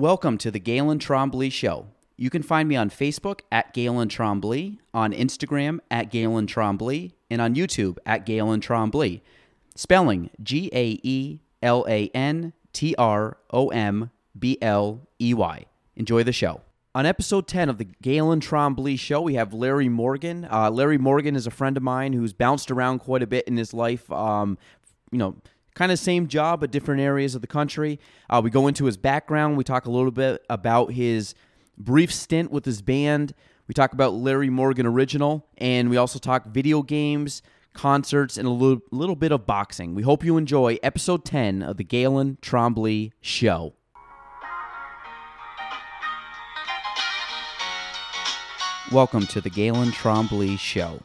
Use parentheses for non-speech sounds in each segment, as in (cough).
Welcome to the Gaelan Trombley Show. You can find me on Facebook at Gaelan Trombley, on Instagram at Gaelan Trombley, and on YouTube at Gaelan Trombley. Spelling G A E L A N T R O M B L E Y. Enjoy the show. On episode 10 of the Gaelan Trombley Show, we have Larry Morgan. Uh, Larry Morgan is a friend of mine who's bounced around quite a bit in his life. Um, you know, kind of same job, but different areas of the country. Uh, we go into his background. We talk a little bit about his brief stint with his band. We talk about Larry Morgan Original, and we also talk video games, concerts, and a little, little bit of boxing. We hope you enjoy episode 10 of the Gaelan Trombley Show. Welcome to the Gaelan Trombley Show.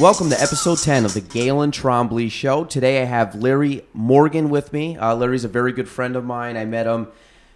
Welcome to episode 10 of the Gaelan Trombley Show. Today I have Larry Morgan with me. Uh, Larry's a very good friend of mine. I met him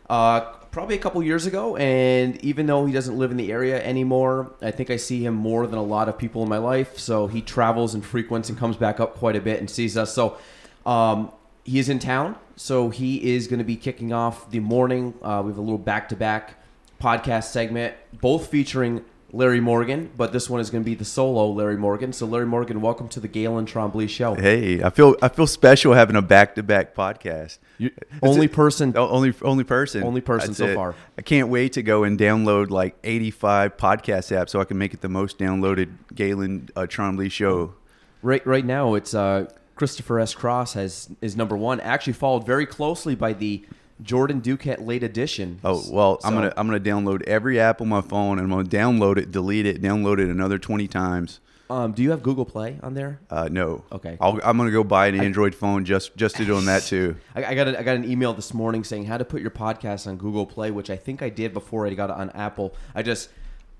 uh, probably a couple years ago, and even though he doesn't live in the area anymore, I think I see him more than a lot of people in my life. So he travels and frequents and comes back up quite a bit and sees us. So um, he is in town, so he is going to be kicking off the morning. Uh, we have a little back to back podcast segment, both featuring Larry Morgan, but this one is going to be the solo Larry Morgan. So, Larry Morgan, welcome to the Gaelan Trombley Show. Hey, I feel I feel special having a back to back podcast. You, only it. person, only only person, Only person so it. far. I can't wait to go and download like 85 podcast apps so I can make it the most downloaded Gaelan uh, Trombley show. right right now it's uh, Christopher S. Cross has is number one, actually followed very closely by the Jordan Duquette late edition. Oh well, I'm gonna I'm gonna download every app on my phone and I'm gonna download it, delete it, download it another 20 times. Um, do you have Google Play on there? Uh, no. Okay. I'll, I'm gonna go buy an Android phone just just to doing that too. (laughs) I, I got a, I got an email this morning saying how to put your podcast on Google Play, which I think I did before I got it on Apple. I just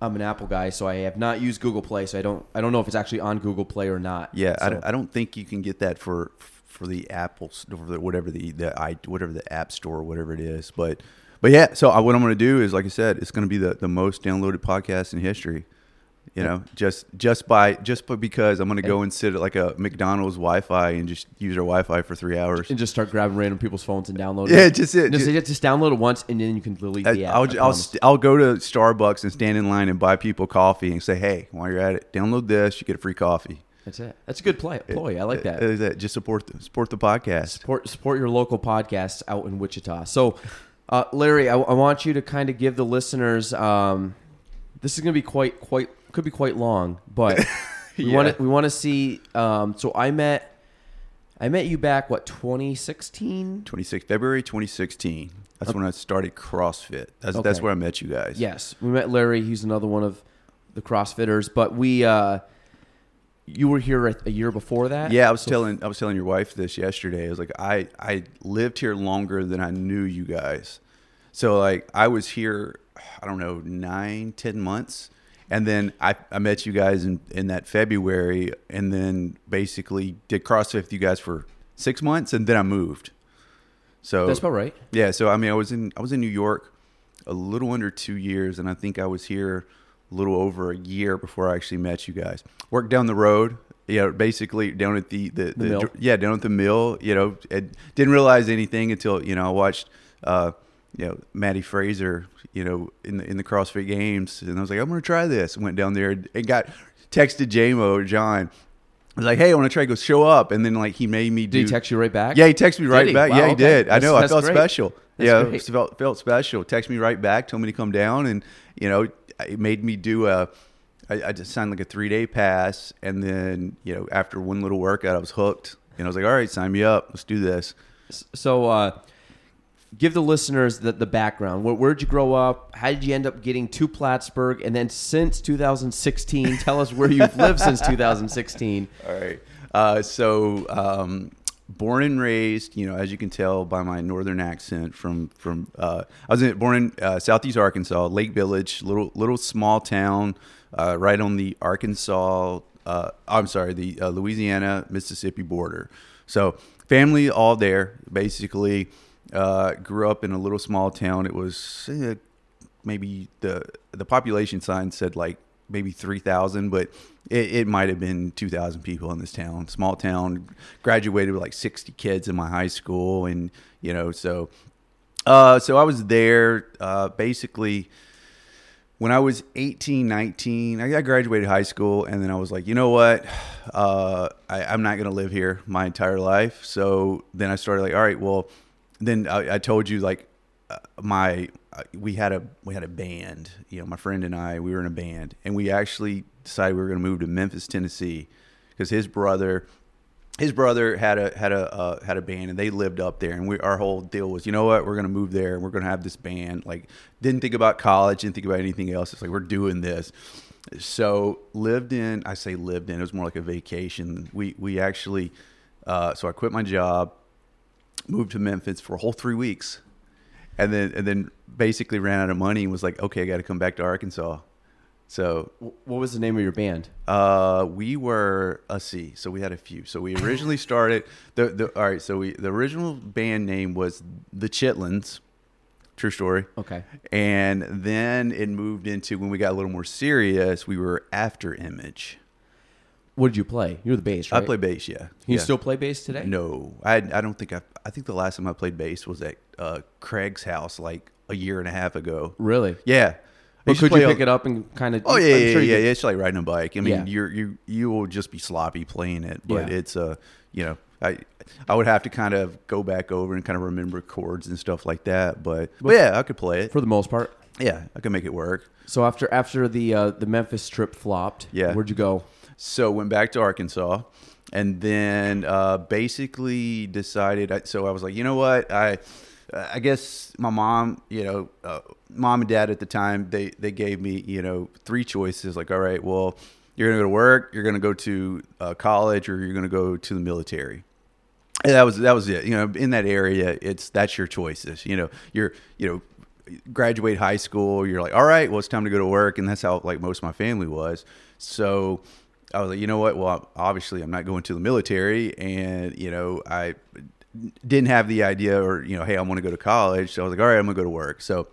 I'm an Apple guy, so I have not used Google Play, so I don't I don't know if it's actually on Google Play or not. Yeah, So- don't, I don't think you can get that for for the Apple store, whatever the the i whatever the App Store, whatever it is. But but yeah, so I, what I'm going to do is, like I said, it's going to be the, the most downloaded podcast in history. You know, just just by just by because I'm going to go and sit at like a McDonald's Wi-Fi and just use their Wi-Fi for three hours. and just start grabbing random people's phones and download Yeah, it. just it. Just, Just- just download it once, and then you can delete I, the app. I'll, I I'll, st- I'll go to Starbucks and stand in line and buy people coffee and say, hey, while you're at it, download this, you get a free coffee. That's it. That's a good play. Ploy. I like that. Uh, that. Just support the, support the podcast. support support your local podcasts out in Wichita. So, uh, Larry, I, I want you to kind of give the listeners. Um, this is going to be quite quite could be quite long, but (laughs) we Yeah. want to we want to see. Um, so I met I met you back what 2016. 26 February 2016. That's when I started CrossFit. That's Okay. that's where I met you guys. Yes, we met Larry. He's another one of the CrossFitters, but we. Uh, you were here a, year before that. Yeah, I was So- telling I was telling your wife this yesterday. I was like, I I lived here longer than I knew you guys. So like I was here, I don't know, nine, ten months. And then I, I met you guys in, in that February and then basically did CrossFit with you guys for six months and then I moved. So That's about right. Yeah, so I mean, I was in I was in New York a little under two years, and I think I was here a little over a year before I actually met you guys. Worked down the road, you know, basically down at the the, the, mill. yeah down at the mill. You know, and didn't realize anything until you know I watched. Uh, you know, Maddie Fraser, you know, in the in the CrossFit Games, and I was like, I'm gonna try this. Went down there and got texted JMO or John. I was like, hey, I want to try to go show up, and then like he made me do. Did he text you right back? Yeah, he texted me right he? back. Wow, yeah, he okay. did. I know. I felt great. special. That's yeah, felt felt special. Text me right back. Told me to come down, and you know, it made me do a. I, I just signed like a three day pass, and then you know, after one little workout, I was hooked, and I was like, all right, sign me up. Let's do this. So, uh, give the listeners the, the background. Where, where'd you grow up? How did you end up getting to Plattsburgh? And then since 2016, tell us where you've lived since (laughs) 2016. All right. Uh, so, um, born and raised, you know, as you can tell by my northern accent, from from uh, I was in, born in uh, southeast Arkansas, Lake Village, little little small town, uh, right on the Arkansas. Uh, I'm sorry, the uh, Louisiana Mississippi border. So, family all there. Basically, uh, grew up in a little small town. It was maybe the the population sign said like maybe three thousand, but it, it might have been two thousand people in this town, small town. Graduated with like sixty kids in my high school, and you know, so uh, so I was there uh, basically when I was 18, 19, I graduated high school, and then I was like, you know what? (sighs) Uh, I, I'm not going to live here my entire life. So then I started like, all right, well, then I, I told you like my uh, we had a we had a band. You know, my friend and I we were in a band, and we actually decided we were going to move to Memphis, Tennessee, because his brother his brother had a had a uh, had a band and they lived up there and we our whole deal was you know what? We're gonna move there and we're gonna have this band like didn't think about college didn't think about anything else it's like we're doing this. So lived in I say lived in it was more like a vacation. We we actually uh, so I quit my job moved to Memphis for a whole three weeks and then and then basically ran out of money and was like okay I got to come back to Arkansas so, what was the name of your band? Uh, we were let's. So we had a few. So we originally (laughs) started the the all right. So we the original band name was the Chitlins. True story. Okay. And then it moved into when we got a little more serious. We were After Image. What did you play? You're the bass, right? I play bass. Yeah. Can you yeah. still play bass today? No, I I don't think I. I think the last time I played bass was at uh, Craig's house like a year and a half ago. Really? Yeah. But could you pick it up and kind of? Oh yeah, yeah, sure yeah, yeah. It's like riding a bike. I mean, Yeah. you're you you will just be sloppy playing it, but Yeah. it's uh, you know, I I would have to kind of go back over and kind of remember chords and stuff like that. But but yeah, I could play it. for the most part. Yeah, I could make it work. So after after the uh, the Memphis trip flopped, Yeah. where'd you go? So went back to Arkansas, and then uh, basically decided. So I was like, you know what, I. I guess my mom, you know, uh, mom and dad at the time, they they gave me, you know, three choices. Like, all right, well, you're gonna go to work, you're gonna go to uh, college, or you're gonna go to the military. And that was that was it. You know, in that area, it's that's your choices. You know, you're you know, graduate high school, you're like, all right, well, it's time to go to work, and that's how like most of my family was. So I was like, you know what? Well, obviously, I'm not going to the military, and you know, I didn't have the idea, or you know, hey, I want to go to college. So I was like, all right, I'm gonna go to work. So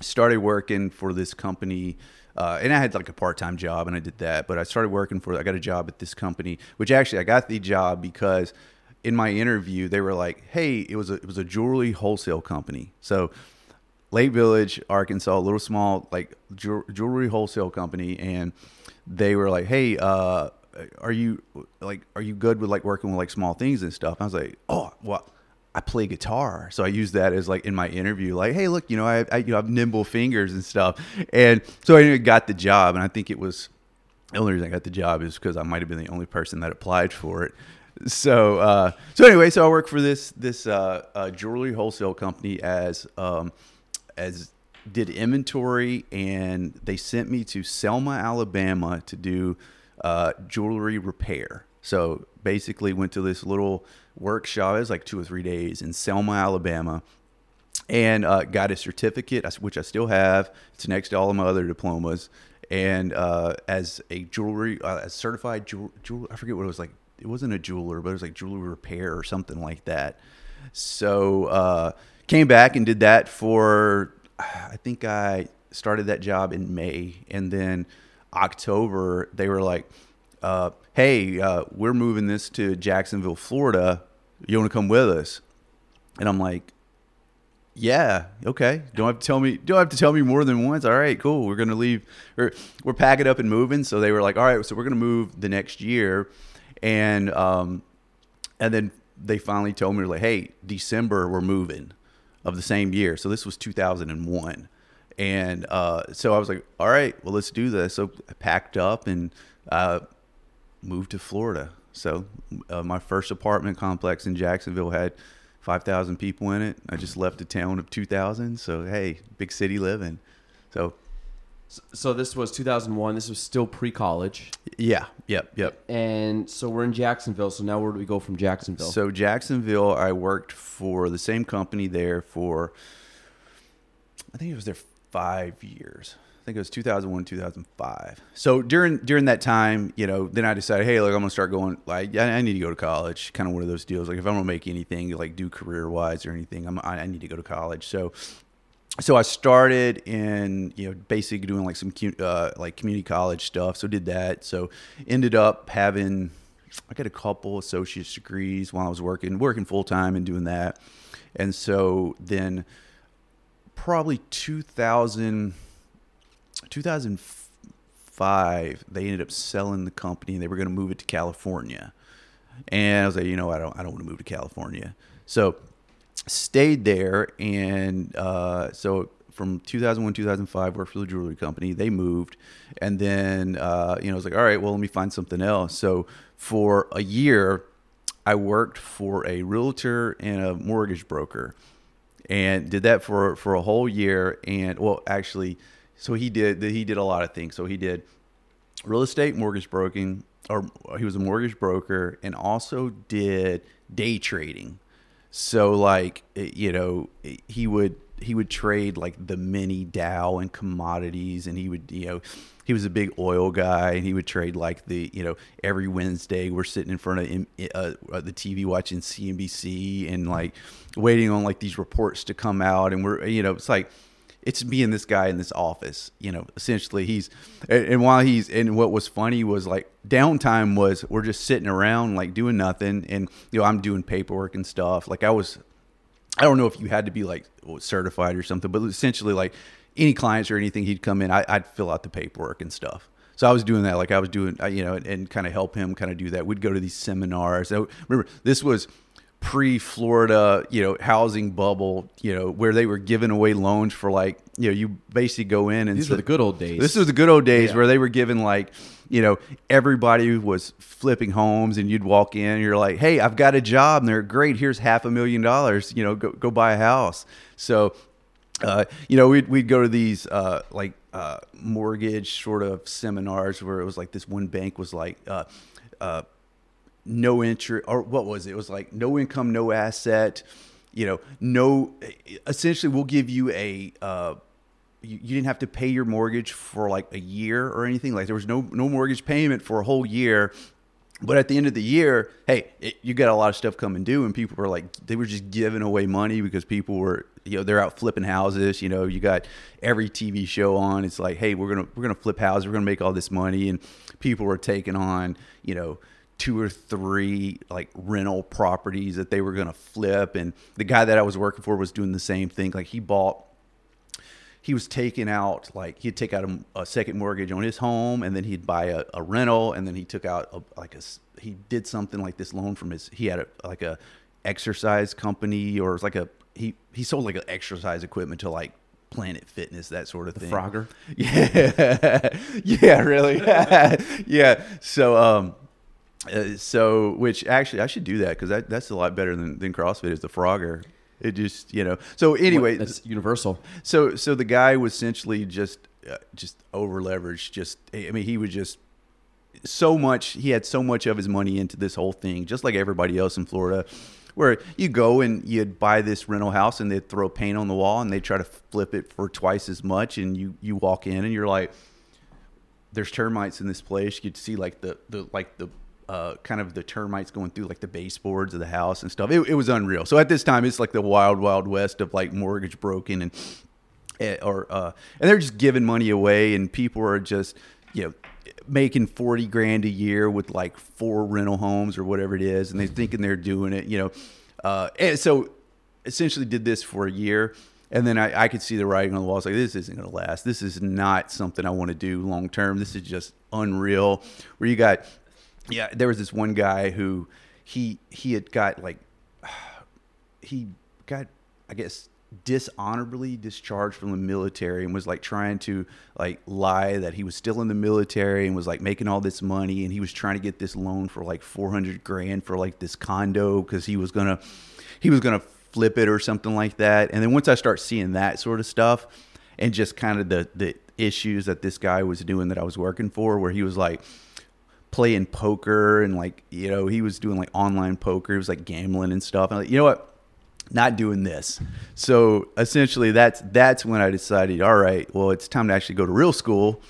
started working for this company. Uh, and I had like a part-time job, and I did that. But I started working for. I got a job at this company, which actually I got the job because in my interview they were like, "Hey, it was a it was a jewelry wholesale company." So Lake Village, Arkansas, a little small like jew- jewelry wholesale company, and they were like, "Hey, uh, are you like are you good with like working with like small things and stuff?" I was like, "Oh, well, I play guitar," so I use that as like in my interview, like, "Hey, look, you know, I, I you know I have nimble fingers and stuff," and so I got the job, and I think it was the only reason I got the job is because I might have been the only person that applied for it. So, uh, so anyway, so I work for this this uh, uh, jewelry wholesale company as um, as did inventory, and they sent me to Selma, Alabama, to do uh, jewelry repair. So basically, went to this little workshop. It was like two or three days in Selma, Alabama, and uh, got a certificate, which I still have. It's next to all of my other diplomas. And uh, as a jewelry, uh, a certified jewel, I forget what it was like. It wasn't a jeweler, but it was like jewelry repair or something like that. So uh, came back and did that for. I think I started that job in May, and then October they were like, uh, "Hey, uh, we're moving this to Jacksonville, Florida. You want to come with us?" And I'm like, yeah, okay. Don't have to tell me. Don't have to tell me more than once. All right, cool. We're gonna leave. We're, we're packing up and moving. So they were like, all right, so we're gonna move the next year, and um, and then they finally told me like, hey, December we're moving, of the same year. So this was 2001, and uh, so I was like, all right, well let's do this. So I packed up and uh, moved to Florida. So uh, my first apartment complex in Jacksonville had 5,000 people in it. I just left a town of 2,000. So, hey, big city living. So, So this was 2001. This was still pre-college, yeah, yep, yep. and so we're in Jacksonville. So now where do we go from Jacksonville? So, Jacksonville, I worked for the same company there for, I think it was there five years. I think it was 2001, 2005. So during during that time, you know, then I decided, hey, look, I'm gonna start going. Like, I, I need to go to college. Kind of one of those deals. Like, if I'm gonna make anything, like do career wise or anything, I'm, I, I need to go to college. So so I started in you know basically doing like some uh, like community college stuff. So did that. So ended up having I got a couple associate's degrees while I was working working full time and doing that. And so then probably 2000 2005 they ended up selling the company and they were going to move it to California. And I was like, you know, I don't I don't want to move to California. So stayed there and uh, so from 2001 2005 worked for the jewelry company. They moved and then uh, you know i was like all right well let me find something else. So for a year i worked for a realtor and a mortgage broker and did that for for a whole year and well actually so he did he did a lot of things. So he did real estate mortgage broking or he was a mortgage broker and also did day trading so like you know he would he would trade like the mini Dow and commodities and he would you know he was a big oil guy and he would trade like the you know every Wednesday we're sitting in front of him, uh, uh, the TV watching CNBC and like waiting on like these reports to come out and we're you know it's like it's me and this guy in this office. You know, essentially he's and, and while he's and what was funny was like downtime was we're just sitting around like doing nothing and you know I'm doing paperwork and stuff. Like I was I don't know if you had to be like certified or something, but essentially like any clients or anything he'd come in, I, I'd fill out the paperwork and stuff. So I was doing that, like I was doing, uh, you know, and, and kind of help him kind of do that. We'd go to these seminars. So remember, this was pre-Florida, you know, housing bubble, you know, where they were giving away loans for like, you know, you basically go in and These were the good old days. This was the good old days Yeah. where they were giving like, you know, everybody was flipping homes, and you'd walk in, and you're like, "Hey, I've got a job," and they're great. Here's half a million dollars. You know, go go buy a house. So, uh, you know, we'd we'd go to these uh, like uh, mortgage sort of seminars where it was like this one bank was like. No interest or what was it? It was like no income, no asset. You know, no. Essentially, we'll give you a. Uh, you, you didn't have to pay your mortgage for like a year or anything. Like there was no no mortgage payment for a whole year. But at the end of the year, hey, it, you got a lot of stuff coming due, and people were like, they were just giving away money because people were, you know, they're out flipping houses. You know, you got every TV show on. It's like, hey, we're gonna we're gonna flip houses, we're gonna make all this money, and people were taking on, you know, two or three like rental properties that they were gonna flip, and the guy that I was working for was doing the same thing. Like he bought he was taking out like he'd take out a, a second mortgage on his home and then he'd buy a, a rental and then he took out a, like a he did something like this loan from his he had a like a exercise company or it was like a he he sold like an exercise equipment to like planet fitness that sort of thing Frogger. (laughs) yeah (laughs) yeah really (laughs) yeah so um uh, so which actually i should do that because that, that's a lot better than, than crossfit is the frogger it just you know so anyway that's universal. so so the guy was essentially just uh, just over leveraged. Just I mean he was just so much. He had so much of his money into this whole thing, just like everybody else in Florida. Where you go and you'd buy this rental house and they'd throw paint on the wall and they try to flip it for twice as much and you you walk in and you're like, there's termites in this place. You could see like the the like the uh, kind of the termites going through like the baseboards of the house and stuff. It, it was unreal. So at this time, it's like the wild wild west of like mortgage broken and eh, or uh, and they're just giving money away and people are just you know making 40 grand a year with like four rental homes or whatever it is and they're thinking they're doing it you know uh, and so essentially did this for a year and then I, I could see the writing on the wall. It's like this isn't going to last. This is not something I want to do long term. This is just unreal. Where you got, yeah, there was this one guy who he he had got like (sighs) he got I guess dishonorably discharged from the military and was like trying to like lie that he was still in the military and was like making all this money. And he was trying to get this loan for like 400 grand for like this condo cuz he was going to he was going to flip it or something like that. And then once I start seeing that sort of stuff and just kind of the the issues that this guy was doing that I was working for where he was like playing poker and like you know he was doing like online poker he was like gambling and stuff and like, you know what not doing this so essentially that's that's when i decided all right well it's time to actually go to real school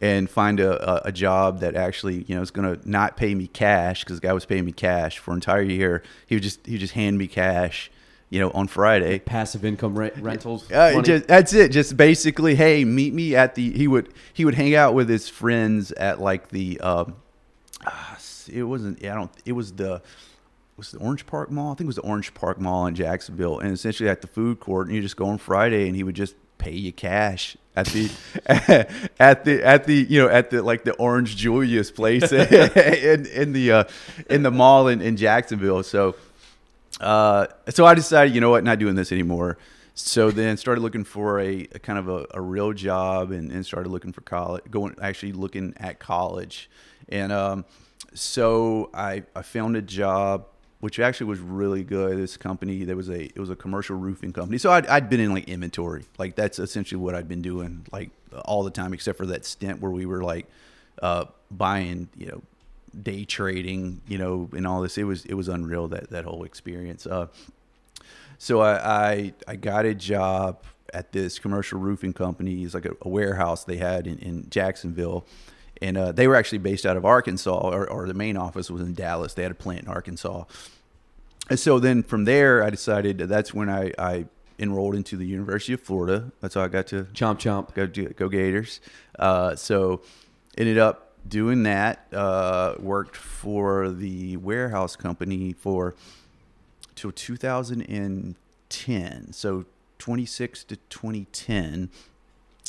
and find a, a, a job that actually you know is going to not pay me cash because the guy was paying me cash for an entire year he would just he would just hand me cash you know, on Friday. Passive income rent, rentals. Uh, just, that's it. Just basically, hey, meet me at the. He would he would hang out with his friends at like the. Um, ah, it wasn't. I don't. It was the. Was the Orange Park Mall? I think it was the Orange Park Mall in Jacksonville, and essentially at the food court, and you just go on Friday, and he would just pay you cash at the (laughs) at the at the you know at the like the Orange Julius place (laughs) (laughs) in in the uh, in the mall in, in Jacksonville. So uh, so I decided, you know what, not doing this anymore. So then started looking for a, a kind of a, a real job and, and started looking for college, going actually looking at college. And um, so I, I found a job which actually was really good. This company, there was a it was a commercial roofing company. So I'd, I'd been in like inventory, like that's essentially what I'd been doing like all the time, except for that stint where we were like uh, buying, you know, day trading, you know, and all this. It was it was unreal that that whole experience. Uh, so I, I I got a job at this commercial roofing company. It's like a, a warehouse they had in, in Jacksonville. And uh, they were actually based out of Arkansas, or, or the main office was in Dallas. They had a plant in Arkansas. And so then from there, I decided that that's when I, I enrolled into the University of Florida. That's how I got to chomp chomp. go go Gators. Uh, so ended up doing that. Uh, worked for the warehouse company for till 2010. So 26 to 2010.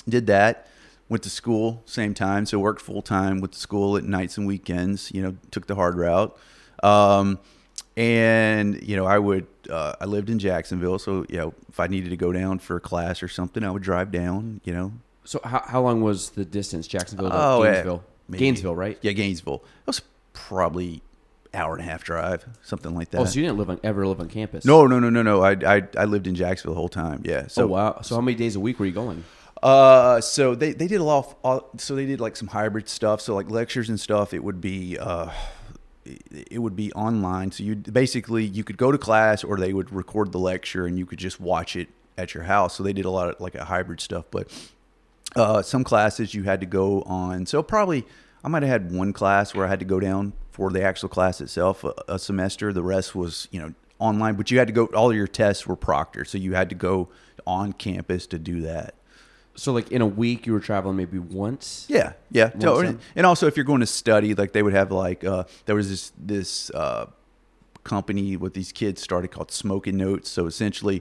Did that. Went to school same time. So worked full time with the school at nights and weekends. You know, took the hard route. Um, and you know, I would. Uh, I lived in Jacksonville, so you know, if I needed to go down for a class or something, I would drive down. You know, So how, how long was the distance, Jacksonville to Oh, Gainesville? maybe. Gainesville, right? Yeah, Gainesville. It was probably hour and a half drive, something like that. Oh, so you didn't live on ever live on campus? no, no, no, no, no. I, I I lived in Jacksonville the whole time. Yeah. So oh wow. So how many days a week were you going? Uh, so they, they did a lot. Of, all, so they did like some hybrid stuff. So like lectures and stuff. It would be uh, it would be online. So you basically you could go to class or they would record the lecture and you could just watch it at your house. So they did a lot of like a hybrid stuff. But uh, some classes you had to go on. So probably I might have had one class where I had to go down for the actual class itself a, a semester. The rest was you know online, but you had to go. All your tests were proctored, so you had to go on campus to do that. So like in a week, you were traveling maybe once. Yeah, yeah. One So, cent. and also, if you're going to study, like they would have like uh, there was this this uh, company with these kids started called Smoking Notes. So essentially,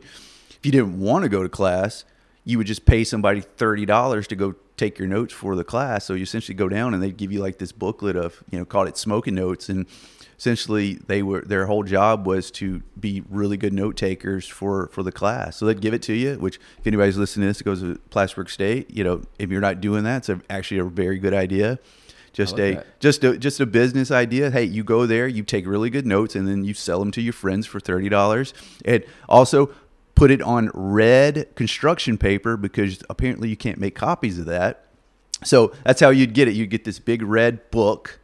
if you didn't want to go to class, you would just pay somebody thirty dollars to go take your notes for the class. So you essentially go down and they'd give you like this booklet of you know called it Smoking Notes and. Essentially, they were their whole job was to be really good note takers for for the class. So they'd give it to you. Which, if anybody's listening to this, it goes to Plattsburgh State. You know, if you're not doing that, it's a, actually a very good idea. Just a that. just a just a business idea. Hey, you go there, you take really good notes, and then you sell them to your friends for thirty dollars. And also put it on red construction paper because apparently you can't make copies of that. So that's how you'd get it. You'd get this big red book,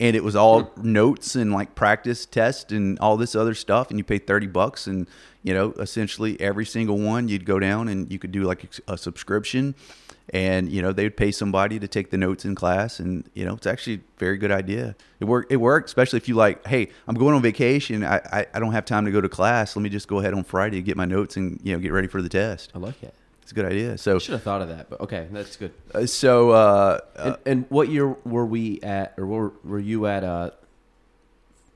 and it was all hmm. notes and like practice test and all this other stuff. And you pay thirty bucks, and you know, essentially every single one you'd go down and you could do like a subscription, and you know they would pay somebody to take the notes in class, and you know it's actually a very good idea. It worked. It worked, especially if you like, hey, I'm going on vacation. I, I I don't have time to go to class. Let me just go ahead on Friday to get my notes and you know get ready for the test. I like it. It's a good idea. So I should have thought of that, but okay, that's good. uh, so uh, uh, and, and what year were we at, or were, were you at uh,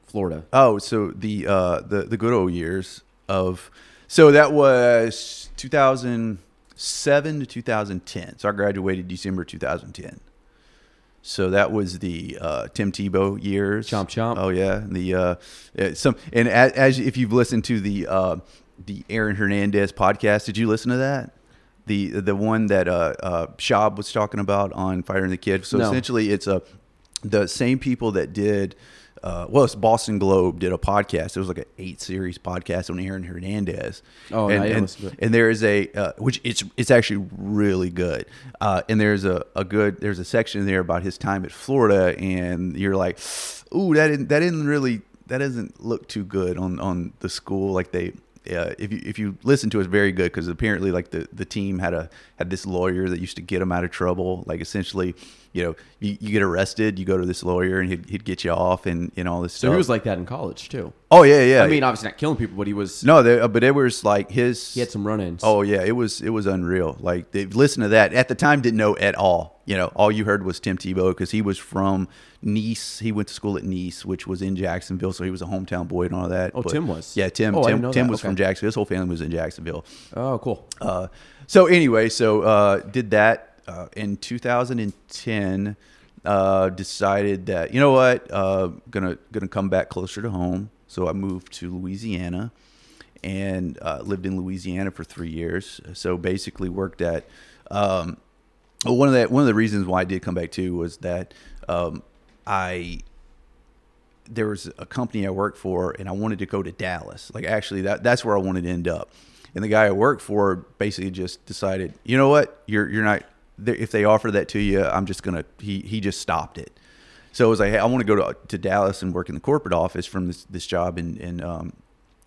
Florida? Oh, so the uh, the the good old years of so that was 2007 to 2010. So I graduated December 2010. So that was the uh, Tim Tebow years. Chomp chomp. Oh yeah, the uh, uh, some and as, as if you've listened to the uh, the Aaron Hernandez podcast, did you listen to that? The the one that uh, uh, Schaub was talking about on Fighter and the Kid. So No. essentially, it's a the same people that did. Uh, well, it's Boston Globe did a podcast. It was like an eight series podcast on Aaron Hernandez. Oh, and, no, I didn't and, listen to it. and there is a uh, which it's it's actually really good. Uh, and there's a, a good there's a section there about his time at Florida, and you're like, ooh, that didn't that didn't really that doesn't look too good on on the school. Like they, uh, if you if you listen to it, it's very good because apparently like the the team had a had this lawyer that used to get him out of trouble. Like essentially, you know, you, you get arrested, you go to this lawyer, and he'd, he'd get you off, and and all this So stuff. he was like that in college too. oh yeah, yeah. I mean, obviously not killing people, but he was. no, there, but it was like his. He had some run-ins. Oh yeah, it was it was unreal. Like they listen to that at the time, didn't know at all. You know, all you heard was Tim Tebow because he was from Nease. He went to school at Nease, which was in Jacksonville, so he was a hometown boy and all that. Oh, Tim was? Yeah, Tim. Oh, Tim, Tim that. was from Jacksonville. His whole family was in Jacksonville. Oh, cool. Uh, so anyway, so uh, did that uh, in 2010. Uh, decided that you know what, uh, gonna gonna come back closer to home. So I moved to Louisiana and uh, lived in Louisiana for three years. So basically worked at. Um, one of the one of the reasons why I did come back too was that um, I there was a company I worked for, and I wanted to go to Dallas. Like actually, that that's where I wanted to end up. And the guy I worked for basically just decided, you know what, you're you're not. If they offer that to you, I'm just gonna. He he just stopped it. So I was like, hey, I want to go to, to Dallas and work in the corporate office from this this job, and and um,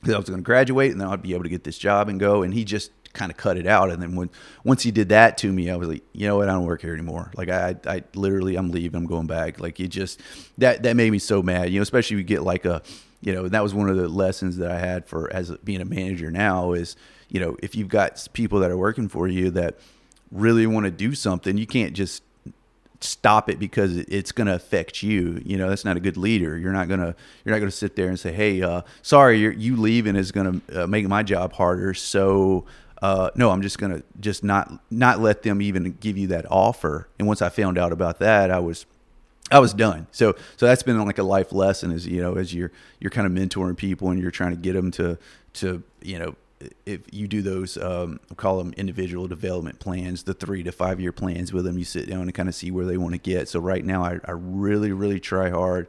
I was going to graduate, and then I'd be able to get this job and go. And he just kind of cut it out. And then when once he did that to me, I was like, you know what, I don't work here anymore. Like I I literally I'm leaving. I'm going back. Like it just that that made me so mad. You know, especially you get like a you know, that was one of the lessons that I had for as being a manager now is you know if you've got people that are working for you that really want to do something, you can't just stop it because it's going to affect you. You know, that's not a good leader. You're not going to you're not going to sit there and say, "Hey, uh, sorry, you leaving is going to uh, make my job harder." So, uh, no, I'm just going to just not not let them even give you that offer. And once I found out about that, I was I was done. So so that's been like a life lesson is you know as you're you're kind of mentoring people and you're trying to get them to to you know if you do those um, call them individual development plans, the three to five year plans with them, you sit down and kind of see where they want to get. So right now, I, I really really try hard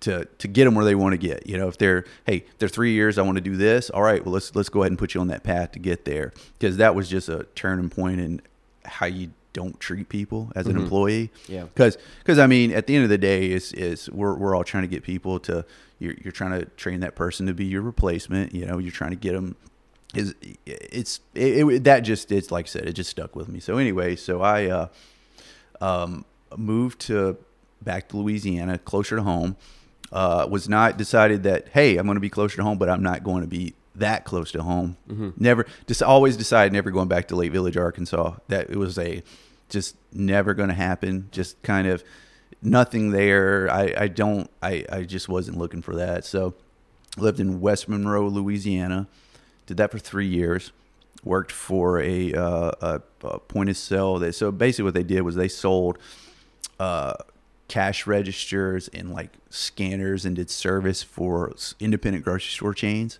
to to get them where they want to get. You know, if they're hey they're three years, I want to do this. All right, well let's let's go ahead and put you on that path to get there because that was just a turning point in how you don't treat people as an employee. Yeah. Because because I mean, at the end of the day, is is we're we're all trying to get people to you're you're trying to train that person to be your replacement. You know, you're trying to get them. Is it's it, it, that just it's like I said, it just stuck with me. So anyway, so I uh, um, moved to back to Louisiana, closer to home. Uh, was not decided that hey, I'm going to be closer to home, but I'm not going to be that close to home. Never, just always decided never going back to Lake Village, Arkansas. That it was a just never going to happen. Just kind of nothing there. I, I don't. I, I just wasn't looking for that. So lived in West Monroe, Louisiana. Did that for three years. Worked for a, uh, a, a point of sale. That, so basically, what they did was they sold uh, cash registers and like scanners and did service for independent grocery store chains.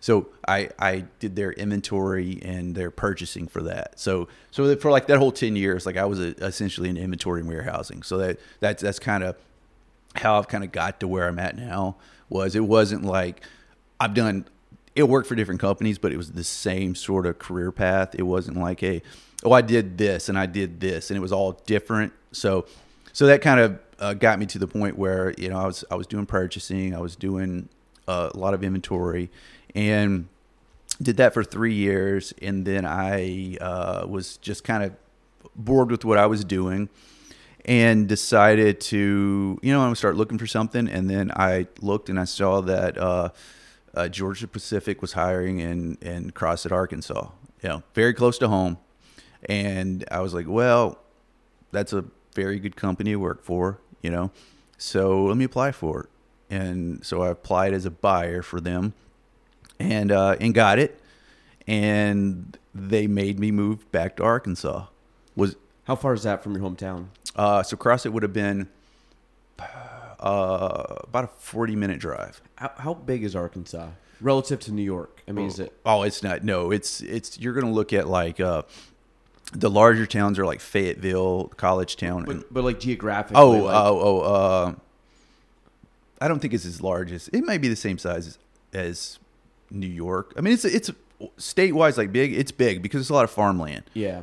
So I, I did their inventory and their purchasing for that. So so that for like that whole ten years, like I was a, essentially in inventory and warehousing. So that that's that's kind of how I've kind of got to where I'm at now. Was it wasn't like I've done it worked for different companies, but it was the same sort of career path. It wasn't like a oh I did this and I did this and it was all different. So so that kind of uh, got me to the point where you know I was I was doing purchasing, I was doing uh, a lot of inventory, and did that for three years, and then I uh, was just kind of bored with what I was doing, and decided to you know I'm gonna start looking for something, and then I looked and I saw that uh, Georgia Pacific was hiring in in Crossett, Arkansas, you know, very close to home, and I was like, well, that's a very good company to work for, you know. So let me apply for it. And so I applied as a buyer for them and uh, and got it. And they made me move back to Arkansas. Was How far is that from your hometown? uh, so CrossFit would have been uh, about a 40 minute drive. How, how big is Arkansas relative to New York? I mean, is it? Oh, it's not. No, it's it's. You're gonna look at like uh, the larger towns are like Fayetteville, College Town, and But, but like geographically. Oh, like, oh, oh. Uh, I don't think it's as large as it might be the same size as, as New York. I mean, it's it's state wise like big. It's big because it's a lot of farmland. yeah.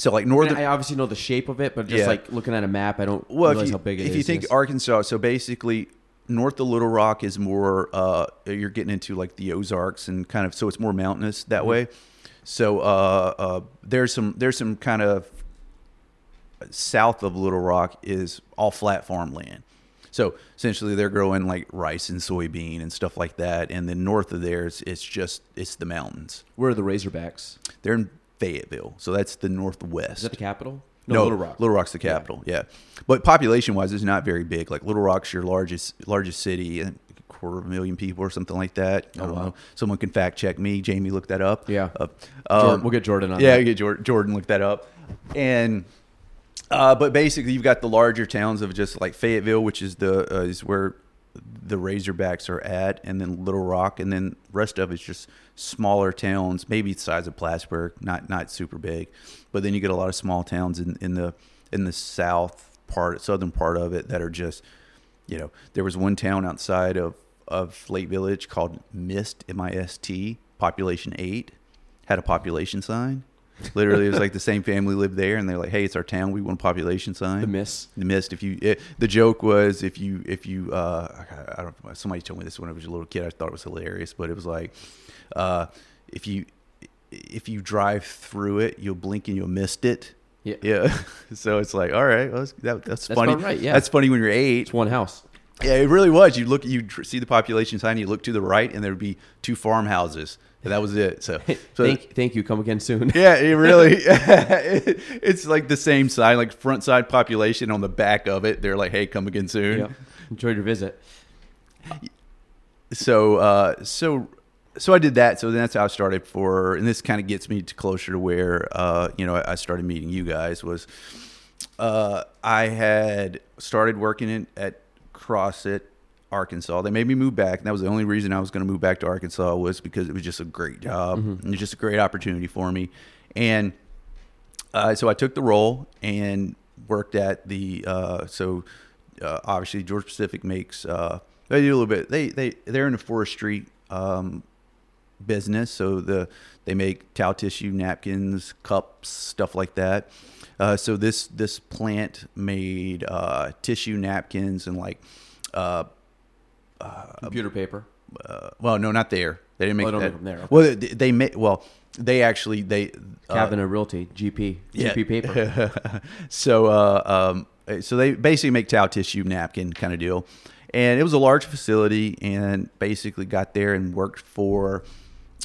So like I, mean, northern. I obviously know the shape of it, but just Yeah. like looking at a map, I don't well, realize you, how big it is. if you think yes. Arkansas, so basically north of Little Rock is more. Uh, you're getting into like the Ozarks and kind of so it's more mountainous that Mm-hmm. way. So uh, uh, there's some there's some kind of south of Little Rock is all flat farmland. So essentially, they're growing like rice and soybean and stuff like that. And then north of there, it's, it's just it's the mountains. Where are the Razorbacks? They're in Fayetteville, so that's the northwest. Is that the capital? No, Little Rock. Little Rock's the capital. Yeah, but population wise, it's not very big. Like Little Rock's your largest largest city, and a quarter of a million people or something like that. I Oh, don't wow. know. Someone can fact check me. Jamie looked that up. Yeah. Uh, Jordan- um, we'll get Jordan on Yeah, that. we get Jordan, Jordan looked that up, and uh, but basically you've got the larger towns of just like Fayetteville, which is the uh, is where the Razorbacks are at, and then Little Rock, and then rest of it's just smaller towns, maybe the size of Plattsburgh, not not super big, but then you get a lot of small towns in, in the in the south part, southern part of it that are just, you know, there was one town outside of of Lake Village called Mist, M I S T, population eight, had a population sign. Literally, it was like the same family lived there, and they're like, "Hey, it's our town. We want a population sign." The Miss. The mist. If you, it, the joke was if you, if you, uh, I don't. know, Somebody told me this when I was a little kid. I thought it was hilarious, but it was like, uh, if you, if you drive through it, you'll blink and you'll missed it. Yeah. Yeah. (laughs) so it's like, all right, well, that's, that, that's, That's funny. right, yeah. That's funny when you're eight. It's one house. Yeah, it really was. You look, you see the population sign, you look to the right, and there would be two farmhouses, and that was it. So, (laughs) so thank, thank you. Come again soon. yeah, it really, it- (laughs) (laughs) it's like the same sign, like front side population on the back of it. They're like, "Hey, come again soon." Yeah. Enjoyed your visit. So, uh, so, so I did that. So then that's how I started for, and this kind of gets me to closer to where, uh, you know, I started meeting you guys was, uh, I had started working in, at Crossett Arkansas. They made me move back. And that was the only reason I was going to move back to Arkansas was because it was just a great job. and It was just a great opportunity for me. And, uh, so I took the role and worked at the uh, so uh, obviously Georgia Pacific makes uh, they do a little bit they they they're in the forestry um, business so the they make towel tissue napkins cups stuff like that uh, so this this plant made uh, tissue napkins and like uh, Computer paper. uh, well no not there they didn't make Oh, that make them there, okay. well they, they made well they actually they uh, Cabinet Realty. GP. Yeah. GP paper. (laughs) so uh, um, so they basically make towel tissue napkin kind of deal and it was a large facility and basically got there and worked for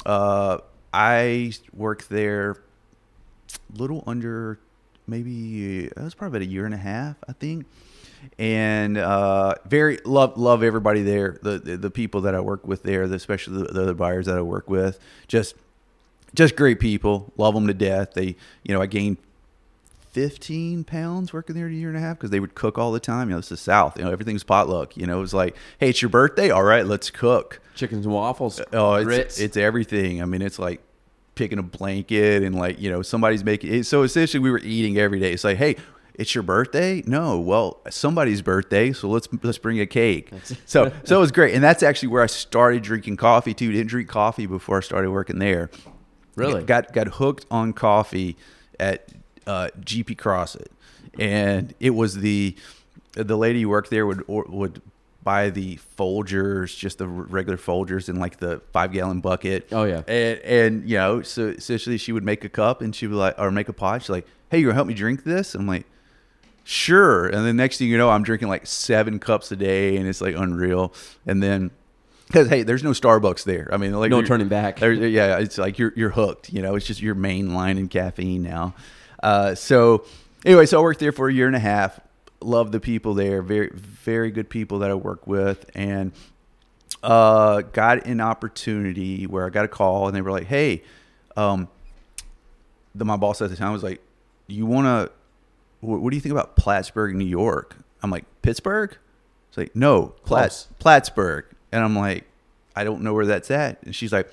uh, i worked there a little under maybe it was probably about a year and a half i think and uh, very love love everybody there the, the the people that i work with there especially the, the other buyers that i work with just just great people love them to death they you know i gained 15 pounds working there a year and a half because they would cook all the time. You know, it's the South. You know, everything's potluck. You know, it was like, hey, it's your birthday. All right, let's cook. Chickens and waffles. Oh, it's it's everything. I mean, it's like picking a blanket and like you know somebody's making. It, so essentially, we were eating every day. It's like, hey, it's your birthday. No, well, somebody's birthday. So let's let's bring a cake. (laughs) So so it was great, and that's actually where I started drinking coffee too. Didn't drink coffee before I started working there. Really? got got hooked on coffee at uh, GP Crossett, and it was the the lady who worked there would or, would buy the Folgers, just the regular Folgers in like the five gallon bucket. Oh, yeah. and and you know, so essentially she would make a cup and she would like or make a pot. She's like, "Hey, you gonna help me drink this?" I'm like. Sure, and the next thing you know, I'm drinking like seven cups a day, and it's like unreal. And then, because hey, there's no Starbucks there. I mean, like No turning back. (laughs) yeah, it's like you're you're hooked. You know, it's just your main line in caffeine now. Uh, so anyway, so I worked there for a year and a half. Love the people there. Very very good people that I work with, and uh, got an opportunity where I got a call, and they were like, "Hey." Um, the, my boss at the time was like, "You want to? What, what do you think about Plattsburgh, New York?" I'm like, "Pittsburgh." It's like, "No, Platts, Plattsburgh," and I'm like, "I don't know where that's at." And she's like,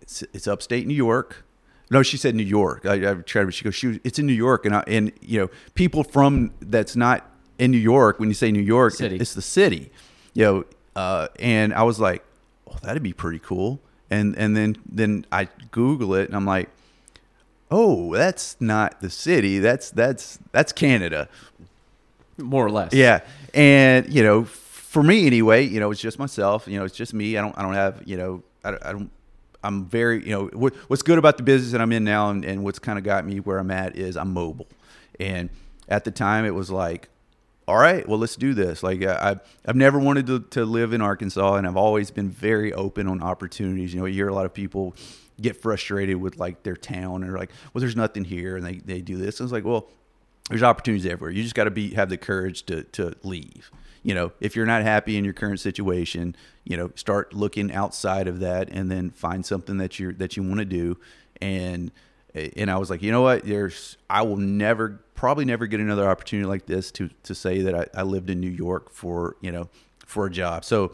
"It's it's upstate New York." No, she said New York. I, I tried, but she goes, she, "It's in New York," and I, and you know, people from that's not in New York. When you say New York, City. it's the city. You know, uh, and I was like, "Oh, that'd be pretty cool." And and then then I Google it, and I'm like, "Oh, that's not the city. That's that's that's Canada." More or less. Yeah, and you know, for me anyway, you know, it's just myself. You know, it's just me. I don't I don't have you know I, don't- I don't. I'm very you know what, what's good about the business that I'm in now, and, and what's kind of got me where I'm at is I'm mobile, and at the time it was like, all right, well let's do this. Like uh, I, I've- never wanted to, to live in Arkansas, and I've always been very open on opportunities. You know, you hear a lot of people get frustrated with like their town or like, well, there's nothing here, and they they do this. I was like, well, there's opportunities everywhere. You just got to be have the courage to to leave. You know, if you're not happy in your current situation, you know, start looking outside of that, and then find something that you that you want to do. And and I was like, you know what? There's I will never probably never get another opportunity like this to to say that I, I lived in New York for you know for a job. So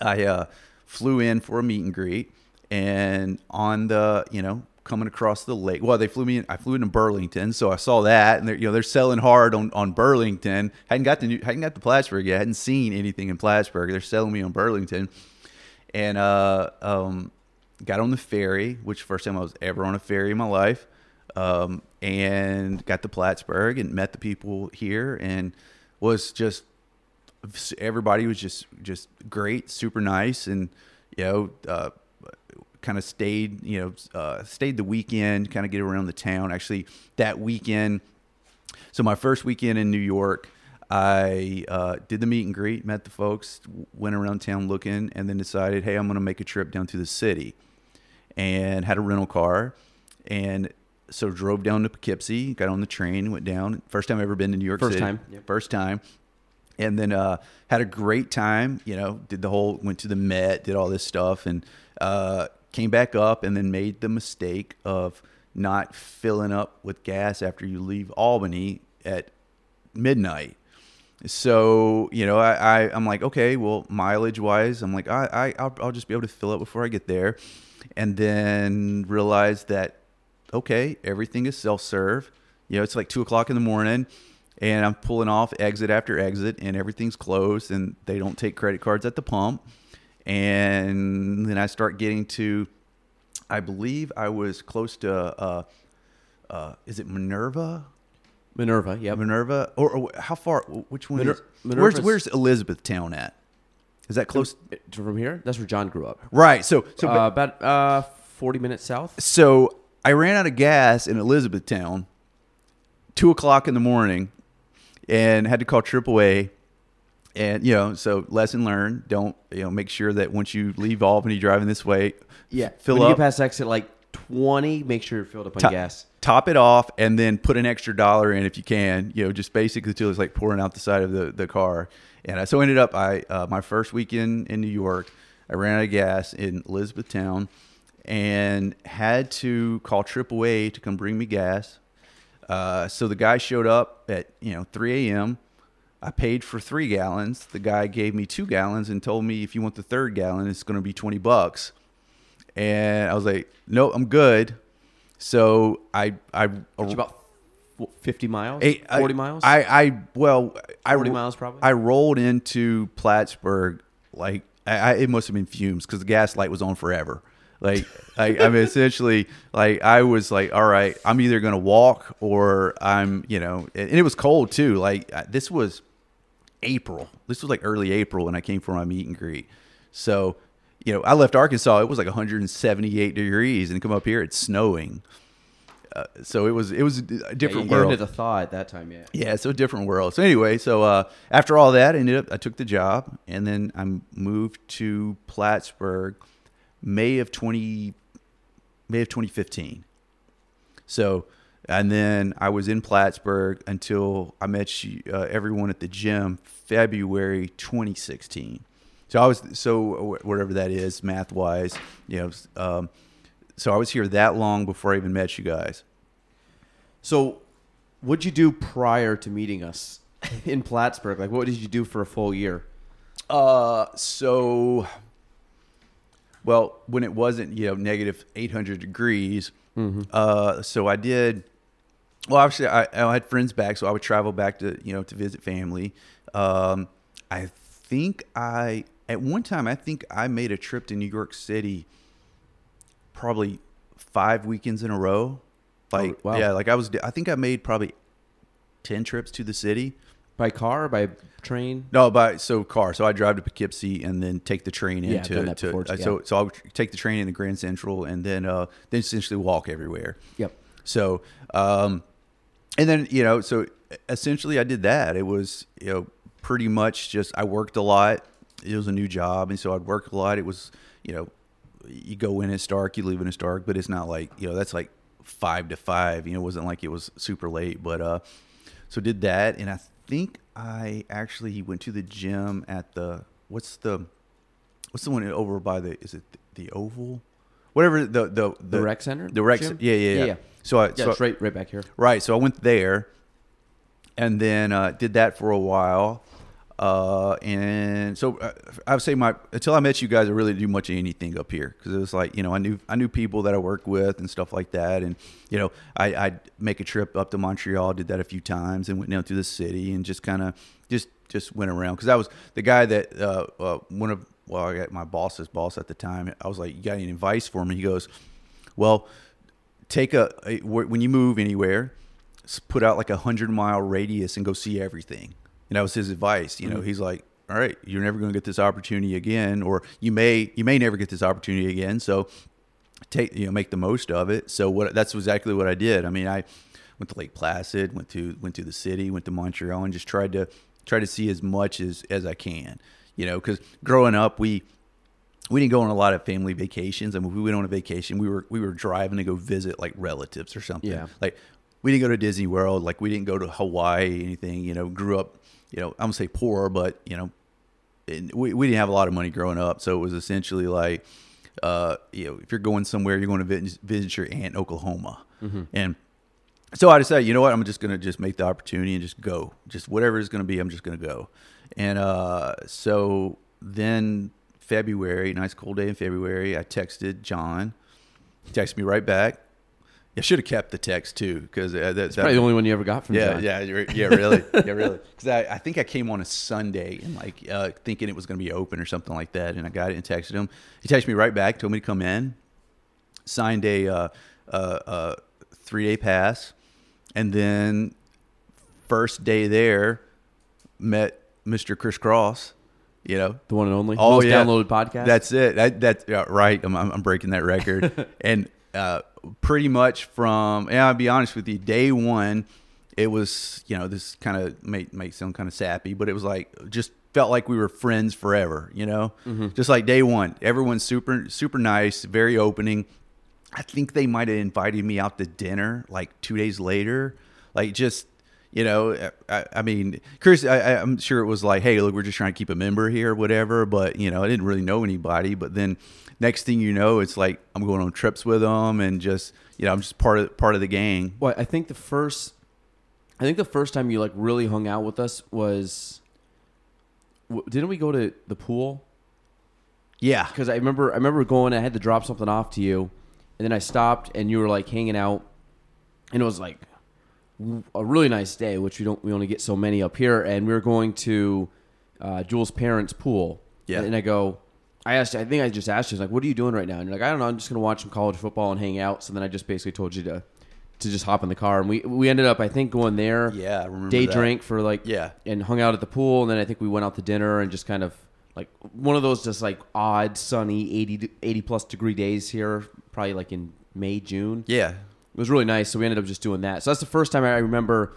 I uh, flew in for a meet and greet, and on the you know coming across the lake. Well, they flew me. In, I flew into Burlington, so I saw that, and they're you know they're selling hard on, on Burlington. hadn't got the new, hadn't got the Plattsburgh yet. hadn't seen anything in Plattsburgh. They're selling me on Burlington, and uh, um, got on the ferry, which first time I was ever on a ferry in my life, um, and got to Plattsburgh and met the people here, and was just everybody was just just great, super nice, and you know, uh, kind of stayed you know uh, stayed the weekend, kind of get around the town. Actually, that weekend, so my first weekend in New York. I uh, did the meet and greet, met the folks, went around town looking, and then decided, hey, I'm going to make a trip down to the city, and had a rental car, and so drove down to Poughkeepsie, got on the train, went down. First time I've ever been to New York First City. time, yep. First time and then uh, had a great time. You know, did the whole went to the Met, did all this stuff, and uh, came back up, and then made the mistake of not filling up with gas after you leave Albany at midnight. So you know, I, I I'm like, okay, well, mileage wise, I'm like, I, I I'll, I'll just be able to fill up before I get there, and then realized that okay, everything is self serve. You know, it's like two o'clock in the morning and I'm pulling off exit after exit, and everything's closed, and they don't take credit cards at the pump. And then I start getting to, I believe I was close to, uh, uh, is it Minerva? Minerva. yeah. Minerva, or, or how far? Which one? Miner- is, where's Where's Elizabethtown at? Is that close? From here, that's where John grew up. Right. So, so but- uh, about uh, forty minutes south. so I ran out of gas in Elizabethtown, two o'clock in the morning, and had to call AAA. And you know, so lesson learned: don't you know? Make sure that once you leave Albany driving this way, Yeah. fill when you up, get past exit like twenty, make sure you're filled up on top, gas. top it off, and then put an extra dollar in if you can. You know, just basically till it's like pouring out the side of the, the car. And I, so ended up, I uh, my first weekend in New York, I ran out of gas in Elizabethtown, and had to call AAA to come bring me gas. Uh, so the guy showed up at you know 3 a.m. I paid for three gallons. The guy gave me two gallons and told me if you want the third gallon, it's going to be 20 bucks. And I was like, no, I'm good. So I I It's about fifty miles, Eight- I- forty miles. I, I well, I 40 miles probably? I rolled into Plattsburgh like I, I it must have been fumes because the gas light was on forever. Like (laughs) I, I mean, essentially, like I was like, all right, I'm either gonna walk or I'm, you know, and it was cold too. Like I- this was April. This was like early April when I came for my meet and greet. So, you know, I left Arkansas. It was like 178 degrees, and come up here, it's snowing. Uh, so it was it was a yeah, different you world. hit the thaw at that time. Yeah. Yeah, so a different world. So anyway, so uh, after all that, I ended up I took the job, and then I moved to Plattsburgh, May of twenty, May of twenty fifteen. So, and then I was in Plattsburgh until I met you, uh, everyone at the gym February twenty sixteen. So I was so whatever that is math wise, you know. Um, so I was here that long before I even met you guys. So, what'd you do prior to meeting us (laughs) in Plattsburgh? Like, what did you do for a full year? Uh, so, well, when it wasn't, you know, negative 800 degrees, uh, so I did, well, obviously I, I had friends back, so I would travel back to, you know, to visit family. Um, I think I, at one time, I think I made a trip to New York City probably five weekends in a row. Like, wow. yeah, like I was, I think I made probably 10 trips to the city. By car, or by train? No, by so car. So I drive to Poughkeepsie and then take the train Yeah, into done that to, before, uh, yeah. so so I would take the train into Grand Central and then uh then essentially walk everywhere. Yep. So um and then you know so essentially I did that. It was you know pretty much just I worked a lot. It was a new job, and so I'd work a lot. It was you know you go in it's dark, you leave in it's dark, but it's not like you know that's like five to five. You know, it wasn't like it was super late, but uh, so did that, and I think I actually went to the gym at the what's the what's the one over by the is it the Oval, whatever the the The rec center? the rec Gym? yeah yeah yeah. Yeah. So I Yeah, so right, right back here. Right. So I went there, and then uh, did that for a while, uh, and so uh, I would say my until I met you guys, I really didn't do much of anything up here because it was like you know I knew I knew people that I worked with and stuff like that, and you know I I'd make a trip up to Montreal, did that a few times, and went down through the city and just kind of just just went around because I was the guy that uh, uh, one of well I got my boss's boss at the time. I was like, you got any advice for me? He goes, well take a, a when you move anywhere put out like a hundred mile radius and go see everything. And that was his advice you know? Mm-hmm. He's like all right you're never going to get this opportunity again or you may you may never get this opportunity again so take you know make the most of it. So what that's exactly what i did. I mean i went to lake placid went to went to the city went to montreal and just tried to try to see as much as as i can you know because growing up we we didn't go on a lot of family vacations. I mean, we went on a vacation. We were we were driving to go visit like relatives or something. Yeah. Like we didn't go to Disney World. Like we didn't go to Hawaii. Anything. You know, grew up. You know, I'm gonna say poor, but you know, and we we didn't have a lot of money growing up. So it was essentially like, uh, you know, if you're going somewhere, you're going to visit, visit your aunt in Oklahoma, and so I decided, you know what, I'm just gonna just make the opportunity and just go. Just whatever it's gonna be, I'm just gonna go. And uh, so then February, nice cold day in February, I texted John. He texted me right back. I should have kept the text too because uh, that, that Probably the only one you ever got from yeah, John. yeah, yeah, really, (laughs) yeah, really. Because I, I think I came on a Sunday and like uh, thinking it was going to be open or something like that, and I got it and texted him. He texted me right back, told me to come in, signed a uh, uh, uh, three day pass, and then first day there, met Mr. Chris Cross. You know, The one and only. Oh Most yeah, downloaded podcast. That's it. That that's yeah, right. I'm, I'm breaking that record, (laughs) and uh, pretty much from yeah. I'll be honest with you. Day one, it was you know this kind of may may sound kind of sappy, but it was like just felt like we were friends forever. You know, just like day one. Everyone's super super nice, very opening. I think they might have invited me out to dinner like two days later. Like just you know, I, I mean, Chris, I, I'm sure it was like, hey, look, we're just trying to keep a member here, or whatever. But you know, I didn't really know anybody. But then next thing you know, it's like I'm going on trips with them, and just you know, I'm just part of part of the gang. Well, I think the first, I think the first time you like really hung out with us was, w- didn't we go to the pool? Yeah, Because I remember, I remember going. I had to drop something off to you, and then I stopped, and you were like hanging out, and it was like a really nice day, which we don't, we only get so many up here, and we were going to uh, Jules' parents' pool. Yeah. and I go. I asked. I think I just asked you, like, "What are you doing right now?" And you're like, "I don't know. I'm just gonna watch some college football and hang out." So then I just basically told you to, to just hop in the car, and we we ended up, I think, going there. yeah, I remember day that. drink for like Yeah. and hung out at the pool and then i think we went out to dinner and just kind of like one of those just like odd sunny 80 80 plus degree days here probably like in may june Yeah, it was really nice so we ended up just doing that so that's the first time i remember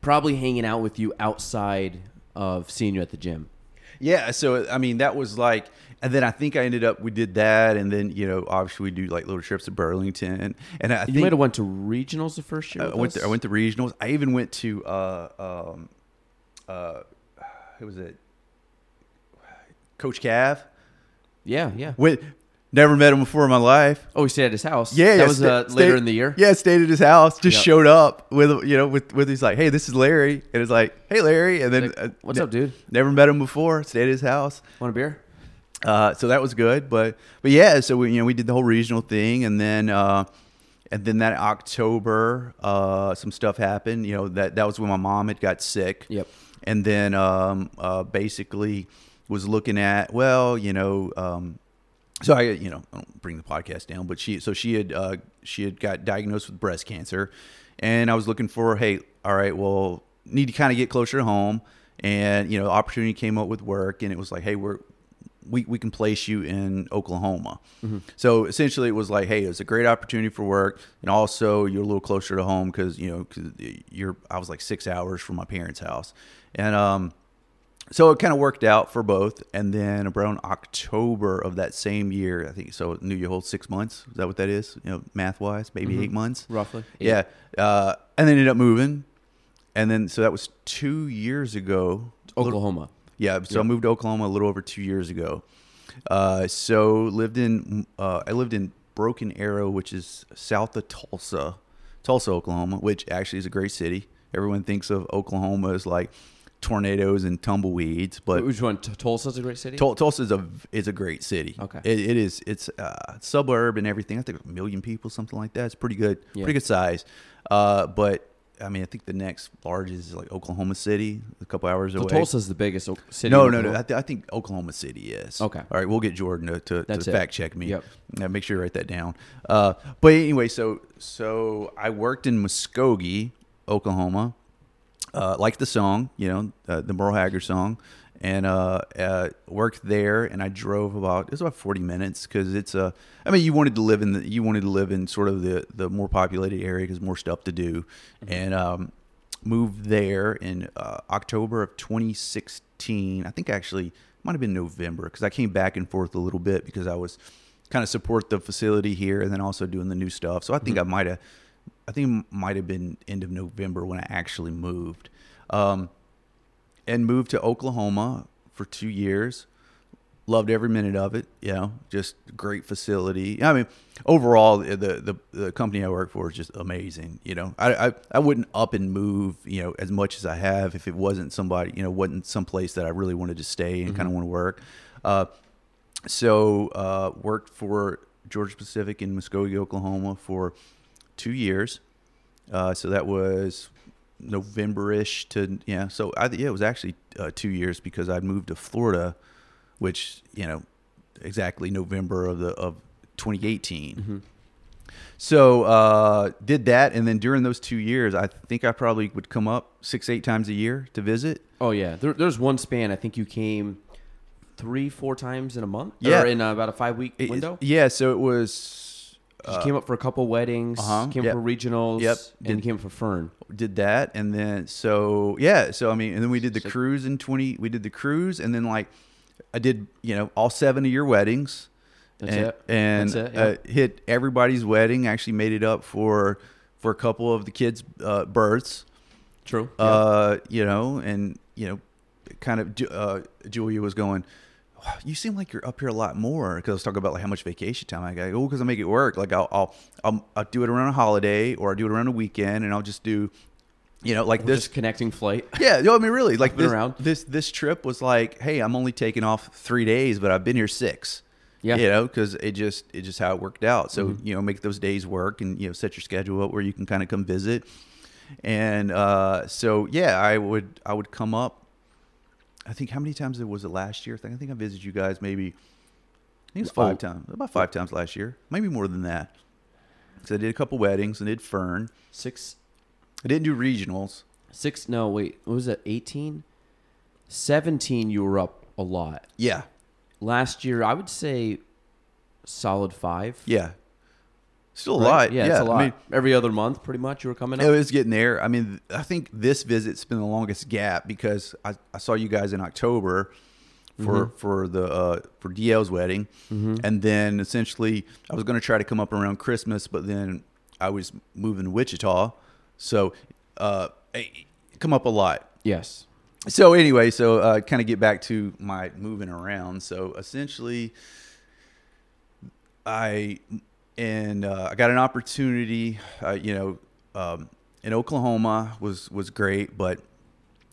probably hanging out with you outside of seeing you at the gym Yeah, so I mean that was like, and then I think I ended up we did that, and then you know obviously we do like little trips to Burlington, and I you think might have went to regionals the first year I with went to, I went to regionals. I even went to uh um uh who was it? Coach Cav. yeah yeah Went never met him before in my life. oh we stayed at his house Yeah, that yeah, was sta- uh, stayed- later in the year Yeah, stayed at his house. Just Yep. showed up with you know with with he's like, hey, this is Larry, and it's like, hey, Larry, and then Like, uh, what's ne- up dude Never met him before. Stayed at his house. want a beer Uh, so that was good, but but yeah, so we you know we did the whole regional thing, and then uh, and then that October, uh, some stuff happened. You know that that was when my mom had got sick. Yep. And then um, uh, basically was looking at well, you know, um, so I you know I don't bring the podcast down, but she so she had uh, she had got diagnosed with breast cancer, and I was looking for hey, all right, well, need to kind of get closer to home, and you know, opportunity came up with work, and it was like hey, we're we, we can place you in Oklahoma. So essentially, it was like, hey, it's a great opportunity for work, and also you're a little closer to home because you know cause you're. I was like six hours from my parents' house, and um, so it kind of worked out for both. And then around October of that same year, I think so. New you hold six months. Is that what that is? You know, math wise, maybe eight months, Roughly. Yeah, uh, and then ended up moving, and then so that was two years ago. Oklahoma. Yeah, so I moved to Oklahoma a little over two years ago. Uh, so lived in uh, I lived in Broken Arrow, which is south of Tulsa, Tulsa, Oklahoma, which actually is a great city. Everyone thinks of Oklahoma as like tornadoes and tumbleweeds, but Which one? Tulsa's a great city. Tul- Tulsa is a is a great city. Okay. it, it is. It's uh, suburb and everything. I think a million people, something like that. It's pretty good. Yeah. Pretty good size. Uh, but I mean, I think the next largest is like Oklahoma City, a couple hours so away. Tulsa's the biggest city. No, no, no. I, th- I think Oklahoma City is. Okay. All right, we'll get Jordan to, to, to fact check me. Yep. Yeah, make sure you write that down. Uh, but anyway, so so I worked in Muskogee, Oklahoma. Uh, like the song, you know, uh, the Merle Haggard song, and uh, uh, worked there. And I drove about it was about forty minutes because it's a. I mean, you wanted to live in the you wanted to live in sort of the the more populated area because more stuff to do, and um, moved there in uh, October of 2016. I think actually might have been November because I came back and forth a little bit because I was kind of support the facility here and then also doing the new stuff. So I think I might have, I think it might have been end of November when I actually moved, um, and moved to Oklahoma for two years. Loved every minute of it. You know, just great facility. I mean, overall, the the, the company I work for is just amazing. You know, I, I I wouldn't up and move. You know, as much as I have if it wasn't somebody. You know, wasn't some place that I really wanted to stay and kind of want to work. Uh, so uh, worked for Georgia Pacific in Muskogee, Oklahoma for two years. Uh, so that was November-ish to yeah. So I yeah, it was actually uh, two years because I'd moved to Florida, which you know exactly November of the of 2018. So uh, did that, and then during those two years, I think I probably would come up six eight times a year to visit. Oh yeah, there, there's one span. I think you came three, four times in a month. Yeah. or in about a five week It- window. yeah, so it was you came up for a couple weddings. uh-huh, Came yep. for regionals. Yep. and Did- you came for Fern. did that and then so yeah so i mean and then we did the So- cruise in 20 we did the cruise and then like i did you know all seven of your weddings That's and, it. and That's it, uh, hit everybody's wedding actually made it up for for a couple of the kids uh, births True. uh you know and you know kind of uh julia was going "Wow, you seem like you're up here a lot more because I was talking about like how much vacation time I got. Oh, because I make it work. Like I'll, I'll I'll I'll do it around a holiday or I do it around a weekend, and I'll just do, you know, like We're this just connecting flight. (laughs) yeah, no, I mean, really, like this, around. this this trip was like, hey, I'm only taking off three days, but I've been here six. Yeah. Mm-hmm. you know, because it just it just how it worked out. So you know, make those days work, and you know, set your schedule up where you can kind of come visit. And uh, so yeah, I would I would come up. I think how many times it was it last year? I think I think I visited you guys maybe. I think it was five Oh. times, about five times last year, maybe more than that. So I did a couple weddings and did Fern. Six, I didn't do regionals. six. No, wait. What was that? 18? 17, You were up a lot. Yeah, Last year, I would say solid five. yeah, still a right? lot. Yeah, it's a lot. I mean, Every other month, pretty much, you were coming up. It was getting there. I mean, I think this visit's been the longest gap because I, I saw you guys in October for Mm-hmm. for the uh, for DL's wedding, and then essentially I was going to try to come up around Christmas, but then I was moving to Wichita, so uh, come up a lot. yes. So anyway, so uh, kind of get back to my moving around. So essentially, I and uh, I got an opportunity. Uh, you know, um, in Oklahoma was was great, but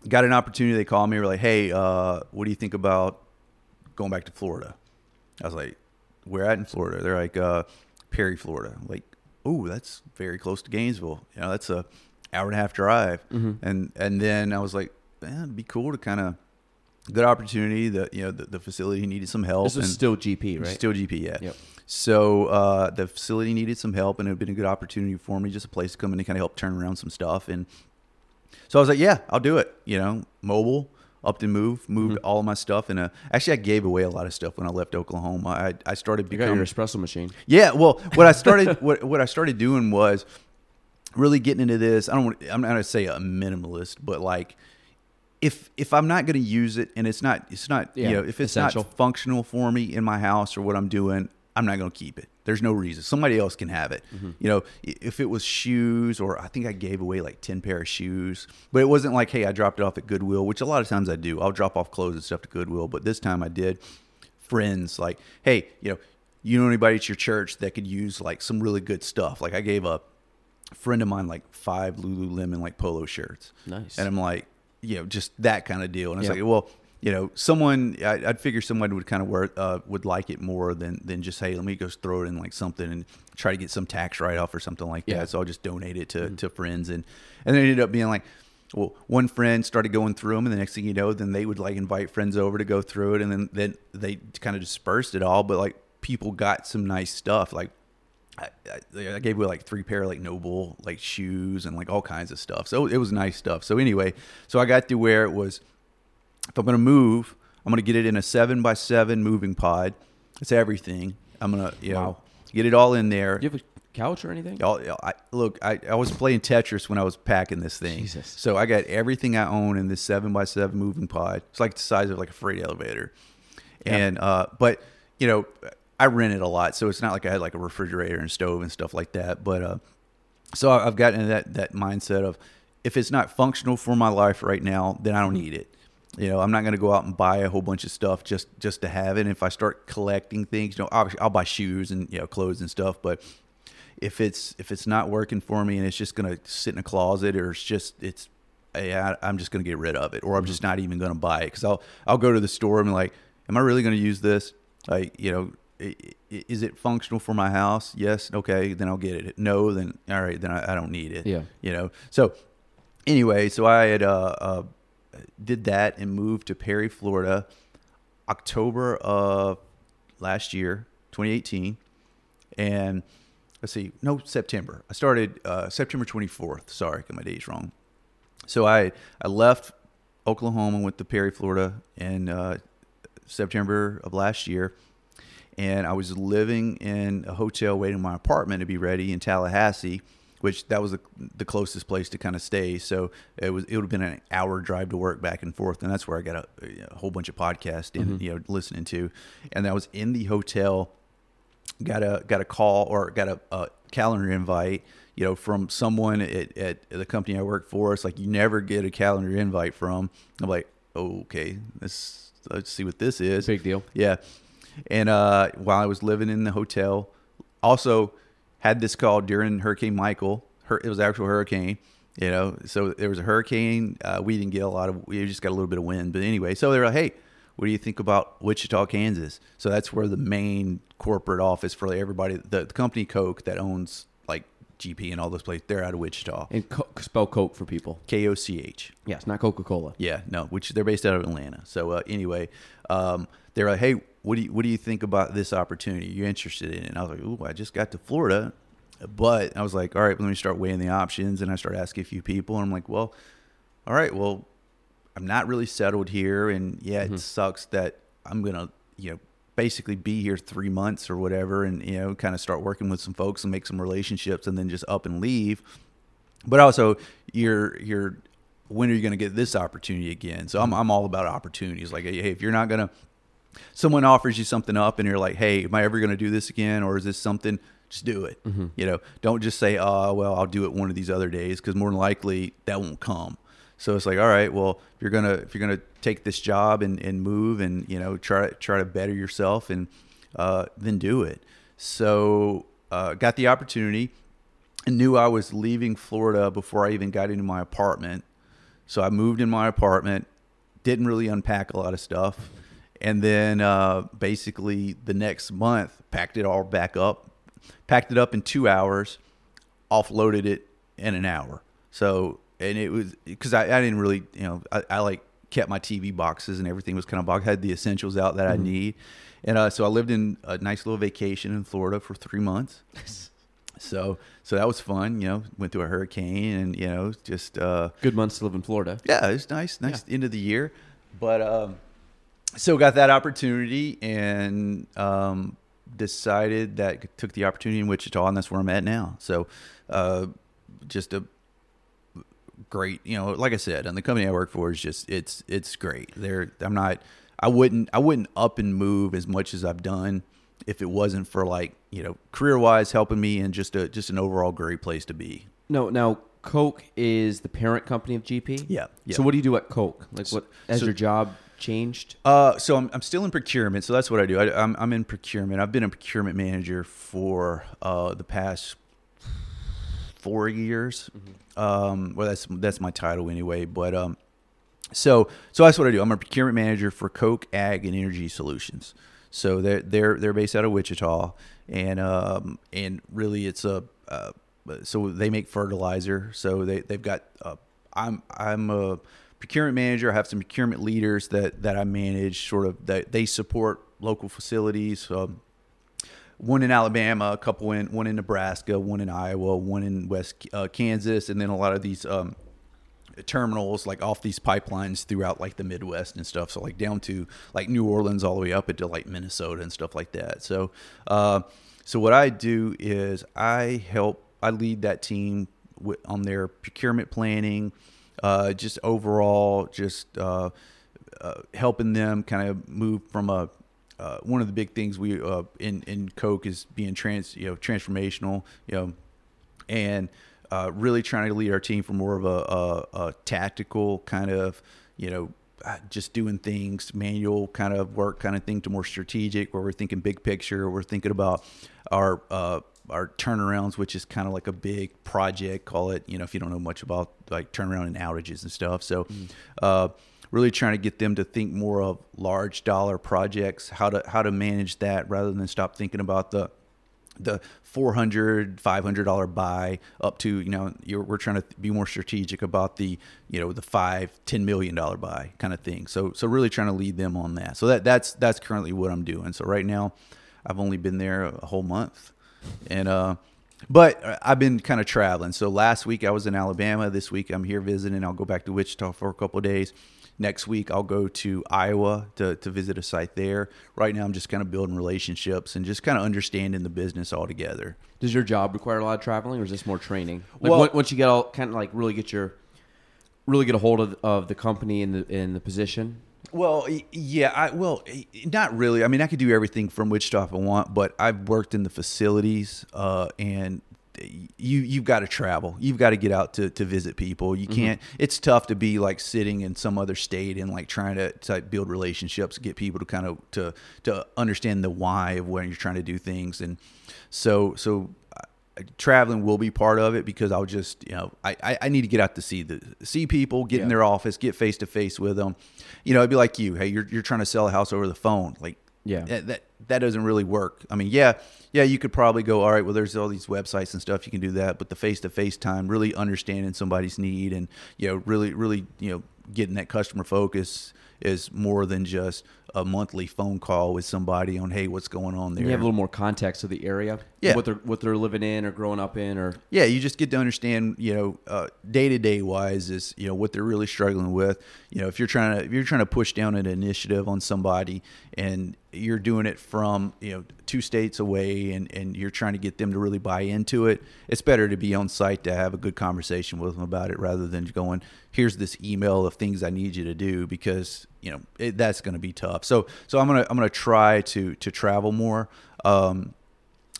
got an opportunity. They called me. Were like, "Hey, uh, what do you think about going back to Florida?" I was like, "Where at in Florida?" They're like, uh, "Perry, Florida." I'm like, "Oh, that's very close to Gainesville. You know, that's a hour and a half drive." And and then I was like, "Man, it'd be cool to kind of." Good opportunity. That you know the, the facility needed some help. This was and- still GP, right? Still GP, yeah. Yep. So uh, the facility needed some help, and it had been a good opportunity for me, just a place to come in and kind of help turn around some stuff. And so I was like, yeah, I'll do it. You know, mobile, up and move, moved Mm-hmm. all of my stuff. And uh, actually, I gave away a lot of stuff when I left Oklahoma. I, I started You got your becoming espresso machine. yeah. Well, what I started (laughs) what what I started doing was really getting into this. I don't. Want, I'm not gonna say a minimalist, but like if if I'm not gonna use it and it's not it's not Yeah, you know if it's essential. not functional for me in my house or what I'm doing, I'm not gonna keep it. There's no reason. Somebody else can have it. Mm-hmm. You know, if it was shoes or I think I gave away like ten pair of shoes, but it wasn't like hey I dropped it off at Goodwill, which a lot of times I do. I'll drop off clothes and stuff to Goodwill, but this time I did friends like hey you know you know anybody at your church that could use like some really good stuff like i gave a friend of mine like five lululemon like polo shirts Nice. and i'm like you know just that kind of deal and it's Yeah. like well you know someone I, i'd figure someone would kind of wear uh, would like it more than than just hey let me go throw it in like something and try to get some tax write-off or something like Yeah. that so i'll just donate it to, to friends and and then it ended up being like well, one friend started going through them, and the next thing you know, then they would like invite friends over to go through it, and then then they kind of dispersed it all. But like people got some nice stuff. Like I, I, I gave away like three pair of like NOBULL like shoes and like all kinds of stuff. So it was nice stuff. So anyway, so I got to where it was. If I'm gonna move, I'm gonna get it in a seven by seven moving pod. It's everything. I'm gonna you know get it all in there. Do you have a couch or anything? I, look, I, I was playing Tetris when I was packing this thing. Jesus. So I got everything I own in this seven by seven moving pod. It's like the size of like a freight elevator. And uh, but you know, I rented a lot, so it's not like I had like a refrigerator and stove and stuff like that. But uh, so I've gotten into that that mindset of if it's not functional for my life right now, then I don't need it. You know, I'm not going to go out and buy a whole bunch of stuff just just to have it. And if I start collecting things, you know, obviously I'll buy shoes and you know clothes and stuff. But if it's if it's not working for me and it's just going to sit in a closet or it's just it's yeah, I'm just going to get rid of it, or I'm just not even going to buy it because I'll I'll go to the store and be like, am I really going to use this? Like, you know, is it functional for my house? Yes. Okay, then I'll get it. No, then all right, then I, I don't need it. Yeah. You know. So anyway, so I had uh, uh did that and moved to Perry, Florida, October of last year, 2018, and let's see, no September. I started uh, September 24th. Sorry, got my days wrong. So I I left Oklahoma, went to Perry, Florida, in uh, September of last year, and I was living in a hotel waiting my apartment to be ready in Tallahassee, which that was the, the closest place to kind of stay. So it was it would have been an hour drive to work back and forth, and that's where I got a, a whole bunch of podcasts in you know listening to, and I was in the hotel got a got a call or got a, a calendar invite you know from someone at, at the company i work for. It's like you never get a calendar invite from. I'm like okay let's let's see what this is. Big deal. yeah. And uh while i was living in the hotel also had this call during hurricane michael it was actual hurricane you know so there was a hurricane uh, we didn't get a lot of we just got a little bit of wind but anyway so they were like hey what do you think about Wichita, Kansas? So that's where the main corporate office for everybody, the, the company Koch that owns GP and all those places, they're out of Wichita. And co- spell Koch for people. K O C H. Yes, not Coca Cola. Yeah, no, which they're based out of Atlanta. So uh, anyway, um, they're like, hey, what do you what do you think about this opportunity? You're interested in it? And I was like, ooh, I just got to Florida, but I was like, all right, let me start weighing the options, and I start asking a few people, and I'm like, well, all right, well, I'm not really settled here, and yeah, it sucks that I'm gonna, you know, basically be here three months or whatever, and you know, kind of start working with some folks and make some relationships, and then just up and leave. But also, you're you're when are you going to get this opportunity again? So I'm I'm all about opportunities. Like, hey, if you're not gonna, someone offers you something up, and you're like, hey, am I ever going to do this again, or is this something? Just do it. Mm-hmm. You know, don't just say, oh, well, I'll do it one of these other days, because more than likely that won't come. So it's like, all right, well, if you're gonna if you're gonna take this job and, and move and you know try try to better yourself and uh, then do it. So uh, got the opportunity and knew I was leaving Florida before I even got into my apartment. So I moved in my apartment, didn't really unpack a lot of stuff, and then uh, basically the next month packed it all back up, packed it up in two hours, offloaded it in an hour. So and it was because I, I didn't really you know I, I like kept my TV boxes and everything was kind of box had the essentials out that I need, and uh, so I lived in a nice little vacation in Florida for three months. So so that was fun. You know, went through a hurricane and you know just uh, Good months to live in Florida. yeah, it was nice, nice end of the year. but um, so got that opportunity and um, decided that took the opportunity in Wichita, and that's where I'm at now. So uh, just a great, you know, like I said, and the company I work for is just it's it's great. There, I'm not, I wouldn't I wouldn't up and move as much as I've done if it wasn't for like you know career wise helping me and just a just an overall great place to be. No, now Koch is the parent company of GP. Yeah, yeah. So what do you do at Koch? Like what has so- your job changed? Uh, so I'm, I'm still in procurement. So that's what I do. I, I'm, I'm in procurement. I've been a procurement manager for uh, the past four years. Um, well, that's that's my title anyway. But um, so so that's what I do. I'm a procurement manager for Koch Ag and Energy Solutions. So they're they're they're based out of Wichita, and um, and really it's a uh, so they make fertilizer. So they they've got uh, I'm I'm a procurement manager. I have some procurement leaders that that I manage. Sort of that they support local facilities. Um, one in Alabama, a couple in one in Nebraska, one in Iowa, one in West uh, Kansas, and then a lot of these um, terminals like off these pipelines throughout like the Midwest and stuff. So like down to like New Orleans all the way up into like Minnesota and stuff like that. So uh, so what I do is I help I lead that team on their procurement planning, uh, just overall just uh, uh, helping them kind of move from a uh, one of the big things we uh, in in Koch is being trans you know transformational you know and uh, really trying to lead our team from more of a, a, a tactical kind of you know uh, just doing things manual kind of work kind of thing to more strategic where we're thinking big picture we're thinking about our uh, our turnarounds which is kind of like a big project call it you know if you don't know much about like turnaround and outages and stuff. So uh, really trying to get them to think more of large dollar projects how to how to manage that rather than stop thinking about the the 400 500 dollar buy up to you know we're trying to be more strategic about the you know the five 10 million dollar buy kind of thing so so really trying to lead them on that so that that's that's currently what i'm doing so right now i've only been there a whole month and uh but I've been kind of traveling. So last week I was in Alabama. This week I'm here visiting. I'll go back to Wichita for a couple days. Next week I'll go to Iowa to, to visit a site there. Right now I'm just kind of building relationships and just kind of understanding the business altogether. Does your job require a lot of traveling, or is this more training? Like Well- once you get all kind of like really get your really get a hold of, of the company and the in the position. Well, yeah, I well, not really. I mean, I could do everything from which stuff I want, but I've worked in the facilities, uh, and you you've got to travel. You've got to get out to, to visit people. You can't. It's tough to be like sitting in some other state and like trying to, to build relationships, get people to kind of to to understand the why of when you're trying to do things, and so so uh, traveling will be part of it because I'll just you know I, I, I need to get out to see the see people, get in their office, get face to face with them. You know, it'd be like you. Hey, you're you're trying to sell a house over the phone. Like Yeah. that that, doesn't really work. I mean, yeah, yeah, you could probably go. All right, well, there's all these websites and stuff you can do that, but the face to face time, really understanding somebody's need, and you know, really really you know getting that customer focus is more than just a monthly phone call with somebody on hey what's going on there You have a little more context of the area, Yeah. what they're what they're living in or growing up in, or yeah you just get to understand you know day to day wise is you know what they're really struggling with you know if you're trying to if you're trying to push down an initiative on somebody and you're doing it from you know two states away and and you're trying to get them to really buy into it it's better to be on site to have a good conversation with them about it rather than going here's this email of things i need you to do because you know it, that's going to be tough. So so i'm to i'm to try to to travel more. Um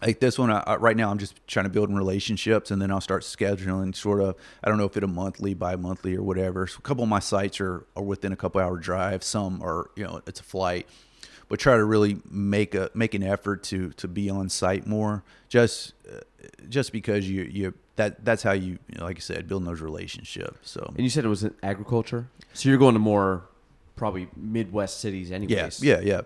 like this one I- right now i'm just trying to build relationships and then i'll start scheduling sort of i don't know if it's a monthly bi-monthly or whatever. So a couple of my sites are, are within a couple hour drive. Some are you know it's a flight. But try to really make a make an effort to to be on site more. Just uh, just because you you that that's how you, you know, like i said building those relationships so. And you said it was in agriculture, so you're going to more probably Midwest cities, anyways. yeah, yeah. yeah.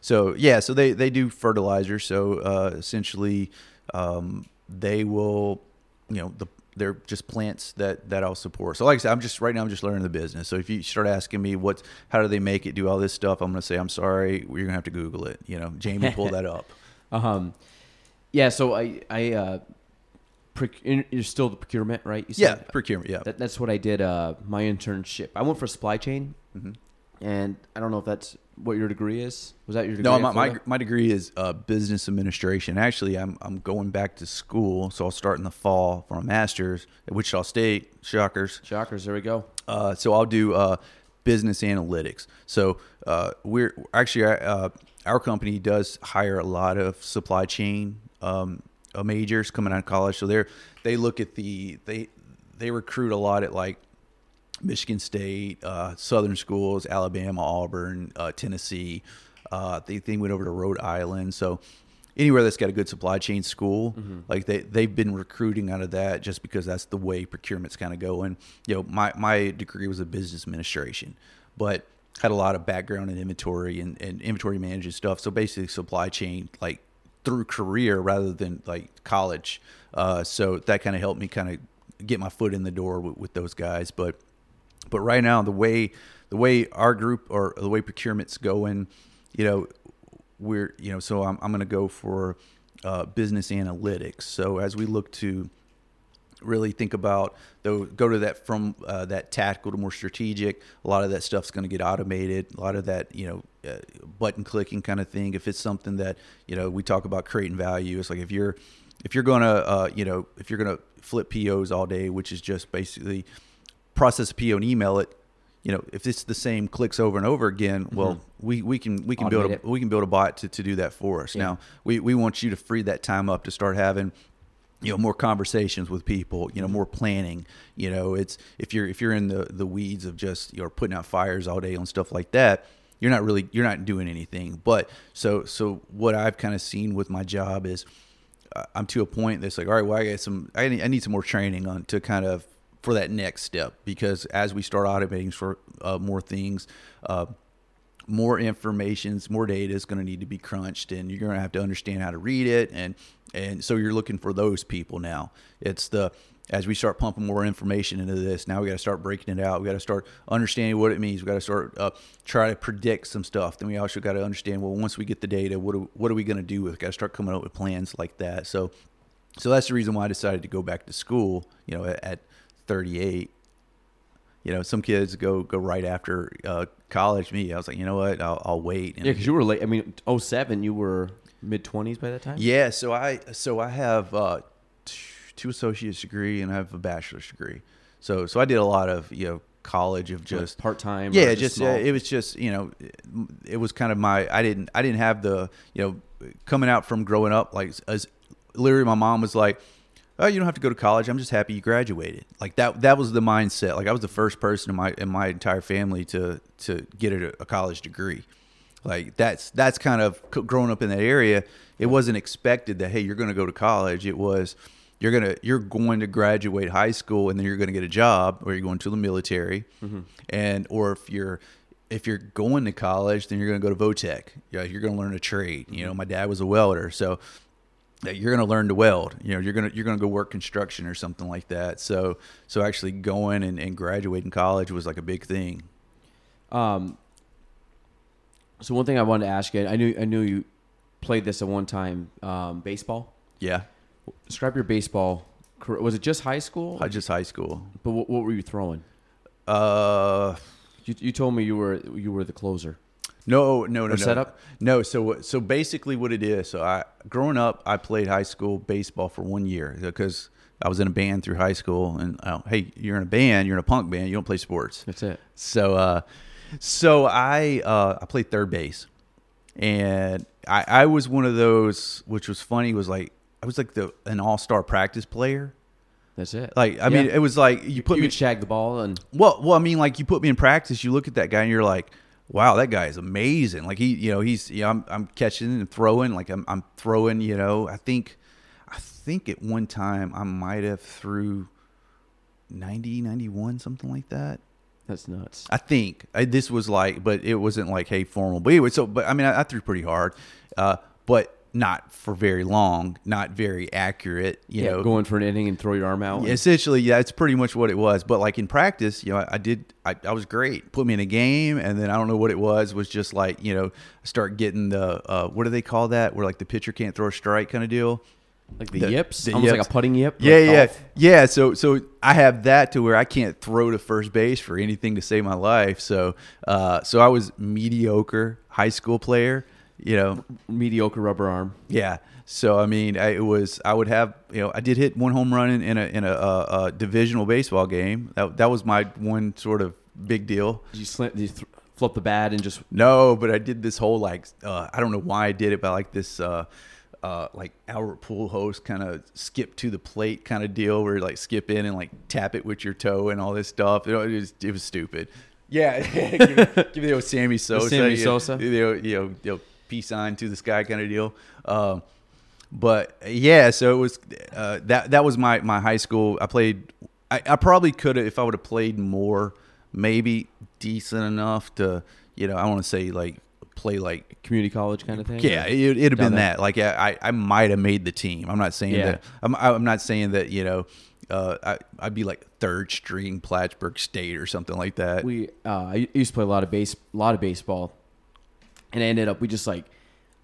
So yeah, so they they do fertilizer. So uh, essentially, um, they will, you know, the they're just plants that that I'll support. So like I said, I'm just right now I'm just learning the business. So if you start asking me what how do they make it, do all this stuff, I'm gonna say I'm sorry. You're gonna have to Google it. You know, Jamie, pull that up. Um, (laughs) yeah. So I I uh, proc- you're still the procurement, right? You Yeah, procurement. Yeah, That, that's what I did. Uh, my internship. I went for supply chain. And I don't know if that's what your degree is. Was that your degree? No, my, my, my degree is uh, business administration. Actually, I'm I'm going back to school, so I'll start in the fall for a master's at Wichita State. Shockers. Shockers. There we go. Uh, so I'll do uh, business analytics. So uh, we're actually uh, our company does hire a lot of supply chain um, uh, majors coming out of college. So they're they look at the they they recruit a lot at like Michigan State, uh, Southern schools, Alabama, Auburn, uh, Tennessee. Uh, they, went over to Rhode Island. So anywhere that's got a good supply chain school, like they, they've been recruiting out of that just because that's the way procurement's kind of going. You know, my, my degree was a business administration, but had a lot of background in inventory and, and inventory management stuff. So basically supply chain, like through career rather than like college. Uh, so that kind of helped me kind of get my foot in the door with, with those guys. But but right now the way the way our group or the way procurement's going, you know, we're you know so I'm I'm going to go for uh, business analytics. So as we look to really think about though go to that from uh, that tactical to more strategic a lot of that stuff's going to get automated a lot of that you know uh, button clicking kind of thing if it's something that you know we talk about creating value it's like if you're if you're going to uh, you know if you're going to flip POs all day which is just basically process a PO and email it you know if it's the same clicks over and over again well we, we can we can build a, it. we can build a bot to, to do that for us. Yeah. now we, we want you to free that time up to start having you know more conversations with people you know more planning. You know it's if you're if you're in the the weeds of just you know putting out fires all day on stuff like that you're not really you're not doing anything. But so so what i've kind of seen with my job is uh, i'm to a point that's like all right well i got some i need, I need some more training on to kind of for that next step because as we start automating for uh, more things uh, more information's more data is going to need to be crunched and you're going to have to understand how to read it and and so you're looking for those people now. It's the as we start pumping more information into this now we got to start breaking it out. We got to start understanding what it means. We got to start uh, try to predict some stuff. Then we also got to understand well once we get the data what are, what are we going to do with it? Got to start coming up with plans like that. So so that's the reason why i decided to go back to school you know at, at 38 you know, some kids go go right after uh, college. Me, I was like, you know what, I'll, I'll wait. And Yeah, because you were late. I mean, 07, you were mid 20s by that time? yeah, so I so I have uh, two associate's degree and I have a bachelor's degree. So so I did a lot of you know college of just part time. yeah, just, uh, it was just you know, it, it was kind of my I didn't I didn't have the you know coming out from growing up like as literally my mom was like, oh you don't have to go to college. I'm just happy you graduated. Like that that was the mindset. Like I was the first person in my in my entire family to to get a, a college degree. Like that's that's kind of growing up in that area it wasn't expected that hey you're going to go to college. It was you're going to you're going to graduate high school and then you're going to get a job or you're going to the military. Mm-hmm. And or if you're if you're going to college then you're going to go to Votech. Yeah you're going to learn a trade. You know mm-hmm. my dad was a welder. So that you're going to learn to weld you know you're going to you're going to go work construction or something like that so so actually going and, and graduating college was like a big thing Um, so one thing I wanted to ask you, I knew I knew you played this at one time, um, baseball. yeah Describe your baseball. career. Was it just high school? I just high school But what, what were you throwing? uh You, you told me you were you were the closer. No, no, no, no. setup? No, so so basically what it is. So I growing up, I played high school baseball for one year because I was in a band through high school. And uh, hey, you're in a band, you're in a punk band, you don't play sports. That's it. So, uh, so I uh, I played third base, and I, I was one of those, which was funny. Was like I was like the an all star practice player. That's it. Like I mean, it was like you put you me could shag the ball and well, well, I mean, like you put me in practice, you look at that guy and you're like, wow, that guy is amazing. Like he, you know, he's, you know, I'm, I'm catching and throwing, like I'm, I'm throwing, you know, I think, I think at one time I might have threw 90, 91, something like that. that's nuts. I think I, this was like, but it wasn't like, hey, formal. But anyway, so, but I mean, I, I threw pretty hard, uh, but not for very long, not very accurate, you yeah, know, going for an inning and throw your arm out. yeah, essentially, yeah, it's pretty much what it was. But like in practice, you know, I, I did, I, I was great. Put me in a game, and then I don't know what it was. Was just like you know, start getting the uh, what do they call that? Where like the pitcher can't throw a strike kind of deal. Like the, The- yips, the almost yips. like a putting yip. Yeah, yeah, golf. yeah. So, so I have that to where I can't throw to first base for anything to save my life. So, uh, so I was mediocre high school player. You know, mediocre rubber arm. yeah. So I mean, I, it was I would have you know I did hit one home run in, in a in a, uh uh divisional baseball game. That that was my one sort of big deal. Did you, slant, did you th- flip the bat and just No, but I did this whole like uh, I don't know why I did it, but like this uh, uh, like Albert Pujols kind of skip to the plate kind of deal, where you, like skip in and like tap it with your toe and all this stuff. It, was it was stupid. Yeah, (laughs) give, give the old Sammy Sosa, Sammy you know, Sosa? you know, you know, peace sign to the sky kind of deal. Um, but yeah, so it was uh, that that was my my high school. I played. I, I probably could have if I would have played more, maybe decent enough to you know I want to say like play like community college kind of thing? yeah it, it'd have been there. that like I I might have made the team. I'm not saying Yeah. that I'm I'm not saying that you know. Uh, I, I'd be like third string Plattsburgh State or something like that. we uh, I used to play a lot of base, a lot of baseball, and I ended up we just like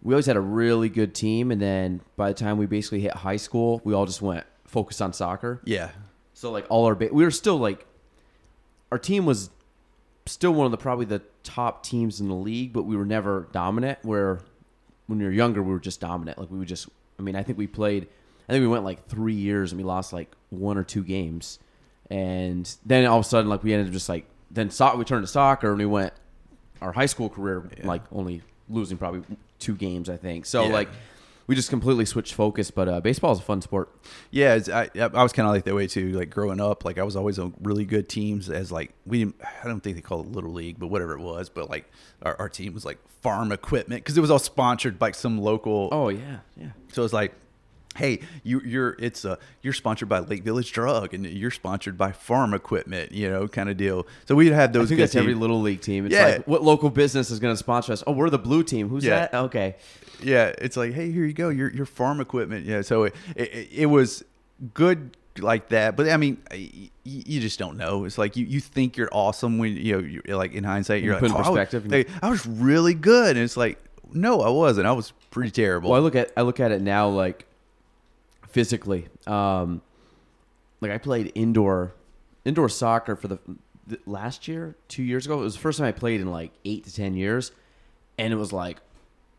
we always had a really good team, and then by the time we basically hit high school, we all just went focused on soccer. yeah, So like all our ba- we were still like our team was still one of the probably the top teams in the league, but we were never dominant. Where when we were younger, we were just dominant. Like we would just. I mean, I think we played. I think we went like three years and we lost like one or two games, and then all of a sudden, like we ended up just like then so- we turned to soccer and we went our high school career like only losing probably two games, I think. So Yeah. like we just completely switched focus. But uh, baseball is a fun sport. Yeah, it's, I I was kind of like that way too. Like growing up, like I was always on really good teams. As like we, didn't, I don't think they call it little league, but whatever it was. But like our, our team was like farm equipment because it was all sponsored by some local. Oh yeah, yeah. So it was like, hey, you, you're it's uh you're sponsored by Lake Village Drug and you're sponsored by Farm Equipment, you know, kind of deal. So we'd have I those. think good that's every little league team. It's Yeah. like what local business is going to sponsor us? Oh, we're the blue team. Who's Yeah. that? Okay. Yeah, it's like, hey, here you go, your your farm equipment. Yeah, so it it, it was good like that, but I mean, you just don't know. It's like you, you think you're awesome when you know you're like in hindsight, you're put like, in "Oh, I was- perspective, I was really good, and it's like, no, I wasn't. I was pretty terrible. Well, I look at I look at it now like physically. Um, like I played indoor indoor soccer for the, the last year, two years ago. It was the first time I played in like eight to ten years, and it was like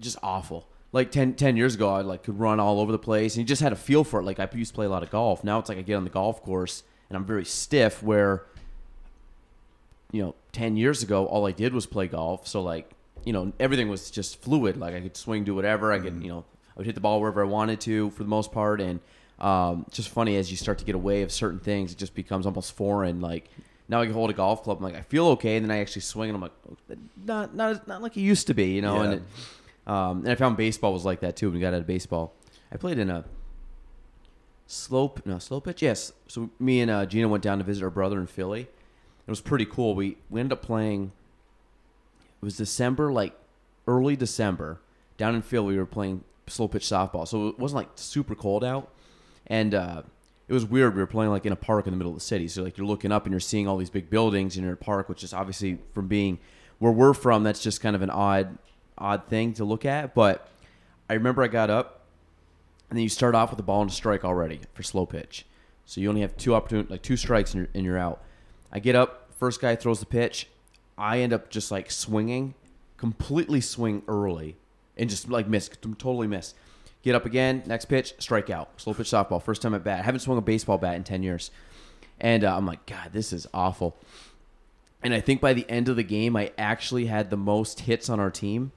just awful. Like 10, 10 years ago, I like could run all over the place, and you just had a feel for it. Like I used to play a lot of golf. Now it's like I get on the golf course and I'm very stiff. Where you know, 10 years ago, all I did was play golf. So, like, you know, everything was just fluid. Like, I could swing, do whatever. I could, you know, I would hit the ball wherever I wanted to for the most part. And um, just funny as you start to get away of certain things, it just becomes almost foreign. Like, now I can hold a golf club. I'm like, I feel okay. And then I actually swing, and I'm like, oh, not, not, not like it used to be, you know? And, it, um, and I found baseball was like that too when we got out of baseball. I played in a slope, no, slow pitch, yes. So me and uh, Gina went down to visit our brother in Philly. It was pretty cool. We we ended up playing. It was December, like early December, down in Philly. We were playing slow pitch softball, so it wasn't like super cold out, and uh, it was weird. We were playing like in a park in the middle of the city, so like you're looking up and you're seeing all these big buildings, in your park, which is obviously from being where we're from, that's just kind of an odd odd thing to look at. But I remember I got up, and then you start off with the ball and a strike already for slow pitch. So you only have two opportunity, like two strikes, and you're, and you're out. I get up, first guy throws the pitch. I end up just like swinging, completely swing early, and just like miss, totally miss. Get up again, next pitch, strikeout. Slow pitch softball, first time at bat. I haven't swung a baseball bat in ten years, and uh, I'm like, God, this is awful. And I think by the end of the game, I actually had the most hits on our team.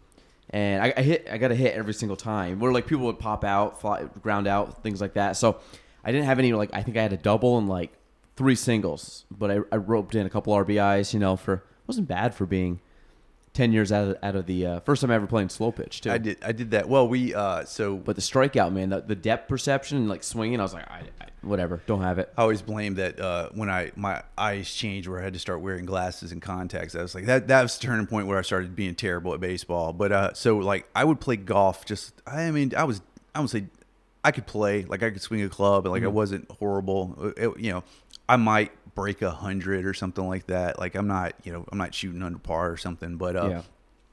And I, I hit, I got a hit every single time. Where like people would pop out, fly, ground out, things like that. So I didn't have any like I think I had a double and like three singles, but I, I roped in a couple RBIs. You know, for wasn't bad for being ten years out of out of the uh, first time ever playing slow pitch too. I did I did that. Well, we uh so But the strikeout, man, the, the depth perception and like swinging, I was like, I, I, whatever, don't have it. I always blame that uh, when I my eyes changed where I had to start wearing glasses and contacts. I was like that that was the turning point where I started being terrible at baseball. But uh, so like I would play golf. Just I mean I was I would say I could play like I could swing a club and like I wasn't horrible. It- you know I might break a hundred or something like that. Like I'm not you know I'm not shooting under par or something. But uh, Yeah.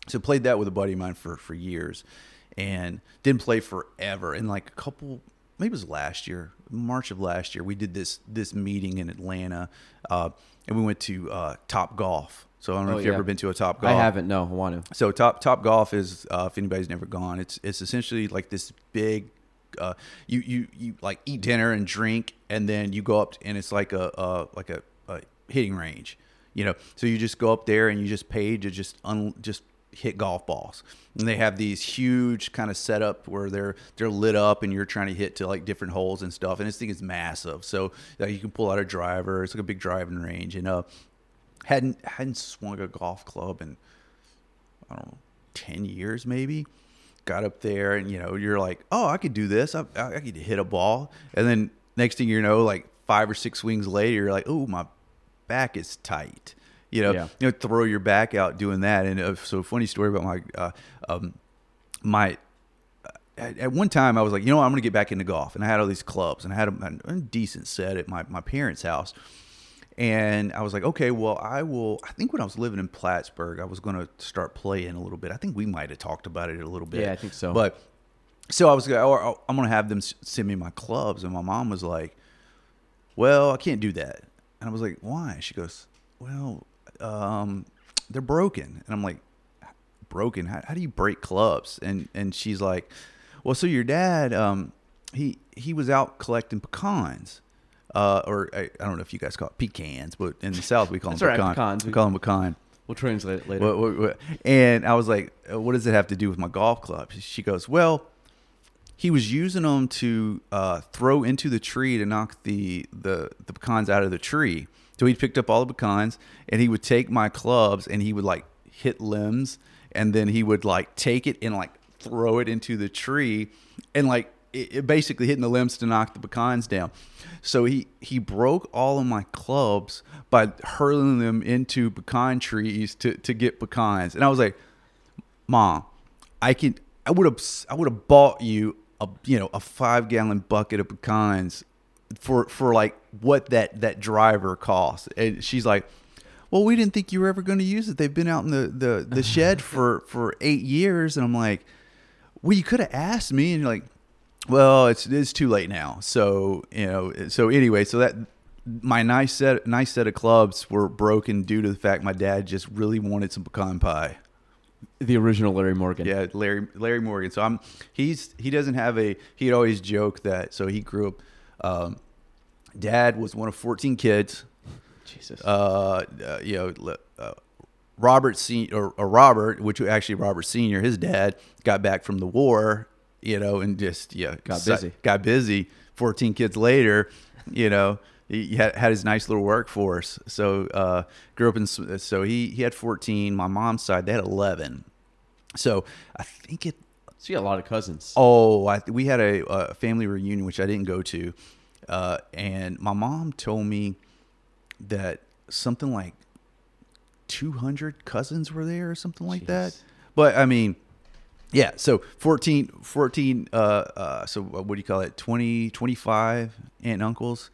so played that with a buddy of mine for for years, and didn't play forever. And like a couple maybe it was last year, March of last year. We did this this meeting in Atlanta, uh, and we went to uh, Top Golf. So I don't know Oh, if you've yeah. ever been to a Top Golf. I haven't. No, I want to. So top top golf is uh, if anybody's never gone, it's it's essentially like this big. Uh, you you you like eat dinner and drink, and then you go up and it's like a uh, like a, a hitting range, you know. So you just go up there and you just pay to just un, just hit golf balls, and they have these huge kind of setup where they're they're lit up and you're trying to hit to like different holes and stuff. And this thing is massive, so like, you can pull out a driver. It's like a big driving range, and uh, hadn't hadn't swung a golf club in I don't know, 10 years maybe. Got up there and, you know, you're like, oh, I could do this. I, I could hit a ball. And then next thing you know, like five or six swings later, you're like, oh, my back is tight. You know, Yeah. you know, throw your back out doing that. And uh, so, funny story about my, uh, um, my, at, at one time I was like, you know what, I'm going to get back into golf. And I had all these clubs and I had a, a decent set at my, my parents' house. And I was like, okay, well, I will. I think when I was living in Plattsburgh, I was going to start playing a little bit. I think we might have talked about it a little bit. Yeah, I think so. But so I was like, oh, I'm going to have them send me my clubs. And my mom was like, well, I can't do that. And I was like, why? She goes, well, um, they're broken. And I'm like, broken? How, how do you break clubs? And and she's like, well, so your dad, um, he he was out collecting pecans. Uh, or I, I don't know if you guys call it pecans, but in the South we call them right, pecan. pecans. We call them pecan. We'll translate it later. And I was like, what does it have to do with my golf club? She goes, well, he was using them to uh, throw into the tree to knock the, the, the pecans out of the tree. So he picked up all the pecans and he would take my clubs and he would like hit limbs and then he would like take it and like throw it into the tree and like it, it basically hitting the limbs to knock the pecans down. So he he broke all of my clubs by hurling them into pecan trees to to get pecans. And I was like, "Mom, I can I would have I would have bought you a you know a 5 gallon bucket of pecans for for like what that that driver cost." And she's like, "Well, we didn't think you were ever going to use it. They've been out in the the the shed (laughs) for for 8 years." And I'm like, "Well, you could have asked me." And you're like, well, it's it's too late now. So you know. So anyway, so that my nice set nice set of clubs were broken due to the fact my dad just really wanted some pecan pie. The original Larry Morgan. Yeah, Larry Larry Morgan. So I'm he's he doesn't have a he'd always joke that so he grew up. Um, dad was one of 14 kids. Jesus. Uh, uh, you know, uh, Robert Sen- or, or Robert, which was actually Robert Senior, his dad got back from the war, you know, and just yeah, Got busy. Got busy. Fourteen kids later, you know, he had, had his nice little workforce. So uh, grew up in. So he he had fourteen. My mom's side they had eleven. So I think it so you got a lot of cousins. Oh, I, we had a, a family reunion which I didn't go to, uh, and my mom told me that something like two hundred cousins were there or something like that. But I mean, yeah. So 14, 14 uh, uh, so what do you call it? 20, 25 aunt and uncles,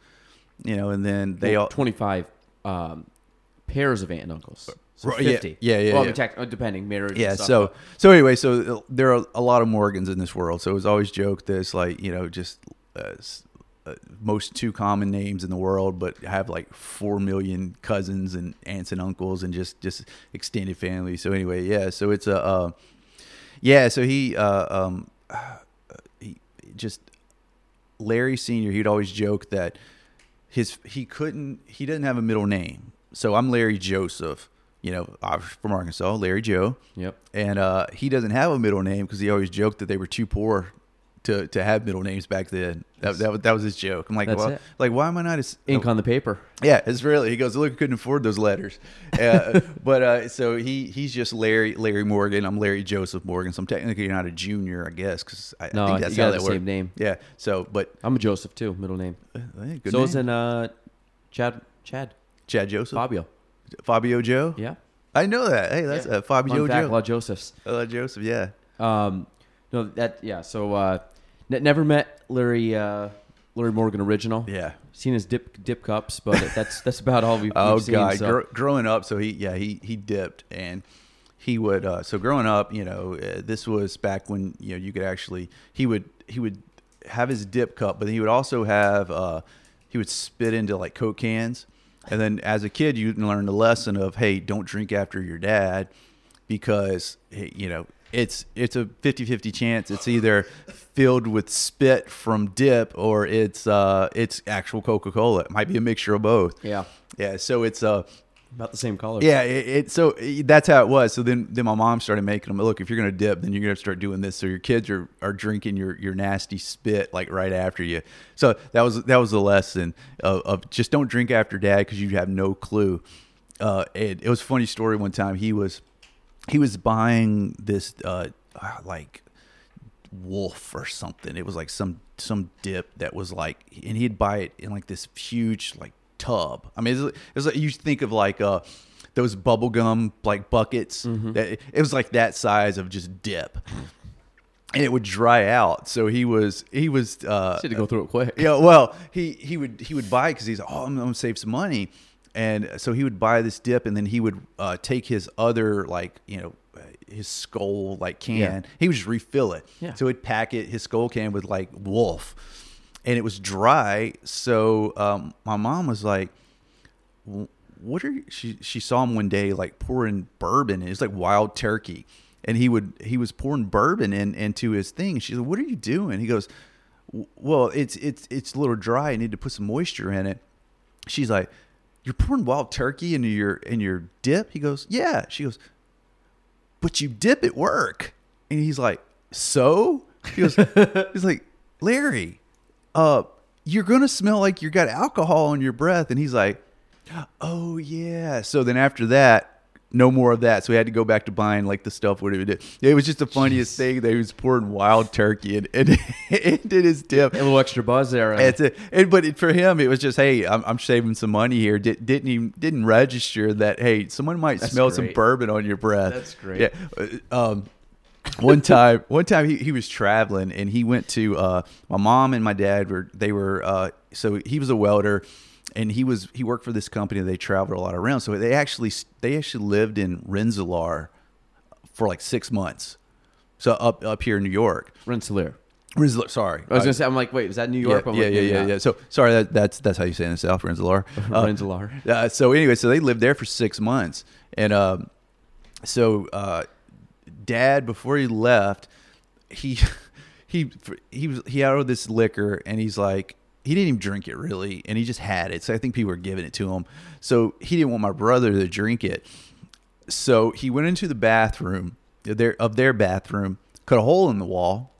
you know, and then they Well, all 25 um, pairs of aunt and uncles. So Right, yeah, 50. yeah, yeah, Well, yeah. tech- depending, marriage. yeah and stuff, so so anyway so uh, there are a lot of morgans in this world so it was always joked that it's like you know just uh, uh, most two common names in the world but have like four million cousins and aunts and uncles and just just extended family so anyway yeah so it's a uh, yeah so he uh, um (sighs) he just larry senior he'd always joke that his he couldn't he doesn't have a middle name so i'm larry joseph you know I'm from arkansas larry joe Yep. and uh, he doesn't have a middle name because he always joked that they were too poor to, to have middle names back then. That, that, was, that was his joke. I'm like, That's well, it. like why am I not as Ink on the paper. yeah, it's really. He goes, look, I couldn't afford those letters. (laughs) Uh, but uh, so he he's just Larry Larry Morgan. I'm Larry Joseph Morgan. So I'm technically not a junior, I guess, because I, No, I think that's how that the works. same name. Yeah. So, but I'm a Joseph too, middle name. uh, good so name. is in uh, Chad. Chad. Chad Joseph, Fabio. Fabio Joe. Yeah. I know that. Hey, that's Yeah. uh, Fabio Fun fact, a Joe. lot of Josephs. Uh, Joseph. Yeah. Um, no, that yeah. So uh, ne- never met Larry uh, Larry Morgan original. Yeah. Seen his dip dip cups, but (laughs) that's that's about all we've, Oh we've seen. god, so- Gr- growing up, so he yeah he he dipped and he would uh, so growing up, you know, uh, this was back when you know you could actually he would he would have his dip cup, but he would also have uh, he would spit into like Coke cans. And then as a kid, you learn the lesson of hey, don't drink after your dad because you know it's it's a 50-50 chance. It's either filled with spit from dip or it's uh it's actual coca-cola. It might be a mixture of both. Yeah. yeah so it's uh About the same color. yeah it, it so it- that's how it was. So then then my mom started making them look if you're gonna dip then you're gonna start doing this so your kids are are drinking your your nasty spit like right after you. So that was that was the lesson of, of just don't drink after dad because you have no clue. Uh it, it was a funny story one time. He was he was buying this uh, uh, like wolf or something. It was like some some dip that was like, and he'd buy it in like this huge like tub. I mean, it was, it was like you think of like uh those bubblegum like buckets. That it was like that size of just dip. And it would dry out, so he was he was uh, Had to go through it quick. yeah, well, he he would he would buy because he's like, oh, I'm gonna save some money, and so he would buy this dip, and then he would uh, take his other like you know his Skoal like can, Yeah. he would just refill it. Yeah. So he'd pack it his Skoal can with like wolf, and it was dry. So um, my mom was like, "What are you? she?" She saw him one day like pouring bourbon. It was like wild turkey, and he would he was pouring bourbon in into his thing. She said, "What are you doing?" He goes, "Well, it's it's it's a little dry. I need to put some moisture in it." She's like, "You're pouring wild turkey into your in your dip?" He goes, "Yeah." She goes, "But you dip at work," and he's like, "So?" He goes, (laughs) "He's like, Larry, uh, you're gonna smell like you got alcohol on your breath," and he's like, "Oh yeah." So then after that. No more of that. So we had to go back to buying like the stuff whatever did. It was just the funniest thing that he was pouring wild turkey and, (laughs) and into his dip. A little extra buzz there. It's a, and, but it, for him, it was just, hey, I'm, I'm saving some money here. Did, didn't even didn't register that, hey, someone might That's smell some bourbon on your breath. That's great. Yeah. Uh, Um, one time, (laughs) one time he, he was traveling and he went to uh, my mom and my dad were they were uh, so he was a welder and he was he worked for this company. They traveled a lot around, so they actually they actually lived in Rensselaer for like six months. So up up here in New York, Rensselaer. Rensselaer. Sorry, I was Uh, gonna say, I'm like, wait, is that New yeah, York? I'm yeah, like, yeah, yeah, yeah. So sorry, that, that's that's how you say it in the South, Rensselaer. (laughs) Uh, Rensselaer. uh, so anyway, so they lived there for six months, and um, so uh, Dad, before he left, he (laughs) he he was he had all this liquor, and he's like. He didn't even drink it really, and he just had it. So I think people were giving it to him. So he didn't want my brother to drink it. So he went into the bathroom, their of their bathroom, cut a hole in the wall,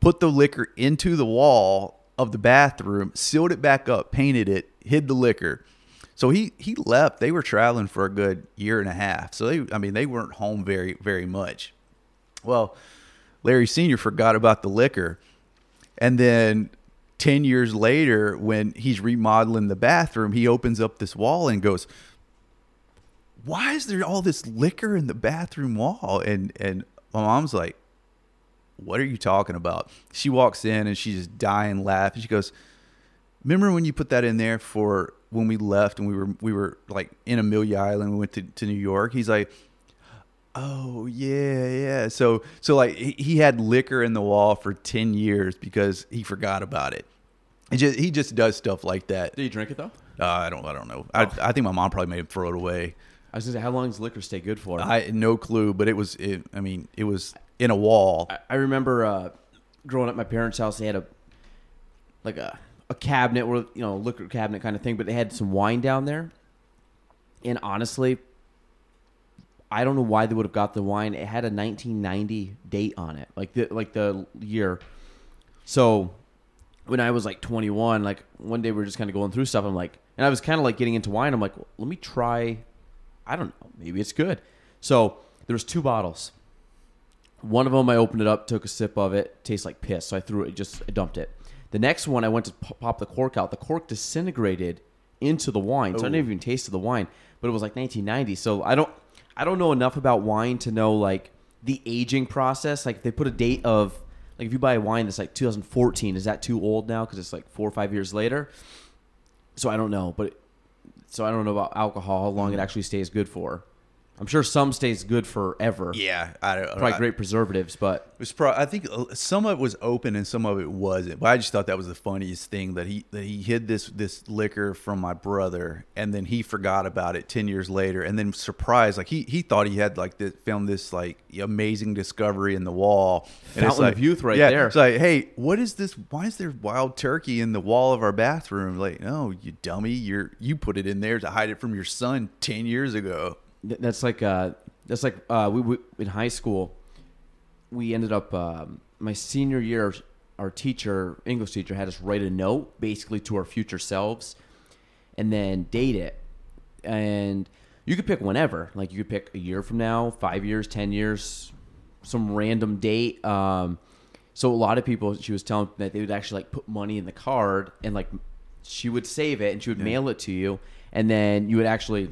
put the liquor into the wall of the bathroom, sealed it back up, painted it, hid the liquor. So he he left. They were traveling for a good year and a half. So they I mean they weren't home very very much. Well, Larry Senior forgot about the liquor. And then 10 years later when he's remodeling the bathroom, he opens up this wall and goes, "Why is there all this liquor in the bathroom wall?" And and my mom's like, what are you talking about? She walks in and she's just dying laughing. She goes, Remember when you put that in there for when we left and we were we were like in Amelia Island, we went to, to New York? He's like, Oh yeah, yeah. So so like he, had liquor in the wall for ten years because he forgot about it. He just he just does stuff like that. Did you drink it though? Uh, I don't I don't know. I, I think my mom probably made him throw it away. I was gonna say, how long does liquor stay good for? I no clue, but it was it, I mean it was in a wall. I, I remember uh, growing up at my parents' house. They had a like a a cabinet where you know liquor cabinet kind of thing, but they had some wine down there. And honestly, I don't know why they would have got the wine. It had a 1990 date on it, like the like the year. So when I was like 21, like one day we were just kind of going through stuff. I'm like, and I was kind of like getting into wine. I'm like, well, let me try. I don't know, maybe it's good. So there was two bottles. One of them, I opened it up, took a sip of it, tastes like piss. So I threw it, just I dumped it. The next one, I went to pop the cork out. The cork disintegrated into the wine, so I Ooh. never even tasted the wine. But it was like 1990, so I don't, I don't know enough about wine to know like the aging process. Like if they put a date of, like if you buy a wine that's like 2014, is that too old now because it's like four or five years later? So I don't know, but so I don't know about alcohol, how long it mm. actually stays good for. I'm sure some stays good forever. Yeah, I don't. Probably I- great preservatives, but It was pro- I think uh, some of it was open and some of it wasn't. But I just thought that was the funniest thing that he that he hid this this liquor from my brother and then he forgot about it ten years later and then surprised like he he thought he had like this, found this like amazing discovery in the wall. And Fountain of youth right yeah, there. It's like, hey, what is this? Why is there wild turkey in the wall of our bathroom? Like, no, you dummy, you're you put it in there to hide it from your son ten years ago. Th- that's like uh, that's like uh, we, we in high school. We ended up um, my senior year. Our teacher, English teacher, had us write a note basically to our future selves, and then date it. And you could pick whenever, like you could pick a year from now, five years, ten years, some random date. Um, so a lot of people, she was telling that they would actually like put money in the card and like she would save it and she would mail it to you, and then you would actually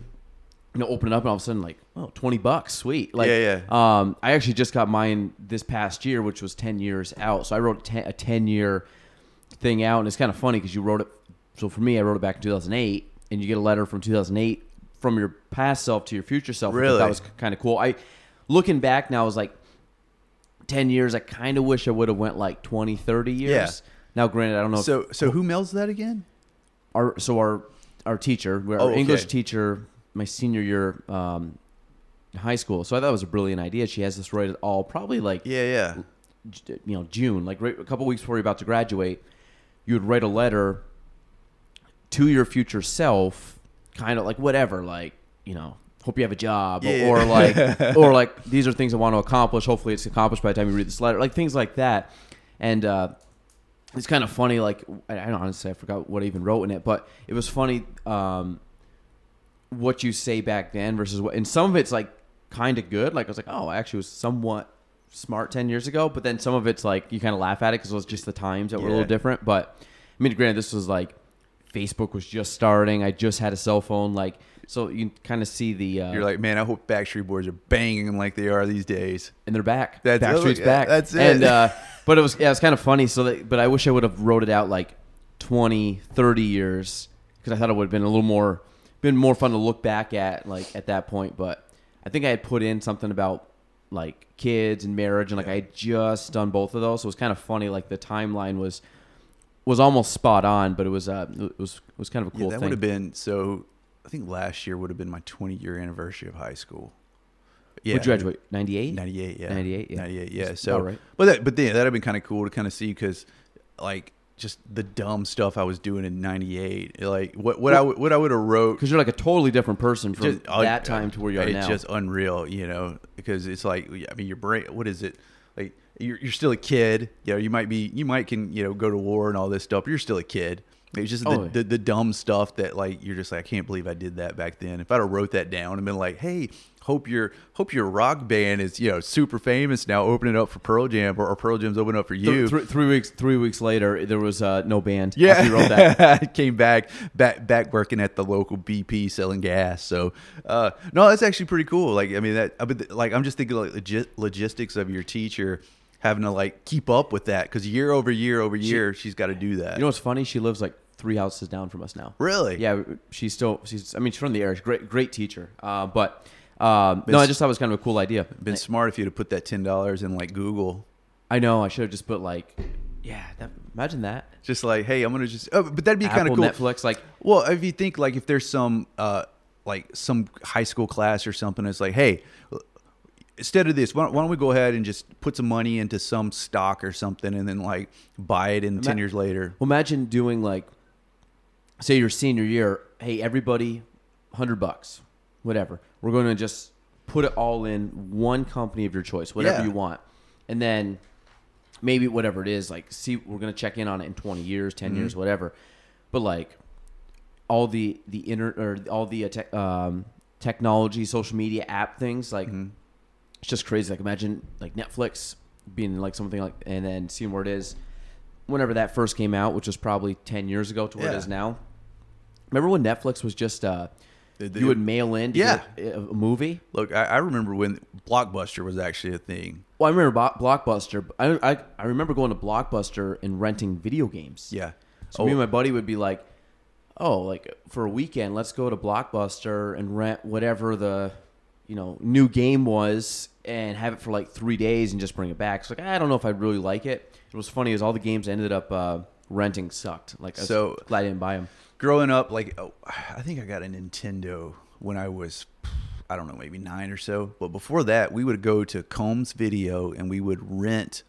you know, open it up and all of a sudden like, oh, 20 bucks, sweet. Like, Yeah, yeah. Um, I actually just got mine this past year, which was 10 years out. So I wrote a 10, a 10 year thing out, and it's kind of funny because you wrote it. So for me, I wrote it back in 2008, and you get a letter from 2008 from your past self to your future self. Really? that was kind of cool. I looking back now, I was like, 10 years. I kind of wish I would have went like 20, 30 years. Yeah. Now, granted, I don't know. if- So so who mails that again? our so our our teacher, our Oh, okay. English teacher, my senior year um, in high school. So I thought it was a brilliant idea. She has this right at all, probably like Yeah, yeah. you know June, like right, a couple weeks before you're about to graduate. You would write a letter to your future self, kind of like whatever, like you know. Hope you have a job, Yeah. or, or like, (laughs) or like these are things I want to accomplish. Hopefully, it's accomplished by the time you read this letter, like things like that. And uh, it's kind of funny. Like I, I don't honestly, I forgot what I even wrote in it, but it was funny um, what you say back then versus what. And some of it's like kind of good. Like I was like, oh, I actually was somewhat smart ten years ago. But then some of it's like you kind of laugh at it because it was just the times that were a little different. But I mean, granted, this was like Facebook was just starting. I just had a cell phone. Like so, you kind of see the. Uh, You're like, man, I hope Backstreet Boys are banging like they are these days. and they're back. That's- Backstreet's yeah, back. that's it. And uh, (laughs) but it was yeah, it was kind of funny. So that, but I wish I would have wrote it out like 20, 30 years because I thought it would have been a little more been more fun to look back at like at that point. But I think I had put in something about like kids and marriage and like I had just done both of those. So it was kind of funny. Like the timeline was was almost spot on, but it was uh it was it was kind of a Yeah, cool that thing. would have been so. I think last year would have been my 20 year anniversary of high school. Yeah, Would you graduate? Ninety eight. 98, yeah. 98, yeah. 98, yeah. So, right. but that, but yeah, that'd have been kind of cool to kind of see because, like, just the dumb stuff I was doing in '98, like what what I would- what I would have wrote Because you're like a totally different person from just- uh, that time to where you are it's now. just unreal, you know, because it's like I mean, your brain. What is it? Like you're you're still a kid. You know, you might be you might can you know go to war and all this stuff. But you're still a kid. It's just the, Oh, yeah. the, the dumb stuff that like you're just like I can't believe I did that back then. If I'd have wrote that down and been like, hey, hope your hope your rock band is you know super famous now, opening up for Pearl Jam or, or Pearl Jam's opening up for you. Th- three, three weeks three weeks later, there was uh, no band. Yeah, you that. (laughs) came back, back, back working at the local BP selling gas. So, uh, no, that's actually pretty cool. Like, I mean, that, I mean, like, I'm just thinking like logis- logistics of your teacher having to like keep up with that because year over year over year, she's got to do that. You know what's funny? She lives like three houses down from us now. really? Yeah, she's still. She's. I mean, she's from the area. She's great, great teacher. Uh, but um, no, I just thought it was kind of a cool idea. Been smart if you'd have put that ten dollars in like Google. I know. I should have just put like, yeah. That, imagine that. Just like, hey, I'm gonna just. Oh, but that'd be kind of cool. Netflix, like Well, if you think like if there's some uh like some high school class or something, it's like, hey, instead of this, why don't, why don't we go ahead and just put some money into some stock or something, and then like buy it in ten years later. Well, imagine doing like, say your senior year. Hey, everybody, hundred bucks, whatever. We're going to just put it all in one company of your choice, whatever Yeah. you want, and then maybe whatever it is, like, see, we're going to check in on it in twenty years, 10 years, Mm-hmm. whatever. But like, all the the inner or all the uh, tech um, technology, social media app things, like, Mm-hmm. it's just crazy. Like, imagine like Netflix being like something like, and then seeing where it is whenever that first came out, which was probably ten years ago to where it Yeah. is now. Remember when Netflix was just uh, you would mail in to Yeah. a, movie? Look, I, I remember when Blockbuster was actually a thing. Well, I remember Blockbuster. I, I I remember going to Blockbuster and renting video games. Yeah. So me and my buddy would be like, "Oh, like for a weekend, let's go to Blockbuster and rent whatever the, you know new game was and have it for like three days and just bring it back. It's like I don't know if I'd really like it. It was funny as all the games I ended up uh, renting sucked. Like I was So- glad I didn't buy them. Growing up, like oh, I think I got a Nintendo when I was, I don't know, maybe nine or so. But before that, we would go to Combs Video and we would rent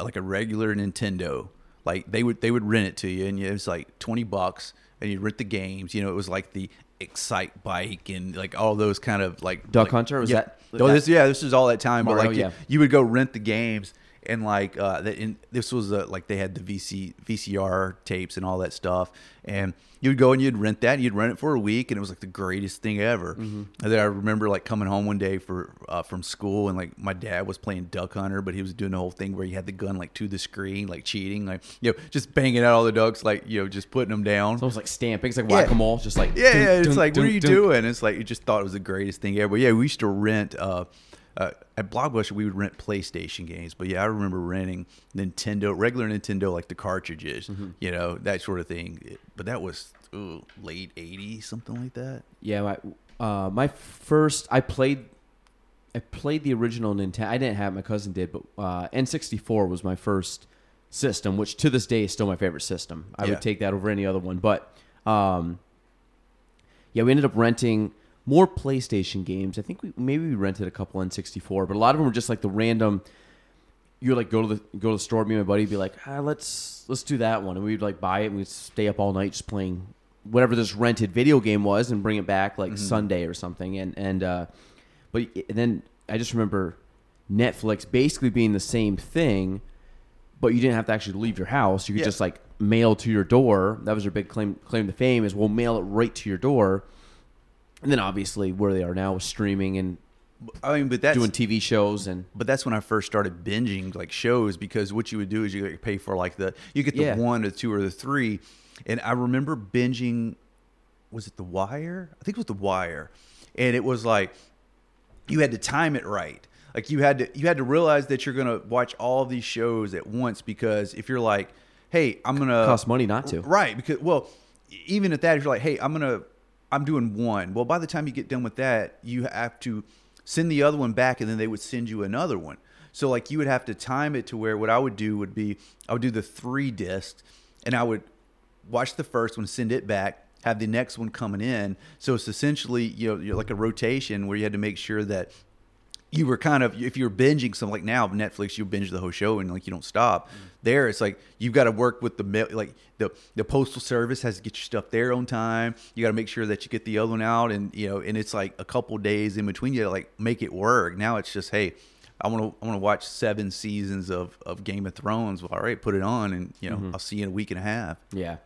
uh, like a regular Nintendo. Like they would they would rent it to you, and it was like twenty bucks, and you'd rent the games. You know, it was like the Excite Bike and like all those kind of like Duck like- Hunter? Was yeah. that- Oh, this yeah, this was all that time. Mario, but like you- you would go rent the games and like uh the, in, this was uh, like they had the VC VCR tapes and all that stuff and you would go and you'd rent that and you'd rent it for a week and it was like the greatest thing ever Mm-hmm. and then I remember like coming home one day for uh, from school and like my dad was playing Duck Hunter but he was doing the whole thing where he had the gun like to the screen like cheating like you know just banging out all the ducks like you know just putting them down It's almost like stamping. It's like whack a mole, just like yeah, dun, yeah. It's dun, like, dun, what are you doing? It's like you just thought it was the greatest thing ever. But yeah, we used to rent uh, uh, at Blockbuster. We would rent PlayStation games. But yeah, I remember renting Nintendo, regular Nintendo, like the cartridges, Mm-hmm. you know, that sort of thing. But that was ooh, late '80s, something like that. Yeah, my uh, my first I played I played the original Nintendo. I didn't have it, my cousin did, but uh, N64 was my first system, which to this day is still my favorite system. I Yeah. would take that over any other one. But um, yeah, we ended up renting more PlayStation games. I think we maybe we rented a couple N64, but a lot of them were just like the random. You like go to the go to the store. Me and my buddy would be like, ah, let's let's do that one, and we'd like buy it and we'd stay up all night just playing whatever this rented video game was and bring it back like Sunday or something. And and uh, but and then I just remember Netflix basically being the same thing, but you didn't have to actually leave your house. You could Yeah. just like mail to your door. That was their big claim claim to fame is we'll mail it right to your door. And then obviously where they are now with streaming and I mean, but that's doing TV shows and but that's when I first started binging like shows because what you would do is you like, pay for like the you get the Yeah. one or the two or the three, and I remember binging. Was it The Wire? I think it was The Wire, and it was like you had to time it right. Like you had to you had to realize that you're gonna watch all of these shows at once because if you're like, hey, I'm gonna cost money not to. Right, because well, even at that, if you're like, hey, I'm gonna, I'm doing one. Well, by the time you get done with that, you have to send the other one back, and then they would send you another one. So like you would have to time it to where what I would do would be I would do the three discs, and I would watch the first one, send it back, have the next one coming in. So it's essentially you know like a rotation where you had to make sure that you were kind of if you're binging something like now Netflix, you binge the whole show and like you don't stop. There, it's like you've got to work with the mail, like the the postal service has to get your stuff there on time. You got to make sure that you get the other one out, and you know, and it's like a couple days in between. You gotta, like make it work. Now it's just hey. I want to. I want to watch seven seasons of, of Game of Thrones. Well, all right, put it on, and you know I'll see you in a week and a half. Yeah.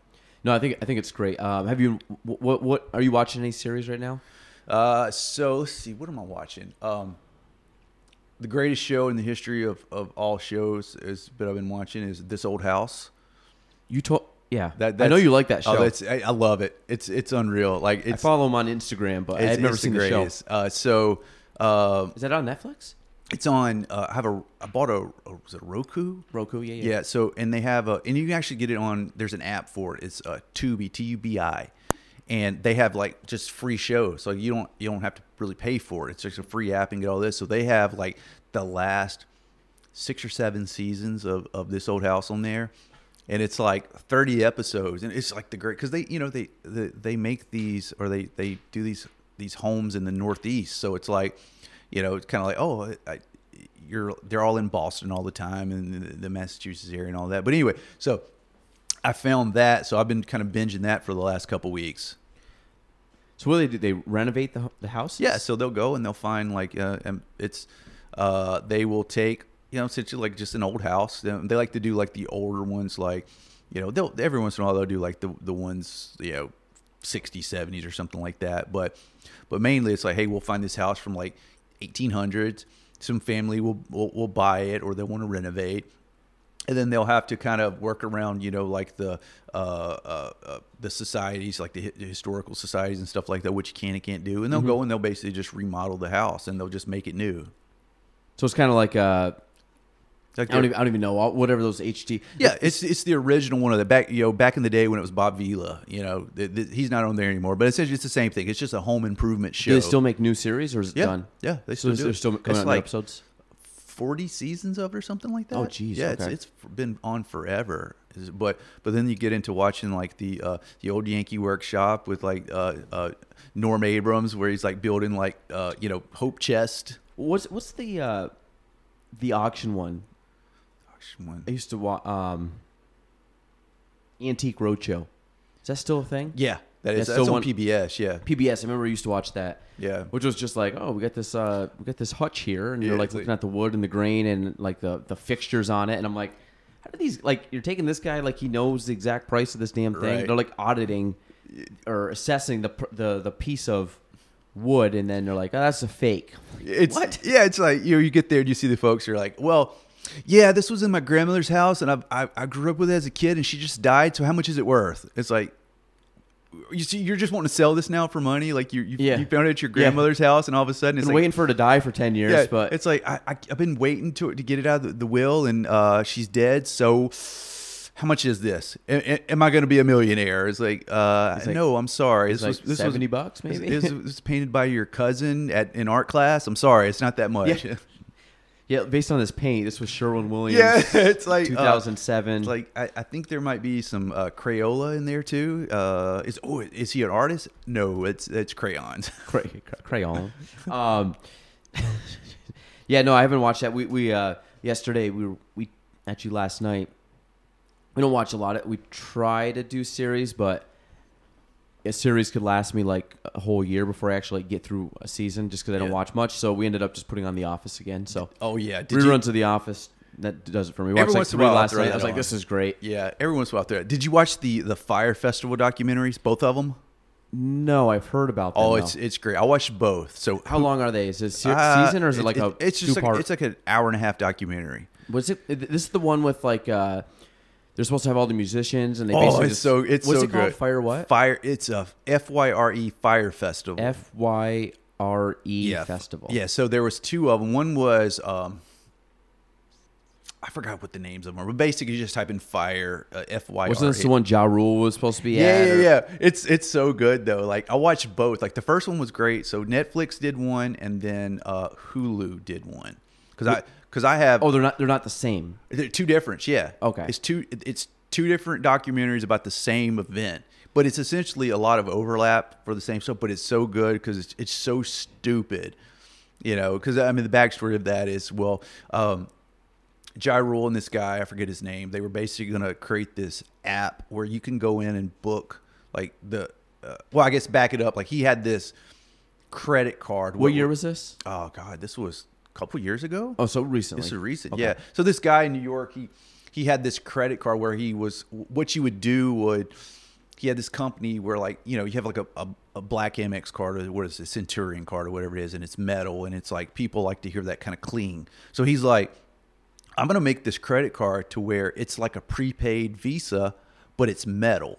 No, I think I think it's great. Um, have you what, what what are you watching any series right now? Uh, so let's see, what am I watching? Um, the greatest show in the history of, of all shows is that I've been watching is This Old House. You told yeah. That I know you like that show. Oh, I, I love it. It's it's unreal. Like I follow him on Instagram, but it's, I've never seen the, show. greatest. Uh, so uh, Is that on Netflix? it's on. Uh, I have a. I bought a. a was it a Roku? Roku, yeah, yeah. Yeah. So and they have a and you can actually get it on. There's an app for it. It's uh, Tubi T U B I, and they have like just free shows. So you don't you don't have to really pay for it. It's just a free app and get all this. So they have like the last six or seven seasons of of this old house on there. And it's like 30 episodes, and it's like the great because they, you know, they, they they make these or they they do these these homes in the Northeast, so it's like, you know, it's kind of like oh, I, you're they're all in Boston all the time and the, the Massachusetts area and all that. But anyway, so I found that, so I've been kind of binging that for the last couple weeks. So what do they do? They renovate the the house? Yeah, so they'll go and they'll find like uh, um, it's uh, they will take you know essentially like just an old house. They they like to do like the older ones, like you know they'll every once in a while they'll do like the the ones you know 60s 70s or something like that but but mainly it's like hey we'll find this house from like 1800s some family will will, will buy it or they want to renovate and then they'll have to kind of work around you know like the uh, uh, uh, the societies like the, hi- the historical societies and stuff like that which you can and can't do and they'll go and they'll basically just remodel the house and they'll just make it new So it's kind of like uh, Like I don't even I don't even know whatever those HD. yeah, it's it's the original one of the back you know back in the day when it was Bob Vila. You know, th- th- he's not on there anymore. But essentially, it's the same thing. It's just a home improvement show. Do they still make new series or is it Yeah, done? yeah, they So still do they're still coming It's out new like- episodes. Forty seasons of it or something like that. Oh, geez, yeah, okay. it's it's been on forever. But but then you get into watching like the uh, the old Yankee Workshop with like uh, uh, Norm Abrams, where he's like building like uh, you know Hope Chest. What's what's the uh, the auction one? Gosh, one- I used to watch um, Antique Roadshow. Is that still a thing? Yeah, that is That's on one- PBS. Yeah, PBS. I remember I used to watch that. yeah. Which was just like, oh, we got this, uh, we got this hutch here, and you're like it's like- looking at the wood and the grain and like the the fixtures on it, and I'm like, how do these like you're taking this guy like he knows the exact price of this damn thing? Right. They're like auditing or assessing the the the piece of wood, and then they're like, oh, that's a fake. It's What? yeah, it's like you know, you get there and you see the folks. You're like, well, yeah, this was in my grandmother's house, and I, I I grew up with it as a kid, and she just died. So how much is it worth? It's like. You see, you're just wanting to sell this now for money. Like you, you, Yeah. you found it at your Yeah. grandmother's house, and all of a sudden it's Been like, waiting for her to die for ten years, yeah, but it's like I, I, I've been waiting to to get it out of the, the will, and uh, she's dead. So, how much is this? A- am I going to be a millionaire? It's like, uh, It's like- no, I'm sorry. it's This like was this seventy was, bucks maybe. this was painted by your cousin at in art class. I'm sorry, it's not that much. Yeah. (laughs) yeah, based on this paint, this was Sherwin Williams. Yeah, (laughs) it's like uh, 2007. It's like I, I think there might be some uh, Crayola in there too. Uh, is oh is he an artist? No, it's it's crayons. (laughs) Cray- crayon. um, (laughs) yeah, no, I haven't watched that. We we uh, yesterday we were, we actually last night. We don't watch a lot of. We try to do series, but a series could last me like a whole year before I actually get through a season, just because I don't Yeah. watch much. So we ended up just putting on The Office again. So Oh yeah, Did reruns you, of The Office that does it for me. We Every like once in a while last night. I was like, on. this is great. yeah. Every once in a while, there. Did you watch the the Fire Festival documentaries? Both of them. No, I've heard about them. Oh, though. it's it's great. I watched both. So how long are they? Is it se- Uh, season or is it like a It's just two like part? it's like an hour and a half documentary. Was it? This is the one with like uh they're supposed to have all the musicians and they Oh, basically it's just, so it's what's so it called? good. Fire what? Fire. It's a F Y R E Fire Festival. F Y R E yeah, festival. Yeah. So there was two of them. One was um, I forgot what the names of them are, but basically you just type in fire uh, F Y. Wasn't this the one Ja Rule was supposed to be Yeah, at? yeah, or- yeah. It's it's so good though. Like I watched both. Like the first one was great. So Netflix did one, and then uh, Hulu did one. Because I because I have Oh, they're not. They're not the same. They're two different, yeah. Okay. It's two it's two different documentaries about the same event. But it's essentially a lot of overlap for the same stuff, but it's so good because it's it's so stupid. You know, because I mean the backstory of that is well, um Ja Rule and this guy, I forget his name, they were basically gonna create this app where you can go in and book like the uh, well, I guess back it up. Like he had this credit card. What year was this? Oh god, this was couple years ago. Oh, so recently. This is recent, Okay. yeah. So this guy in New York, he he had this credit card where he was. What you would do would he had this company where like you know you have like a, a, a black Amex card or what is it, Centurion card or whatever it is, and it's metal, and it's like people like to hear that kind of clean. So he's like, I'm gonna make this credit card to where it's like a prepaid Visa, but it's metal.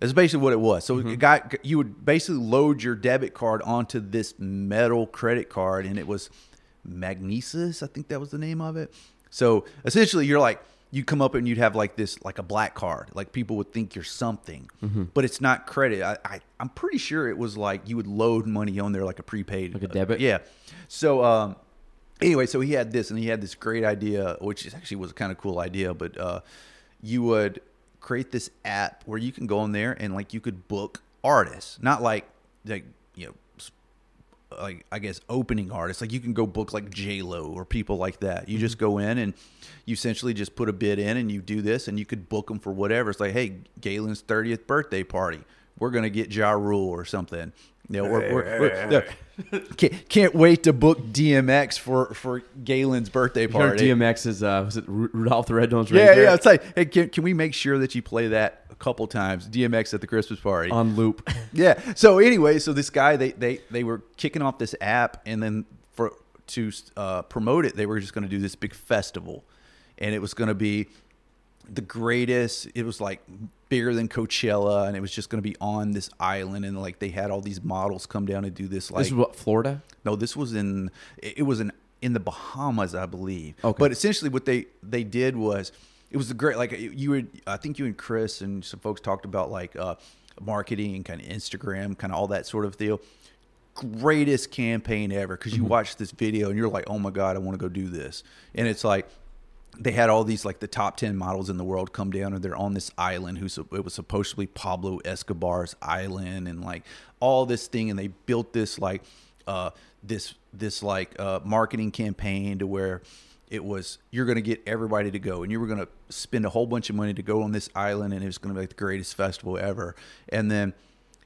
That's basically what it was. So Mm-hmm. guy, you would basically load your debit card onto this metal credit card, and it was Magnises, I think that was the name of it. So essentially, you're like you come up and you'd have like this, like a black card, like people would think you're something, Mm-hmm. but it's not credit. I, I I'm pretty sure it was like you would load money on there like a prepaid, Like a debit? yeah. So um, anyway, so he had this, and he had this great idea, which is actually was a kind of cool idea, but uh, you would create this app where you can go in there and like you could book artists, not like like you know s- like I guess opening artists. Like you can go book like J Lo or people like that. You just mm-hmm. go in and you essentially just put a bid in and you do this and you could book them for whatever. It's like, hey, Gaelan's thirtieth birthday party. We're gonna get Ja Rule or something. You know, we're, we're, we're- can't, can't wait to book DMX for for Gaelan's birthday You heard party. DMX is uh, was it Ru- Rudolph the Red-Nosed Yeah, yeah. It's like, hey, can, can we make sure that you play that a couple times? DMX at the Christmas party. on loop. (laughs) yeah. So anyway, so this guy, they they they were kicking off this app, and then for to uh, promote it, they were just going to do this big festival, and it was going to be the greatest. It was like bigger than Coachella, and it was just going to be on this island, and like they had all these models come down and do this. Like this is what Florida. no, this was in it was in in the Bahamas, I believe. Okay. But essentially, what they they did was it was a great like you would I think you and Chris and some folks talked about like uh, marketing and kind of Instagram, kind of all that sort of deal. Greatest campaign ever because you watch this video and you're like, oh my god, I want to go do this, and it's like they had all these like the top 10 models in the world come down and they're on this island who's it was supposedly Pablo Escobar's island and like all this thing and they built this like uh this this like uh marketing campaign to where it was you're going to get everybody to go and you were going to spend a whole bunch of money to go on this island and it was going to be like the greatest festival ever. And then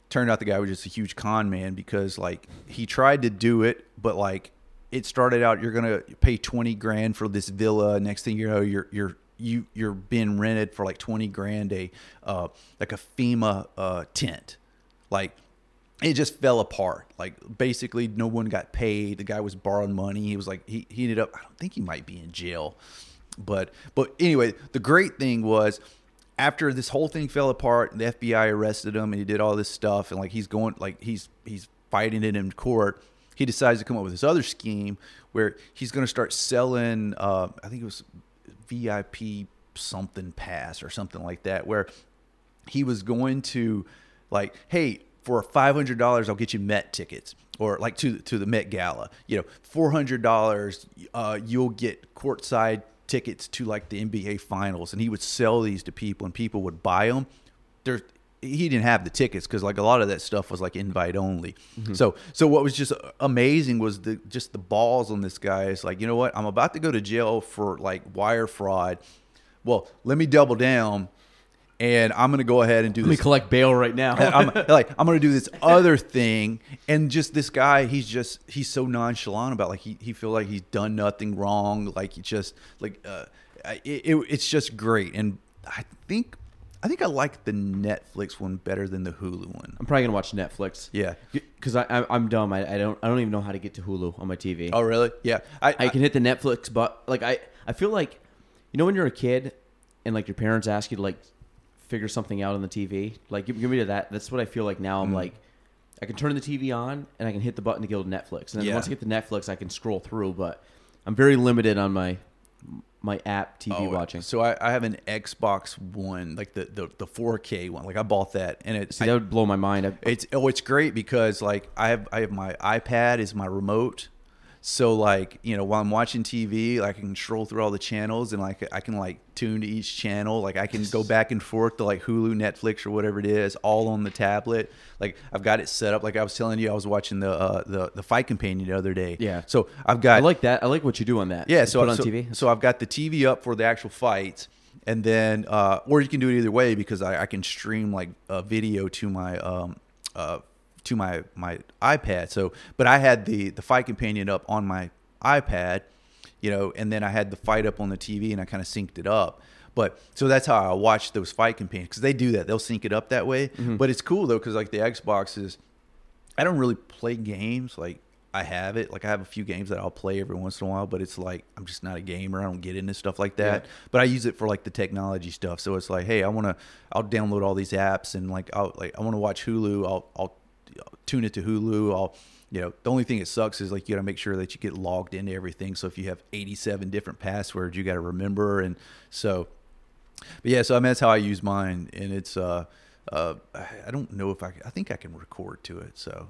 turned out the guy was just a huge con man because like he tried to do it but like it started out you're gonna pay 20 grand for this villa. Next thing you know you're you're you you're being rented for like 20 grand a uh like a fema uh tent. Like it just fell apart. Like basically no one got paid. The guy was borrowing money. He was like he, he ended up i don't think he might be in jail. But but anyway the great thing was after this whole thing fell apart the fbi arrested him and he did all this stuff. And like he's going like he's he's fighting it in court he decides to come up with this other scheme where he's going to start selling uh, i think it was vip something pass or something like that where he was going to like hey for $500 i'll get you met tickets or like to to the met gala. You know $400 uh, you'll get courtside tickets to like the nba finals. And he would sell these to people and people would buy them there he didn't have the tickets because like a lot of that stuff was like invite only. So so what was just amazing was the just the balls on this guy. It's like you know what? I'm about to go to jail for like wire fraud. Well let me double down and i'm going to go ahead and do this. Let me collect bail right now. I'm (laughs) like, I'm gonna do this other thing, and just this guy, he's just he's so nonchalant about like he he feel like he's done nothing wrong, like he just like uh, it, it, it's just great, and I think I think I like the Netflix one better than the Hulu one. I'm probably gonna watch Netflix. Yeah. because I, I I'm dumb. I, I don't I don't even know how to get to Hulu on my TV. Oh really? Yeah. I, I can hit the Netflix, but like I I feel like you know when you're a kid and like your parents ask you to like figure something out on the TV. Like give, give me to that. That's what I feel like now. I'm Mm. like I can turn the TV on and I can hit the button to go to Netflix, and then Yeah. once I get to Netflix, I can scroll through. But I'm very limited on my my app TV Oh, watching. So I, I have an Xbox One, like the, the the 4K one. Like I bought that, and it's See, that would blow my mind. I, It's oh, it's great because like I have I have my iPad is my remote, so like you know while I'm watching TV, like, I can scroll through all the channels and like I can like tune to each channel. Like I can go back and forth to like Hulu, Netflix, or whatever it is, all on the tablet. Like I've got it set up. Like I was telling you, I was watching the uh, the the Fight Companion the other day. Yeah. So I've got I like that. I like what you do on that. yeah, so on so, TV. So I've got the TV up for the actual fights, and then uh, or you can do it either way because I, I can stream like a video to my um uh to my my iPad. So, but I had the the fight companion up on my iPad, you know, and then I had the fight up on the TV, and I kind of synced it up. But so that's how I watch those fight companions because they do that. They'll sync it up that way. Mm-hmm. But it's cool though because like the Xbox is I don't really play games. Like I have it. Like I have a few games that I'll play every once in a while, but it's like I'm just not a gamer. I don't get into stuff like that. Yeah. But I use it for like the technology stuff. So it's like, hey, I want to. I'll download all these apps and like I'll like I want to watch Hulu. I'll I'll tune it to Hulu. I'll you know the only thing that sucks is like you got to make sure that you get logged into everything. So if you have 87 different passwords, you got to remember. And so, but yeah, so I mean that's how I use mine, and it's uh uh I don't know if I I think I can record to it. So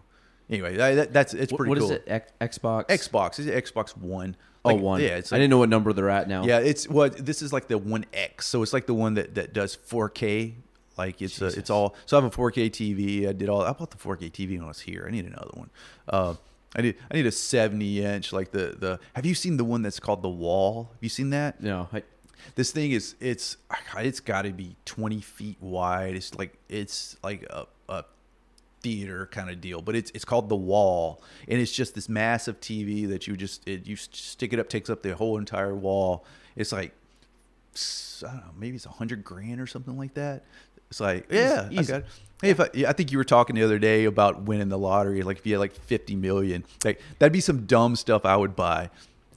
anyway, I, that, that's it's What- pretty what is it? X, Xbox. Xbox is it Xbox One. Oh, Like, one. Yeah, it's I didn't know what number they're at now. yeah, it's what this is like the One X. So it's like the one that that does 4K. Like it's a, it's all. So I have a 4K TV. I did all. I bought the 4K TV when I was here. I need another one. Uh, I need I need a 70 inch like the the. Have you seen the one that's called the Wall? Have you seen that? No. I, this thing is it's it's got to be 20 feet wide it's like it's like a, a theater kind of deal but it's it's called the wall and it's just this massive tv that you just it, you stick it up takes up the whole entire wall it's like i don't know maybe it's a hundred grand or something like that it's like yeah I got it. Hey, if I, yeah, I think you were talking the other day about winning the lottery. Like if you had like fifty million, like that'd be some dumb stuff I would buy.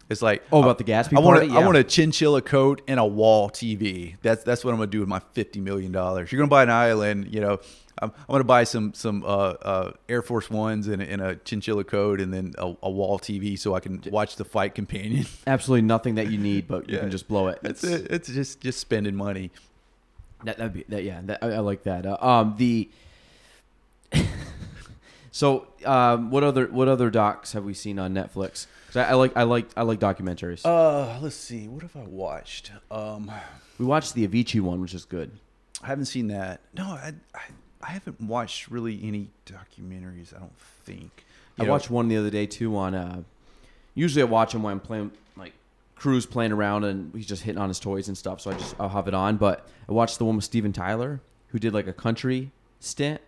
It's like Oh, about the Gatsby I want party? I want a chinchilla coat and a wall TV. That's that's what I'm gonna do with my fifty million dollars. You're gonna buy an island, you know, I'm, I'm gonna buy some some uh, uh, Air Force Ones and, a- and a chinchilla coat, and then a, a wall TV so I can watch the fight companion. Absolutely nothing that you need, but you (laughs) can just blow it. That's it. It's just just spending money. That that'd be that. Yeah, that, I, I like that. Uh, um, the (laughs) so um, what other what other docs have we seen on Netflix? 'Cause I, I like I like I like documentaries. Uh, let's see. What have I watched? Um, we watched the Avicii one, which is good. I haven't seen that. No, I I, I haven't watched really any documentaries. I don't think. I know, watched one the other day too on. Uh, usually I watch them when I'm playing like Cruz playing around and he's just hitting on his toys and stuff. So I just I'll have it on. But I watched the one with Steven Tyler who did like a country stint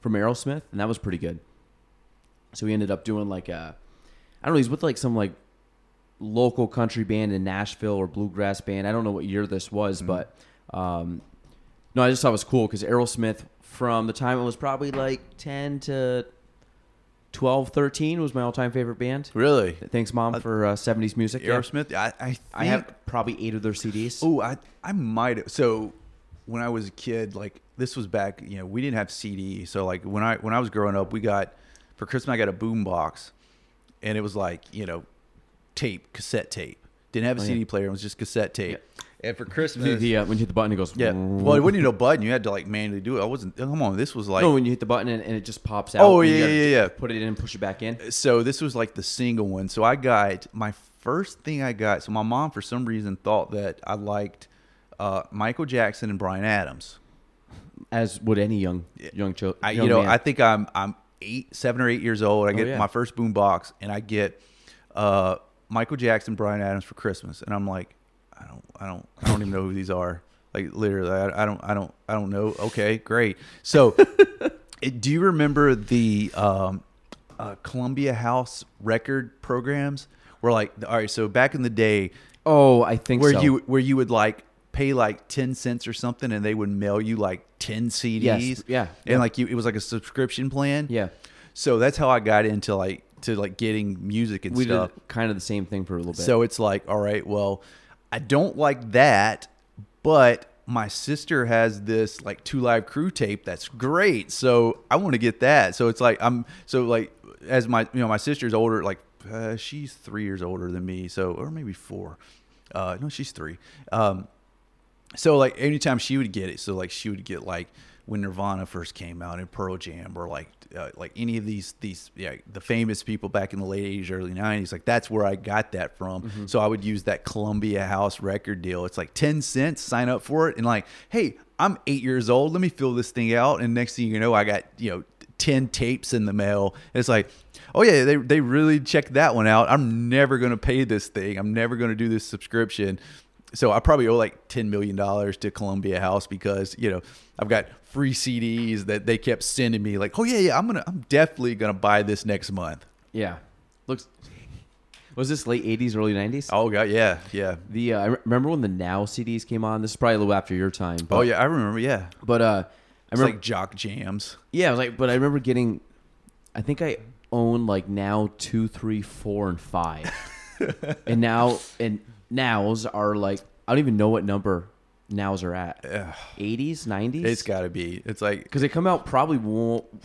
from Aerosmith, and that was pretty good. So he ended up doing like a, I don't know, he's with like some like local country band in Nashville or bluegrass band. I don't know what year this was, Mhm. but um, no, I just thought it was cool because Aerosmith from the time it was probably like 10 to 12, 13 was my all time favorite band. really Thanks, mom, Uh, for uh, 70s music. Yeah. Aerosmith. I I, think, I have probably eight of their CDs. Oh, I I might have. So when I was a kid, like this was back, you know, we didn't have CD. So like when I when I was growing up, we got for Christmas I got a boom box, and it was like you know, tape, cassette tape. Didn't have a Oh, CD yeah. player. It was just cassette tape. And for Christmas, the, uh, when you hit the button, it goes. yeah. Well, it wasn't even a button. You had to like manually do it. I wasn't. Come on, this was like. no, when you hit the button and, and it just pops out. Oh, yeah, yeah, yeah. Put it in, and push it back in. so this was like the single one. So I got my first thing I got. So my mom, for some reason, thought that I liked uh, Michael Jackson and Bryan Adams. As would any young young child. I, you know, I think I'm I'm eight, seven or eight years old. I get Oh, yeah. my first boom box, and I get uh, Michael Jackson, Bryan Adams for Christmas, and I'm like, I don't, I don't, I don't even know who these are. Like literally, I, I don't, I don't, I don't know. Okay, great. So, (laughs) do you remember the um, uh, Columbia House record programs? Where like, all right, so back in the day, oh, I think where so. you where you would like pay like 10 cents or something and they would mail you like 10 CDs. Yes, yeah, And yeah. like you it was like a subscription plan. Yeah, So that's how I got into like to like getting music and we stuff. did kind of the same thing for a little bit. So it's like, all right, well, I don't like that, but my sister has this like 2 Live Crew tape that's great. So I want to get that. So it's like I'm so like as my you know my sister's older, like uh, she's three years older than me, so or maybe four. Uh, no, she's three. Um, so like anytime she would get it, so like she would get like when Nirvana first came out and Pearl Jam or like uh, like any of these these yeah the famous people back in the late eighties early nineties like that's where I got that from. So I would use that Columbia House record deal. It's like ten cents, sign up for it, and like hey, I'm eight years old. Let me fill this thing out, and next thing you know, I got you know ten tapes in the mail. And it's like. Oh yeah, they they really checked that one out. I'm never gonna pay this thing. I'm never gonna do this subscription so I probably owe like ten million dollars to Columbia House because you know I've got free CDs that they kept sending me. Like, oh yeah, yeah, I'm gonna, I'm definitely gonna buy this next month. yeah, looks. Was this late '80s, early '90s? Oh god, yeah, yeah. The uh, I remember when the Now CDs came on. This is probably a little after your time. But, oh yeah, I remember. Yeah, But uh, I it's remember. like jock jams. yeah, I was like, but I remember getting. I think I own like Now two, three, four, and five, (laughs) and now and Nows are like I don't even know what number Nows are at. 80s, 90s. it's got to be. It's like because they come out probably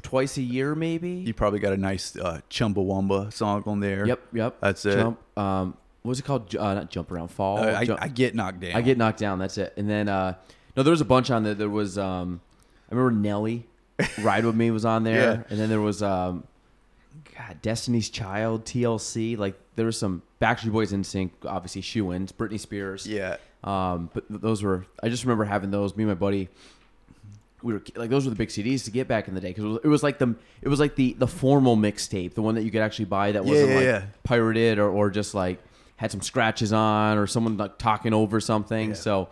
twice a year, maybe. you probably got a nice uh, Chumbawamba song on there. Yep, yep. That's it. Jump. Um, what was it called? Uh, not jump around, fall. Uh, I, Jump- I get knocked down. I get knocked down. That's it. And then uh, no, there was a bunch on there. There was um, I remember Nelly, (laughs) Ride with Me was on there, Yeah. and then there was um, God, Destiny's Child, TLC. Like there was some Backstreet Boys NSYNC, obviously shoe-ins, Britney Spears. Yeah. Um, but those were I just remember having those. Me and my buddy, we were like those were the big CDs to get back in the day because it was, it was like the it was like the the formal mixtape, the one that you could actually buy that wasn't yeah, like yeah. pirated or, or just like had some scratches on or someone like talking over something. Yeah. So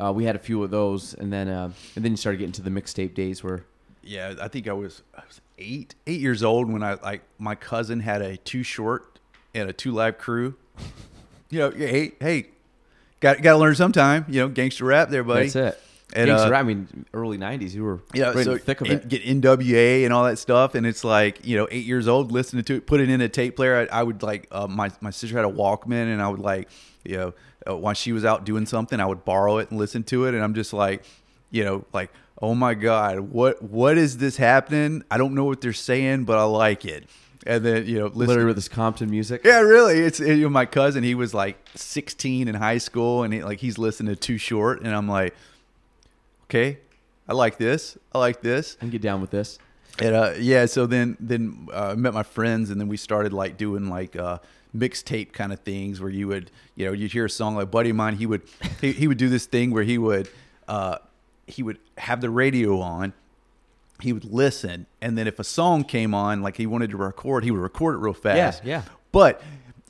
uh, we had a few of those, and then uh, and then you started getting to the mixtape days where Yeah, I think I was I was eight eight years old when I like my cousin had a Too Short and a 2 Live Crew. You know, hey hey, got got to learn sometime. You know, gangster rap there, buddy. that's it. And, Gangsta uh, rap, I mean, early '90s, you were Yeah, right in so thick of it. get NWA and all that stuff, and it's like you know, eight years old listening to it, put it in a tape player. I, I would like uh, my my sister had a Walkman, and I would like you know uh, while she was out doing something, I would borrow it and listen to it, and I'm just like, you know, like, oh my god, what what is this happening? I don't know what they're saying, but I like it. And then you know, listen, Literally with this Compton music. yeah, really. It's you know, my cousin. He was like 16 in high school, and he, like he's listening to Too Short, and I'm like, okay, I like this. I like this. I can get down with this. And uh, yeah, so then then uh, I met my friends, and then we started like doing like uh, mixtape kind of things where you would you know you'd hear a song like a buddy of mine he would he, he would do this thing where he would uh, he would have the radio on. He would listen, and then if a song came on, like he wanted to record, he would record it real fast. yeah. yeah. But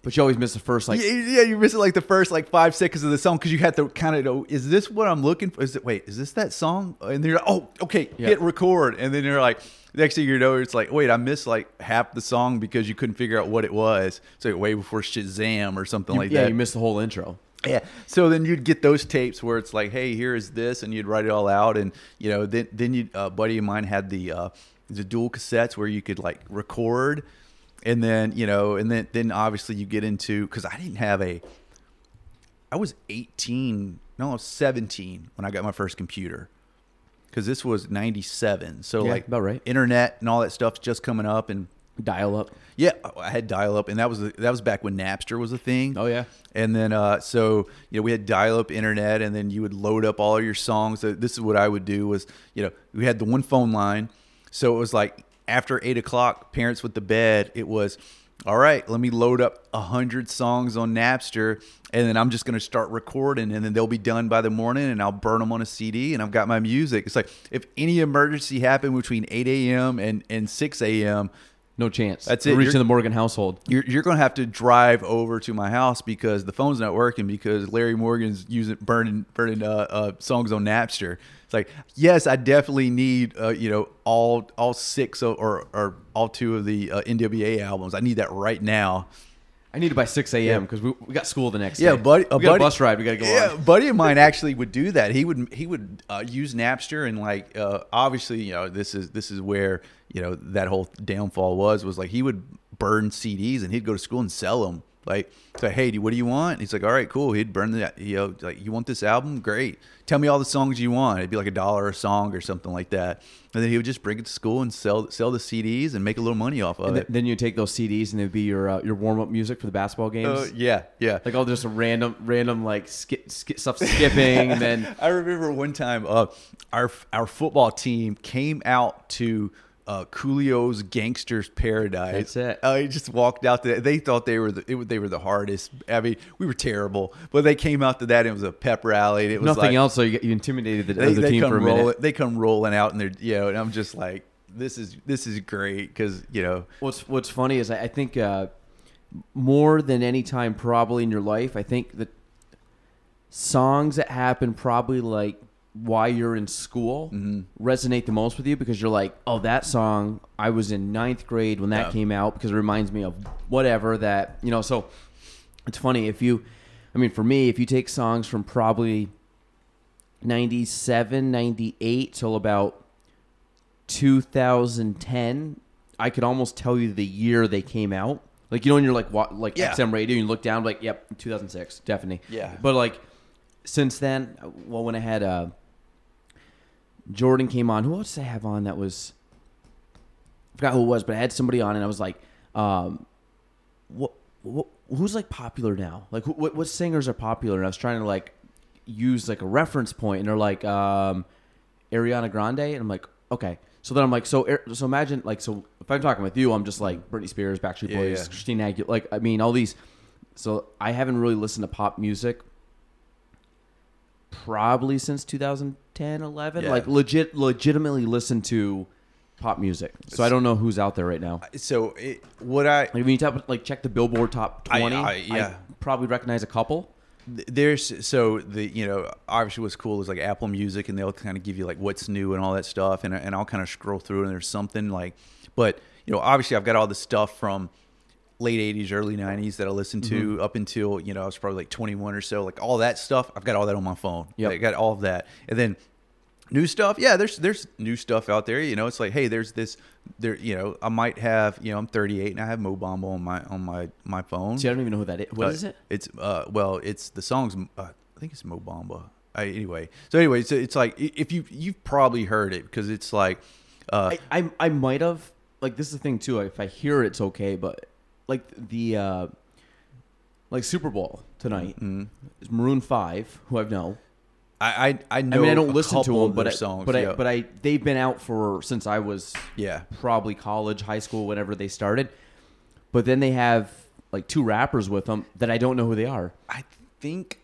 But you always miss the first like yeah, yeah, you miss it like the first like five seconds of the song because you had to kind of know, is this what I'm looking for? Is it wait, is this that song? And then you're like, oh, okay, Yeah. hit record, and then you're like, next thing you know, it's like, wait, I missed like half the song because you couldn't figure out what it was. So way before Shazam or something you- like yeah, that. you missed the whole intro. Yeah. So then you'd get those tapes where it's like, hey, here is this, and you'd write it all out, and you know, then then you a buddy of mine had the uh, the dual cassettes where you could like record, and then you know, and then then obviously you get into because I didn't have a. I was eighteen, no, I was seventeen when I got my first computer, because this was ninety seven. So Yeah, like about right. internet and all that stuff's just coming up, and Dial up. yeah, I had dial up, and that was that was back when Napster was a thing. Oh yeah. And then, uh, so you know, we had dial-up internet, and then you would load up all your songs. So this is what I would do: was you know, we had the one phone line, so it was like after eight o'clock, parents with the bed. It was all right. Let me load up a hundred songs on Napster, and then I'm just going to start recording, and then they'll be done by the morning, and I'll burn them on a CD, and I've got my music. It's like if any emergency happened between eight a.m. and and six a.m. No chance. That's We're it. Reaching You're- the Morgan household. You're, you're going to have to drive over to my house because the phone's not working because Larry Morgan's using burning burning uh, uh, songs on Napster. It's like yes, I definitely need uh, you know all all six of, or or all two of the uh, NWA albums. I need that right now. I need it by six a.m. Yeah. because we, we got school the next Yeah, day. buddy, a we got buddy- a bus ride. We got to go yeah, on. buddy of mine actually would do that. He would he would uh, use Napster and like uh, obviously you know this is this is where you know that whole downfall was was like he would burn CDs and he'd go to school and sell them. Like say, hey, do- what do you want? He's like, all right, cool. He'd burn the you know like you want this album? Great. Tell me all the songs you want. It'd be like a dollar a song or something like that. And then he would just bring it to school and sell sell the CDs and make a little money off of And it. then you take those CDs and it'd be your uh, your warm up music for the basketball games. Uh, yeah, yeah. Like all just random random like skip, skip stuff skipping and then (laughs) I remember one time uh, our our football team came out to uh, Coolio's Gangsters Paradise. That's it. Uh, he just walked out there. They thought they were the, it, they were the hardest. I mean, we were terrible, but they came out to that. And it was a pep rally. And it was nothing like, else. So you, you intimidated the They, other they team for a minute. They come rolling out, and they're you know, and I'm just like, this is this is great because you know, What's What's funny is I, I think uh, more than any time probably in your life, I think that songs that happen probably like while you're in school Mm-hmm. resonate the most with you because you're like, oh, that song I was in ninth grade when that Yeah. came out because it reminds me of whatever that you know. So it's funny if you, I mean, for me, if you take songs from probably 97, 98 till about 2010, I could almost tell you the year they came out. Like you know, when you're like wa- like Yeah. XM radio, and you look down, like yep, 2006, definitely. Yeah. But like since then, well, when I had uh, Jordan came on, who else did I have on that was? I forgot who it was, but I had somebody on, and I was like, um, what, what who's like popular now? Like who, what what singers are popular? And I was trying to like use like a reference point, and they're like um, Ariana Grande, and I'm like, okay. So then I'm like, so so imagine like so if I'm talking with you, I'm just like Britney Spears, Backstreet Yeah, Boys, yeah. Christina Aguilera, like I mean all these. So I haven't really listened to pop music probably since 2010, 11. Yeah. Like legit, legitimately listen to pop music. So I don't know who's out there right now. so it, what I Like when you tap, like check the Billboard Top 20, I- yeah. probably recognize a couple. there's so the you know obviously what's cool is like Apple Music and they'll kind of give you like what's new and all that stuff and and I'll kind of scroll through and there's something like but you know obviously I've got all the stuff from late 80s early 90s that I listened to Mm-hmm. up until you know I was probably like 21 or so like all that stuff I've got all that on my phone Yep. I got all of that and then new stuff yeah there's there's new stuff out there you know it's like hey there's this there you know I might have you know I'm 38 and I have Mo Bamba on my on my my phone See, I don't even know who that is. What uh, is it? It's uh well, it's the song's uh, I think it's Mo Bamba. I, anyway, so anyway, so it's like if you you've probably heard it because it's like, uh, I, I I might have like this is the thing too. If I hear it, it's okay, but like the uh like Super Bowl tonight mm, is Maroon Five, who I've know. I I I know. I mean, I don't listen to them, but their I, songs, but yeah. I but I they've been out for since I was yeah, probably college, high school, whenever they started. But then they have like two rappers with them that I don't know who they are. I think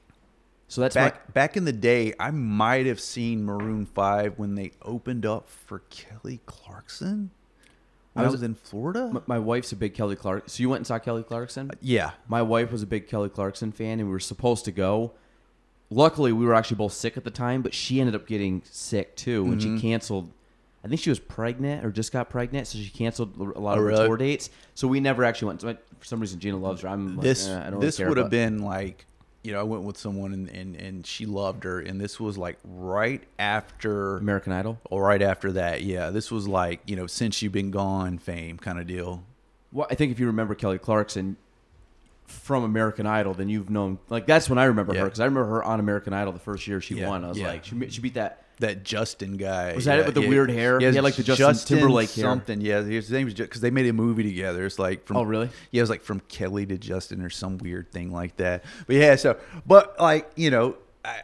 So that's back back in the day, I might have seen Maroon Five when they opened up for Kelly Clarkson. When I I was, was- in Florida. my, my wife's a big Kelly Clark. So you went and saw Kelly Clarkson? yeah, My wife was a big Kelly Clarkson fan, and we were supposed to go. Luckily, we were actually both sick at the time, but she ended up getting sick too, and Mm-hmm. she canceled. I think she was pregnant or just got pregnant, so she canceled a lot Oh, of her really? tour dates. So we never actually went. So I, for some reason, Gina loves her. I'm like, this eh, I don't this really would have been like you know I went with someone and, and and she loved her and this was like right after American Idol. or right after that yeah this was like you know since you've been gone fame kind of deal Well, I think if you remember Kelly Clarkson from American Idol, then you've known like that's when I remember her because I remember her on American Idol the first year she Yeah, won. I was yeah. like, she, she beat that. That Justin guy Was that it with the weird hair? Yeah, He had, like, the Justin Timberlake hair. something. Yeah, his name was because they made a movie together. It's like from Oh, really? Yeah, it was like from Kelly to Justin or some weird thing like that. But yeah, so but like you know, I,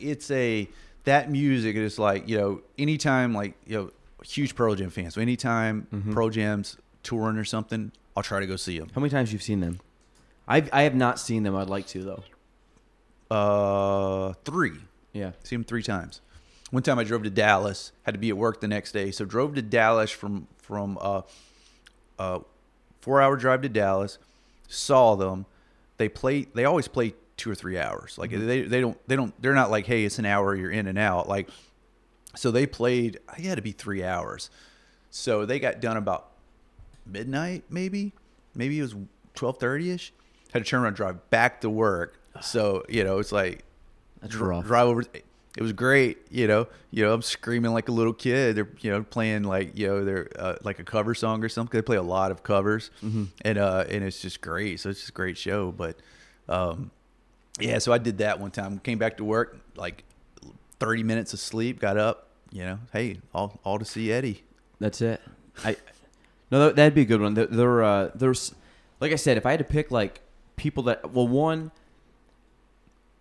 it's a that music is like you know anytime like you know huge Pearl Jam fan. So anytime Mm-hmm. Pearl Jam's touring or something, I'll try to go see them. How many times you've seen them? I've I have not seen them. I'd like to though. Uh, three. Yeah. See him three times. One time I drove to Dallas, had to be at work the next day, so drove to Dallas from from uh, uh, four hour drive to Dallas. Saw them. They play. They always play two or three hours. Like they they don't they don't they're not like hey it's an hour you're in and out like. So they played. I had to be three hours. So they got done about midnight, maybe. Maybe it was twelve thirty ish. Had to turn around, drive back to work. So you know it's like That's dr- rough. drive over. It was great, you know. You know, I'm screaming like a little kid. They're, you know, playing like, you know, they're uh, like a cover song or something. They play a lot of covers, Mm-hmm. and uh, and it's just great. So it's just a great show. But, um, yeah. So I did that one time. Came back to work like 30 minutes of sleep. Got up. You know, hey, all all to see Eddie. That's it. I no, that, that'd be a good one. There, there, uh, there's like I said, if I had to pick like people that well, one.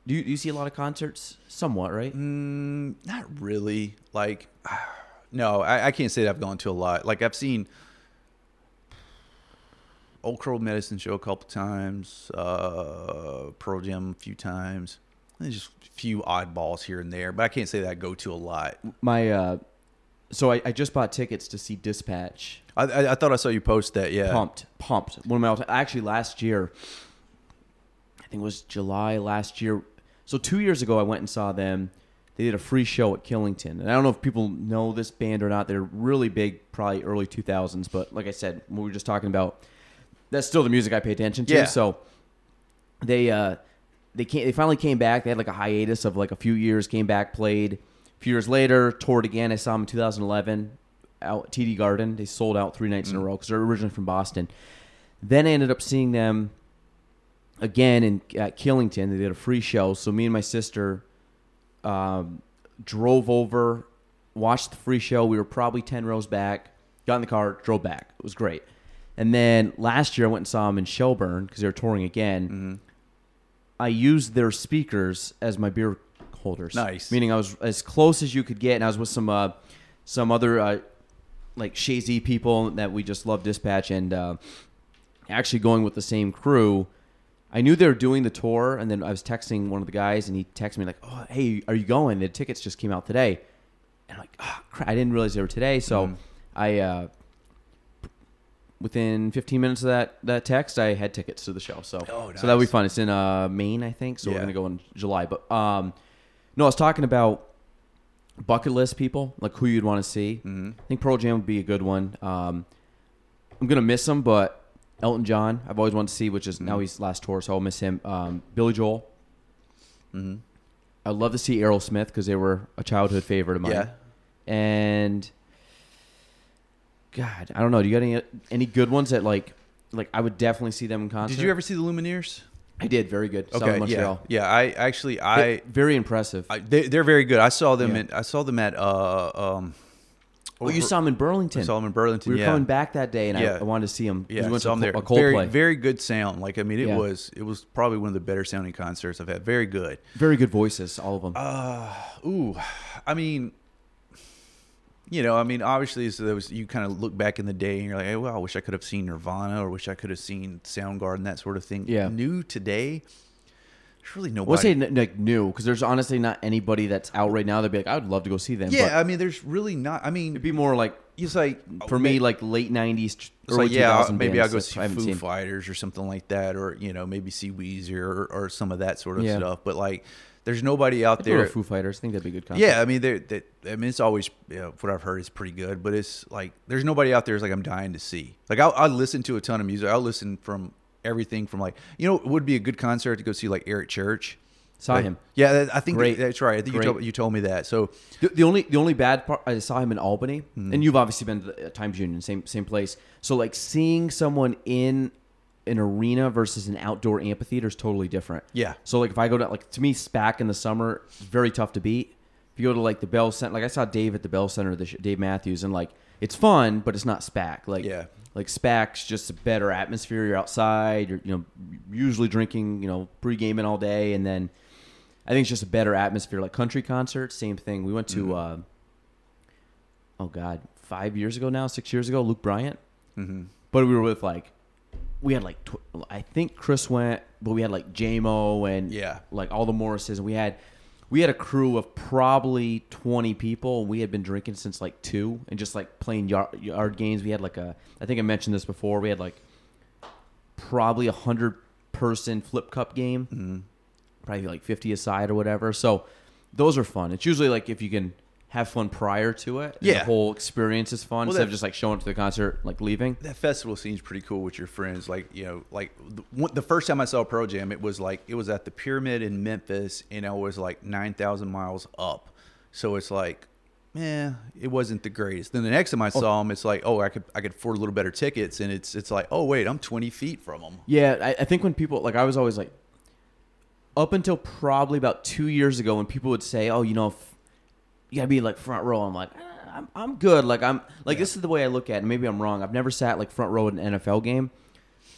Do you, do you see a lot of concerts? Somewhat, right? Mm, not really. Like, (sighs) no, I, I can't say that I've gone to a lot. Like, I've seen Old Crow Medicine Show a couple times, uh, Pearl Jam a few times. And just a few oddballs here and there, but I can't say that I go to a lot. My uh, so I, I just bought tickets to see Dispatch. I, I, I thought I saw you post that. Yeah. Pumped, pumped. One of my actually last year. I think it was July last year. So two years ago, I went and saw them. They did a free show at Killington, and I don't know if people know this band or not. They're really big, probably early two thousands. But like I said, we were just talking about, that's still the music I pay attention to. Yeah. So they uh they came, they finally came back. They had like a hiatus of like a few years. Came back, played. A few years later, toured again. I saw them in 2011 out at TD Garden. They sold out three nights in a row because they're originally from Boston. Then I ended up seeing them again in at Killington. They did a free show, so me and my sister um, drove over, watched the free show. We were probably ten rows back. Got in the car, drove back. It was great. And then last year I went and saw them in Shelburne because they were touring again. Mm-hmm. I used their speakers as my beer holders. Nice. Meaning I was as close as you could get, and I was with some uh, some other uh, like Shazy people that we just love Dispatch, and uh, actually going with the same crew. I knew they were doing the tour, and then I was texting one of the guys, and he texted me like, "Oh, hey, are you going? The tickets just came out today." And I'm like, oh, crap, I didn't realize they were today. So Mhm. I, uh, within 15 minutes of that that text, I had tickets to the show. So Oh, so that'll be fun. It's in uh, Maine, I think. So we're gonna go in July. But um, no, I was talking about bucket list people, like who you'd want to see. Mhm. I think Pearl Jam would be a good one. Um, I'm gonna miss them, but Elton John, I've always wanted to see, which is now Mhm. he's last tour, so I'll miss him. Um, Billy Joel, Mhm. I'd love to see Aerosmith because they were a childhood favorite of mine. Yeah. And God, I don't know. Do you got any any good ones that like like I would definitely see them in concert? Did you ever see the Lumineers? I did very good. Southern Okay, Montreal. yeah, yeah. I actually I, They- very impressive. I they, they're very good. I saw them. Yeah. In, I saw them at uh um. Oh, you saw him in Burlington. I saw him in Burlington. we were yeah. coming back that day, and Yeah. I, I wanted to see him. Yeah, we went so to I'm a, there. A very, Coldplay. very good sound. Like I mean, it Yeah. was it was probably one of the better sounding concerts I've had. Very good. Very good voices, all of them. Uh, ooh, I mean, you know, I mean, obviously, so there was you kind of look back in the day and you're like, hey, well, I wish I could have seen Nirvana or wish I could have seen Soundgarden, that sort of thing. Yeah. New today, there's really nobody. We'll say like new because there's honestly not anybody that's out right now that'd be like, I would love to go see them. yeah, I mean, there's really not. I mean, it'd be more like it's like for me like late '90s, It's early like yeah, 2000 maybe I'll go see Foo seen. Fighters or something like that, or you know maybe see Weezer or, or some of that sort of Yeah. stuff. But like, there's nobody out I'd there. Foo Fighters. I think that'd be a good concert. Yeah, I mean, they're, I mean, it's always you know, what I've heard is pretty good, but it's like there's nobody out there. is like I'm dying to see. Like I'll, I'll listen to a ton of music. I'll listen from everything from like you know it would be a good concert to go see like Eric Church. saw Like- him. Yeah, I think Great. that's right. I think you told, you told me that. So The, the only the only bad part I saw him in Albany, Mm-hmm. and you've obviously been to the uh, Times Union, same same place. So like seeing someone in an arena versus an outdoor amphitheater is totally different. Yeah. So like if I go to like to me SPAC in the summer, it's very tough to beat. If you go to like the Bell Center, like I saw Dave at the Bell Center, this Dave Matthews, and like it's fun, but it's not SPAC. Like Yeah. Like SPAC's just a better atmosphere. You're outside. You're you know usually drinking you know pre gaming all day, and then I think it's just a better atmosphere. Like country concerts, same thing. We went to uh, oh god, five years ago now, six years ago, Luke Bryant. mm-hmm. But we were with like we had like tw- I think Chris went, but we had like JMO and Yeah. like all the Morrises, and we had we had a crew of probably twenty people. and We had been drinking since like two, and just like playing yard, yard games. We had like a I think I mentioned this before. We had like probably a hundred person flip cup game, Mm-hmm. probably like fifty aside or whatever. So those are fun. It's usually like if you can have fun prior to it. Yeah. the whole experience is fun Well, instead that- of just like showing up to the concert like leaving. that festival seems pretty cool with your friends. Like you know, like the, the first time I saw Pearl Jam, it was like it was at the Pyramid in Memphis, and I was like nine thousand miles up. So it's like, eh, it wasn't the greatest. Then the next time I saw them, it's like, oh, I could I could afford a little better tickets, and it's it's like, oh wait, I'm twenty feet from them. Yeah, I, I think when people like I was always like up until probably about two years ago when people would say, "Oh, you know, if you gotta be like front row," I'm like, "Eh, I'm, I'm good. Like I'm like this is the way I look at it. And maybe I'm wrong. I've never sat like front row at an NFL game,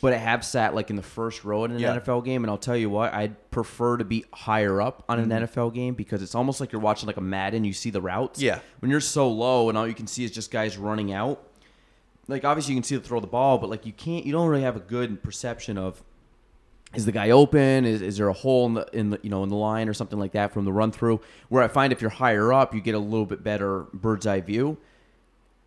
but I have sat like in the first row at an Yeah. NFL game. And I'll tell you what, I'd prefer to be higher up on Mm-hmm. an NFL game because it's almost like you're watching like a Madden. You see the routes. Yeah. When you're so low and all you can see is just guys running out. Like obviously you can see them throw the ball, but like you can't. You don't really have a good perception of is the guy open? Is, is there a hole in the in the you know in the line or something like that from the run through? Where I find if you're higher up, you get a little bit better bird's eye view.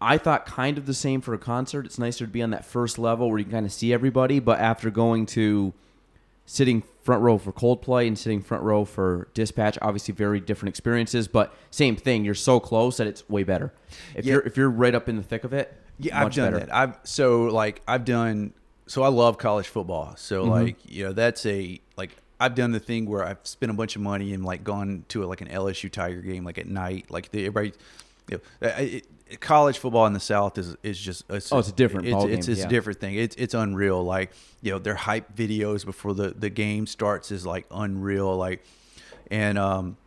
I thought kind of the same for a concert. It's nicer to be on that first level where you can kind of see everybody. But after going to sitting front row for Coldplay and sitting front row for Dispatch, obviously very different experiences. But same thing. You're so close that it's way better. If Yeah. you're if you're right up in the thick of it, Yeah, I've done better. that. I've so like I've done so I love college football. So Mm-hmm. like you know that's a like I've done the thing where I've spent a bunch of money and like gone to a, like an LSU Tiger game like at night. Like the, everybody, you know, it, it, college football in the South is is just it's, Oh, it's a different it's, ball it's, game, it's yeah. a different thing. It's it's unreal. Like you know their hype videos before the the game starts is like unreal. Like and um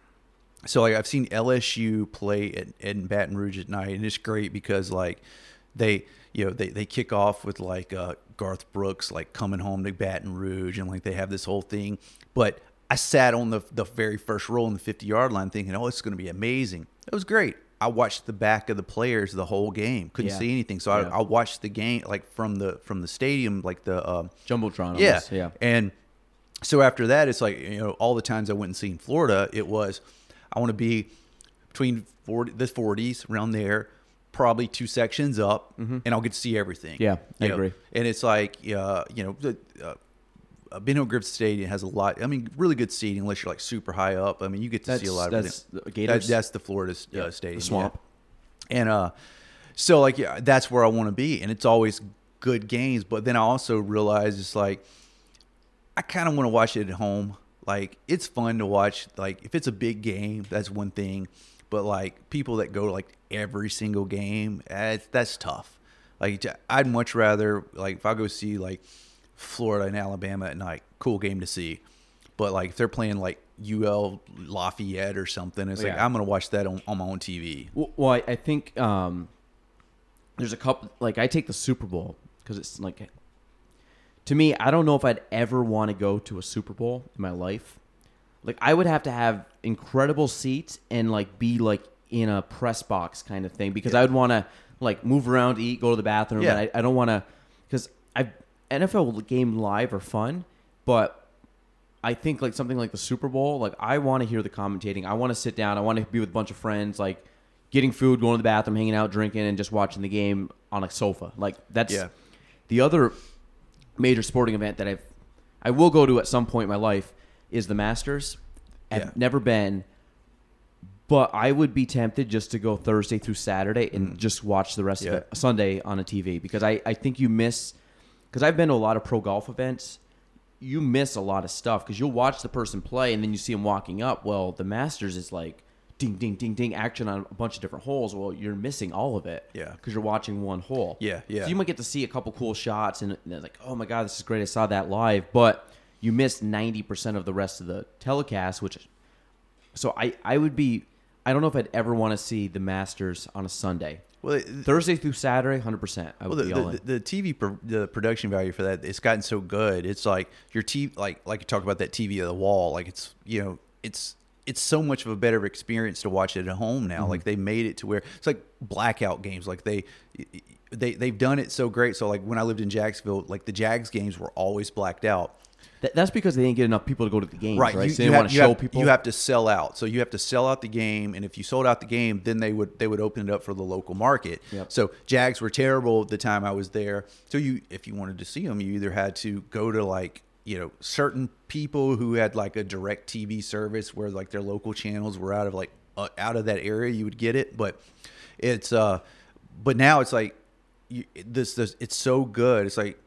so like I've seen LSU play at, in Baton Rouge at night, and it's great because like they you know they, they kick off with like uh, Garth Brooks like coming home to Baton Rouge, and like they have this whole thing. But I sat on the the very first row in the fifty yard line, thinking, "Oh, it's going to be amazing." It was great. I watched the back of the players the whole game, couldn't Yeah. see anything, so Yeah. I, I watched the game like from the from the stadium, like the um, Jumbotron. yeah, almost, yeah. And so after that, it's like you know, all the times I went and seen Florida, it was I want to be between 40, the forties around there, probably two sections up, and I'll get to see everything. Mm-hmm. Yeah, I know, agree. And it's like uh, you know the. Uh, Ben Hill Griffin Stadium has a lot. I mean, really good seating unless you're like super high up. I mean, you get to see a lot of that's everything. the Gators? That- that's the Florida uh, Yeah, the stadium. swamp. yeah. And uh, so like yeah, that's where I want to be, and it's always good games. But then I also realize it's like I kind of want to watch it at home. Like it's fun to watch. Like if it's a big game, that's one thing. But like people that go like every single game, that's tough. Like I'd much rather like if I go see like Florida and Alabama at night, cool game to see. But like if they're playing like UL Lafayette or something, it's like I'm gonna watch that on, on my own TV. Well, well I, I think um, there's a couple. Like I take the Super Bowl because it's like to me. I don't know if I'd ever want to go to a Super Bowl in my life. Like I would have to have incredible seats and like be like in a press box kind of thing because I would want to like move around, eat, go to the bathroom. Yeah. And I, I don't want to because I NFL game live are fun, but I think like something like the Super Bowl, like I want to hear the commentating. I want to sit down. I want to be with a bunch of friends, like getting food, going to the bathroom, hanging out, drinking, and just watching the game on a sofa. Like that's Yeah. the other major sporting event that I've I will go to at some point in my life is the Masters. I've Yeah. never been, but I would be tempted just to go Thursday through Saturday and mm. just watch the rest Yeah. of it Sunday on a TV because I, I think you miss because I've been to a lot of pro golf events. You miss a lot of stuff because you'll watch the person play and then you see them walking up. Well, the Masters is like ding, ding, ding, ding, action on a bunch of different holes. Well, you're missing all of it. Yeah. Because you're watching one hole. Yeah, yeah. So you might get to see a couple cool shots and they're like, oh my God, this is great. I saw that live. But you miss 90% of the rest of the telecast, which so I, I would be I don't know if I'd ever want to see the Masters on a Sunday. Well, it- Thursday through Saturday, hundred percent. I would Well, the, be all the, in. the TV pro, the production value for that it's gotten so good. It's like your TV, like like you talk about that TV of the wall. Like it's you know it's it's so much of a better experience to watch it at home now. Like mm-hmm. they made it to where it's like blackout games. Like they they they've done it so great. So like when I lived in Jacksonville, like the Jags games were always blacked out. That, that's because they didn't get enough people to go to the games, right? You, so they you didn't have, want to show have- people. You have to sell out. So you have to sell out the game, and if you sold out the game, then they would they would open it up for the local market. Yep. So Jags were terrible at the time I was there. So you, if you wanted to see them, you either had to go to like you know certain people who had like a DirecTV service where like their local channels were out of like uh, out of that area. You would get it, but it's uh, but now it's like you, this this it's so good. It's like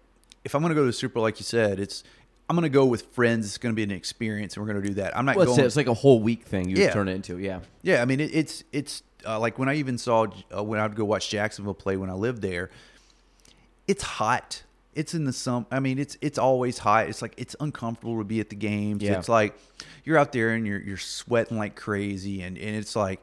if I'm gonna go to the Super like you said, it's I'm gonna go with friends. It's gonna be an experience, and we're gonna do that. I'm not well, it's, going. it's like a whole week thing you Yeah. turn it into. Yeah, yeah, I mean it, it's it's uh, like when I even saw uh, when I'd go watch Jacksonville play when I lived there. It's hot. It's in the sum. I mean, it's it's always hot. It's like it's uncomfortable to be at the games. Yeah. It's like you're out there and you're you're sweating like crazy, and and it's like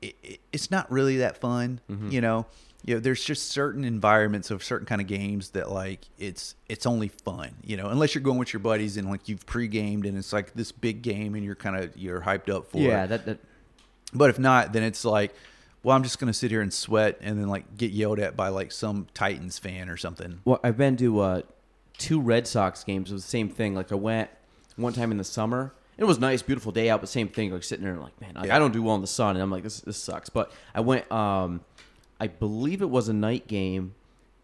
it, it, it's not really that fun. Mm-hmm. You know, you know, there's just certain environments of certain kind of games that like it's it's only fun. You know, unless you're going with your buddies and like you've pre-gamed and it's like this big game and you're kind of you're hyped up for yeah. it. That, that But if not, then it's like, well, I'm just gonna sit here and sweat and then like get yelled at by like some Titans fan or something. Well, I've been to uh, two Red Sox games. It was the same thing. Like I went one time in the summer. It was nice, beautiful day out, but same thing. Like sitting there, and like man, like, Yeah. I don't do well in the sun, and I'm like, this this sucks. But I went. Um, I believe it was a night game,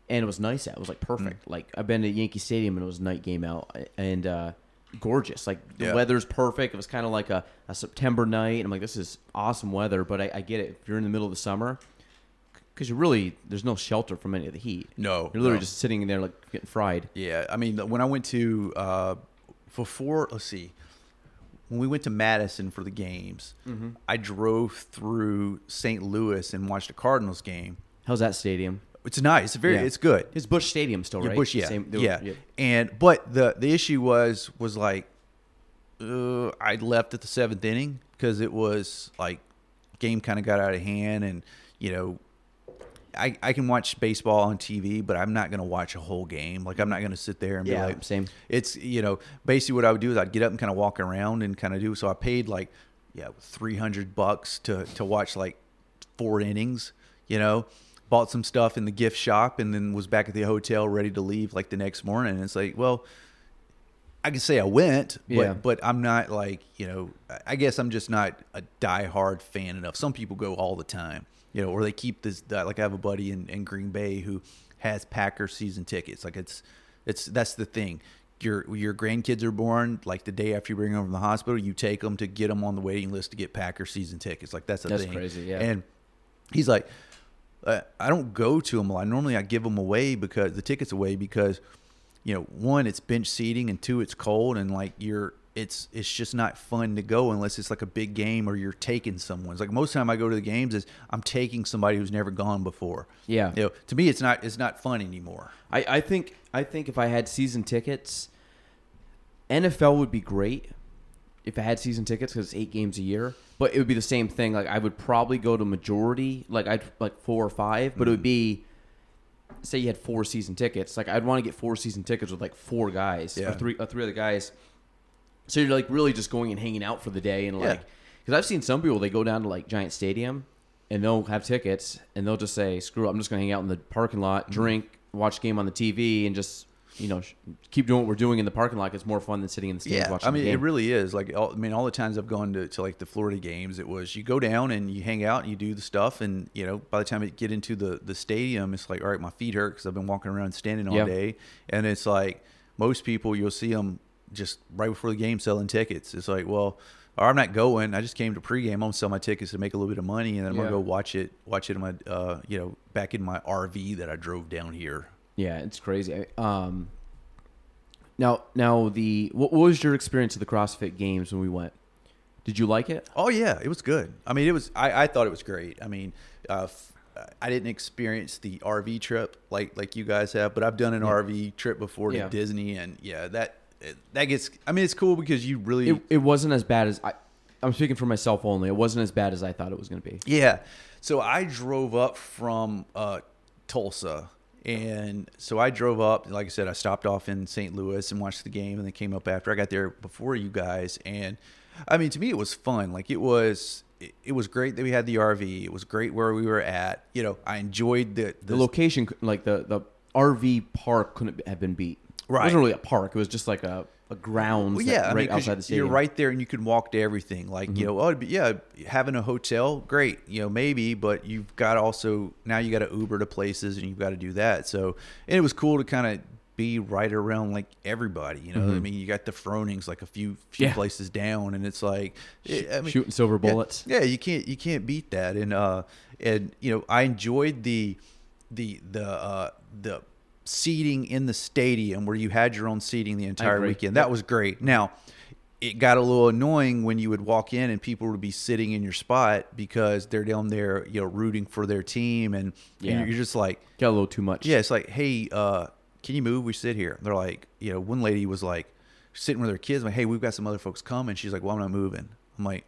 and it was nice out. It was like perfect. Mm. Like I've been to Yankee Stadium, and it was a night game out, and uh, gorgeous. Like the Yeah. weather's perfect. It was kind of like a, a September night. And I'm like, this is awesome weather. But I, I get it. If you're in the middle of the summer, because you really there's no shelter from any of the heat. No, You're literally no. just sitting in there like getting fried. Yeah, I mean, when I went to uh, before, let's see, when we went to Madison for the games, Mm-hmm. I drove through St. Louis and watched a Cardinals game. How's that stadium? It's nice. It's very. Yeah. It's good. It's Busch Stadium still, Yeah, right? Busch, yeah, Same- were- yeah. And but the the issue was was like, uh, I left at the seventh inning because it was like game kind of got out of hand, and you know, I I can watch baseball on TV, but I'm not gonna watch a whole game. Like I'm not gonna sit there and Yeah, be like, same. It's you know, basically what I would do is I'd get up and kind of walk around and kind of do. So I paid like yeah, three hundred bucks to to watch like four innings. You know, bought some stuff in the gift shop and then was back at the hotel ready to leave like the next morning. And it's like, well, I can say I went, but Yeah. but I'm not like you know. I guess I'm just not a diehard fan enough. Some people go all the time, you know, or they keep this. Like I have a buddy in, in Green Bay who has Packers season tickets. Like it's it's that's the thing. Your your grandkids are born like the day after you bring them from the hospital. You take them to get them on the waiting list to get Packers season tickets. Like that's the That's thing. crazy, yeah. And he's like, uh, I don't go to them a lot. Normally, I give them away because the tickets away because, you know, one, it's bench seating, and two, it's cold, and like you're it's it's just not fun to go unless it's like a big game or you're taking someone. It's like most time I go to the games is I'm taking somebody who's never gone before. Yeah. You know, to me it's not it's not fun anymore. I, I think I think if I had season tickets, NFL would be great if I had season tickets because it's eight games a year. But it would be the same thing. Like I would probably go to majority, like I'd like four or five. But it would be, say you had four season tickets. Like I'd want to get four season tickets with like four guys Yeah. or three, uh, three other guys. So you're like really just going and hanging out for the day and like, because I've seen some people they go down to like Giant Stadium and they'll have tickets and they'll just say, "Screw it, I'm just gonna hang out in the parking lot, Mm-hmm. drink, watch game on the TV, and just you know keep doing what we're doing in the parking lot. It's more fun than sitting in the stands Yeah, watching I mean it really is. Like all, I mean all the times I've gone to, to like the Florida games, it was you go down and you hang out and you do the stuff, and you know by the time you get into the the stadium, it's like all right, my feet hurt because I've been walking around standing all Yeah. day, and it's like most people you'll see them just right before the game selling tickets. It's like well. I'm not going. I just came to pregame. I'm gonna sell my tickets to make a little bit of money, and then I'm Yeah. gonna go watch it. Watch it in my, uh, you know, back in my RV that I drove down here. yeah, it's crazy. Um, now, now the what, what was your experience of the CrossFit Games when we went? Did you like it? Oh yeah, it was good. I mean, it was. I, I thought it was great. I mean, uh, f- I didn't experience the RV trip like like you guys have, but I've done an Yeah. RV trip before to Yeah. Disney, and yeah, that that gets. I mean, it's cool because you really. It, it wasn't as bad as I. I'm speaking for myself only. It wasn't as bad as I thought it was going to be. Yeah. So I drove up from uh, Tulsa. And so I drove up. Like I said, I stopped off in St. Louis and watched the game and then came up after. I got there before you guys. And I mean, to me, it was fun. Like it was. It, it was great that we had the RV. It was great where we were at. You know, I enjoyed the The location, like the the RV park, couldn't have been beat. It wasn't really a park. It was just like a a grounds. Well, yeah, I right outside the city. you're. Mm-hmm. right there, and you can walk to everything. Like you know, oh, yeah, having a hotel, great, you know, maybe, but you've got also now you got to Uber to places, and you've got to do that. So, and it was cool to kind of be right around like everybody. You know, I mean, you got the Fronings like a few few Mm-hmm. Yeah. places down, and it's like I mean, shooting silver yeah, bullets. Yeah, you can't you can't beat that. And uh and you know, I enjoyed the the the uh the seating in the stadium where you had your own seating the entire weekend. That was great. Now, it got a little annoying when you would walk in and people would be sitting in your spot because they're down there, you know, rooting for their team and, Yeah. and you're just like Got a little too much. yeah, it's like, hey, uh, can you move? We sit here. They're like, you know, one lady was like sitting with her kids, like, hey, we've got some other folks coming. She's like, well, I'm not moving. I'm like,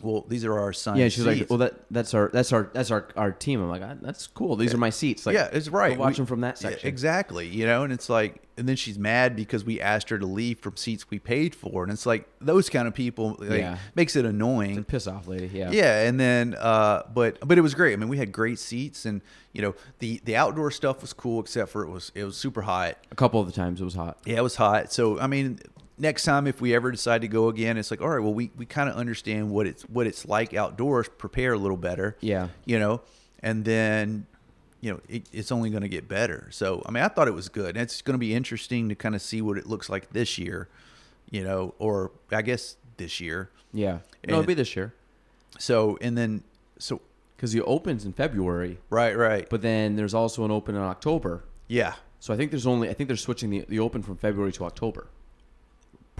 well, these are our sons. Yeah, she's like, well, that that's our that's our that's our our team. I'm like, "Ah, that's cool. These are my seats. Like, yeah, it's right. Watch We- them from that Yeah, section. exactly. You know, and it's like, and then she's mad because we asked her to leave from seats we paid for, and it's like those kind of people. Like, Yeah. makes it annoying. Piss off, lady. Yeah. Yeah, and then uh but but it was great. I mean, we had great seats and you know, the the outdoor stuff was cool except for it was it was super hot. A couple of the times it was hot. Yeah, it was hot. So I mean, next time if we ever decide to go again, it's like, all right, well we, we kind of understand what it's what it's like outdoors, prepare a little better. Yeah. You know, and then you know, it, it's only going to get better. So I mean, I thought it was good. And it's going to be interesting to kind of see what it looks like this year, you know, or I guess this year. Yeah. No, And- it'll be this year So and then so because it opens in February, right, right. but then there's also an open in October. yeah. So I think there's only I think they're switching the, the open from February to October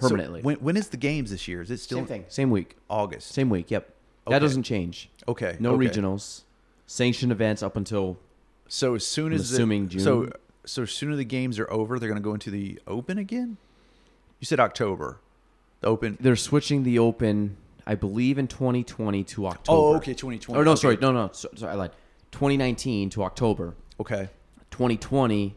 So permanently. when when is the games this year? Is it still Same thing. Same week. August? Same week. Yep. That doesn't change. Okay. No okay. regionals. Sanctioned events up until So as soon I'm as assuming the, June. So so as soon as the games are over, they're going to go into the open again. You said October. The open. they're switching the open. I believe in 2020 to October. Oh, okay, 2020. Oh no, Okay. sorry, no, no, so, sorry, I lied. 2019 to October. Okay. 2020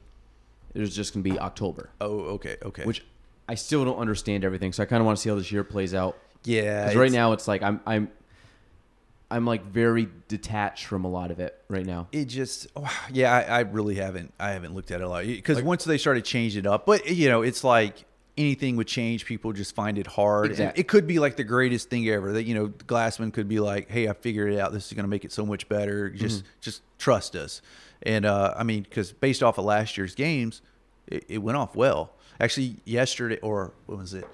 is just gonna be October, Oh, okay, okay. which I still don't understand everything. So I kind of want to see how this year plays out. yeah, Because right now it's like I'm I'm I'm like very detached from a lot of it right now. it just oh, yeah I, I really haven't i haven't looked at it a lot because once they started changing it up but you know it's like anything would change people just find it hard And it could be like the greatest thing ever that you know glassman could be like hey i figured it out this is going to make it so much better just just trust us and uh i mean because based off of last year's games it, it went off well actually yesterday or what was it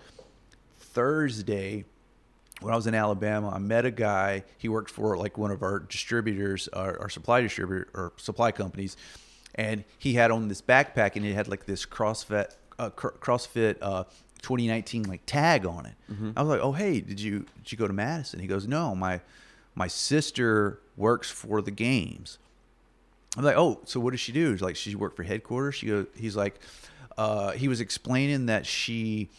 thursday when I was in Alabama, I met a guy. He worked for like one of our distributors, our, our supply distributor or supply companies, and he had on this backpack and it had like this CrossFit, uh, cr- CrossFit uh, 2019 like tag on it. I was like, oh hey, did you did you go to Madison? He goes, no, my my sister works for the games. I'm like, oh, so what does she do? He's like, she worked for headquarters. She goes, he's like, uh, he was explaining that she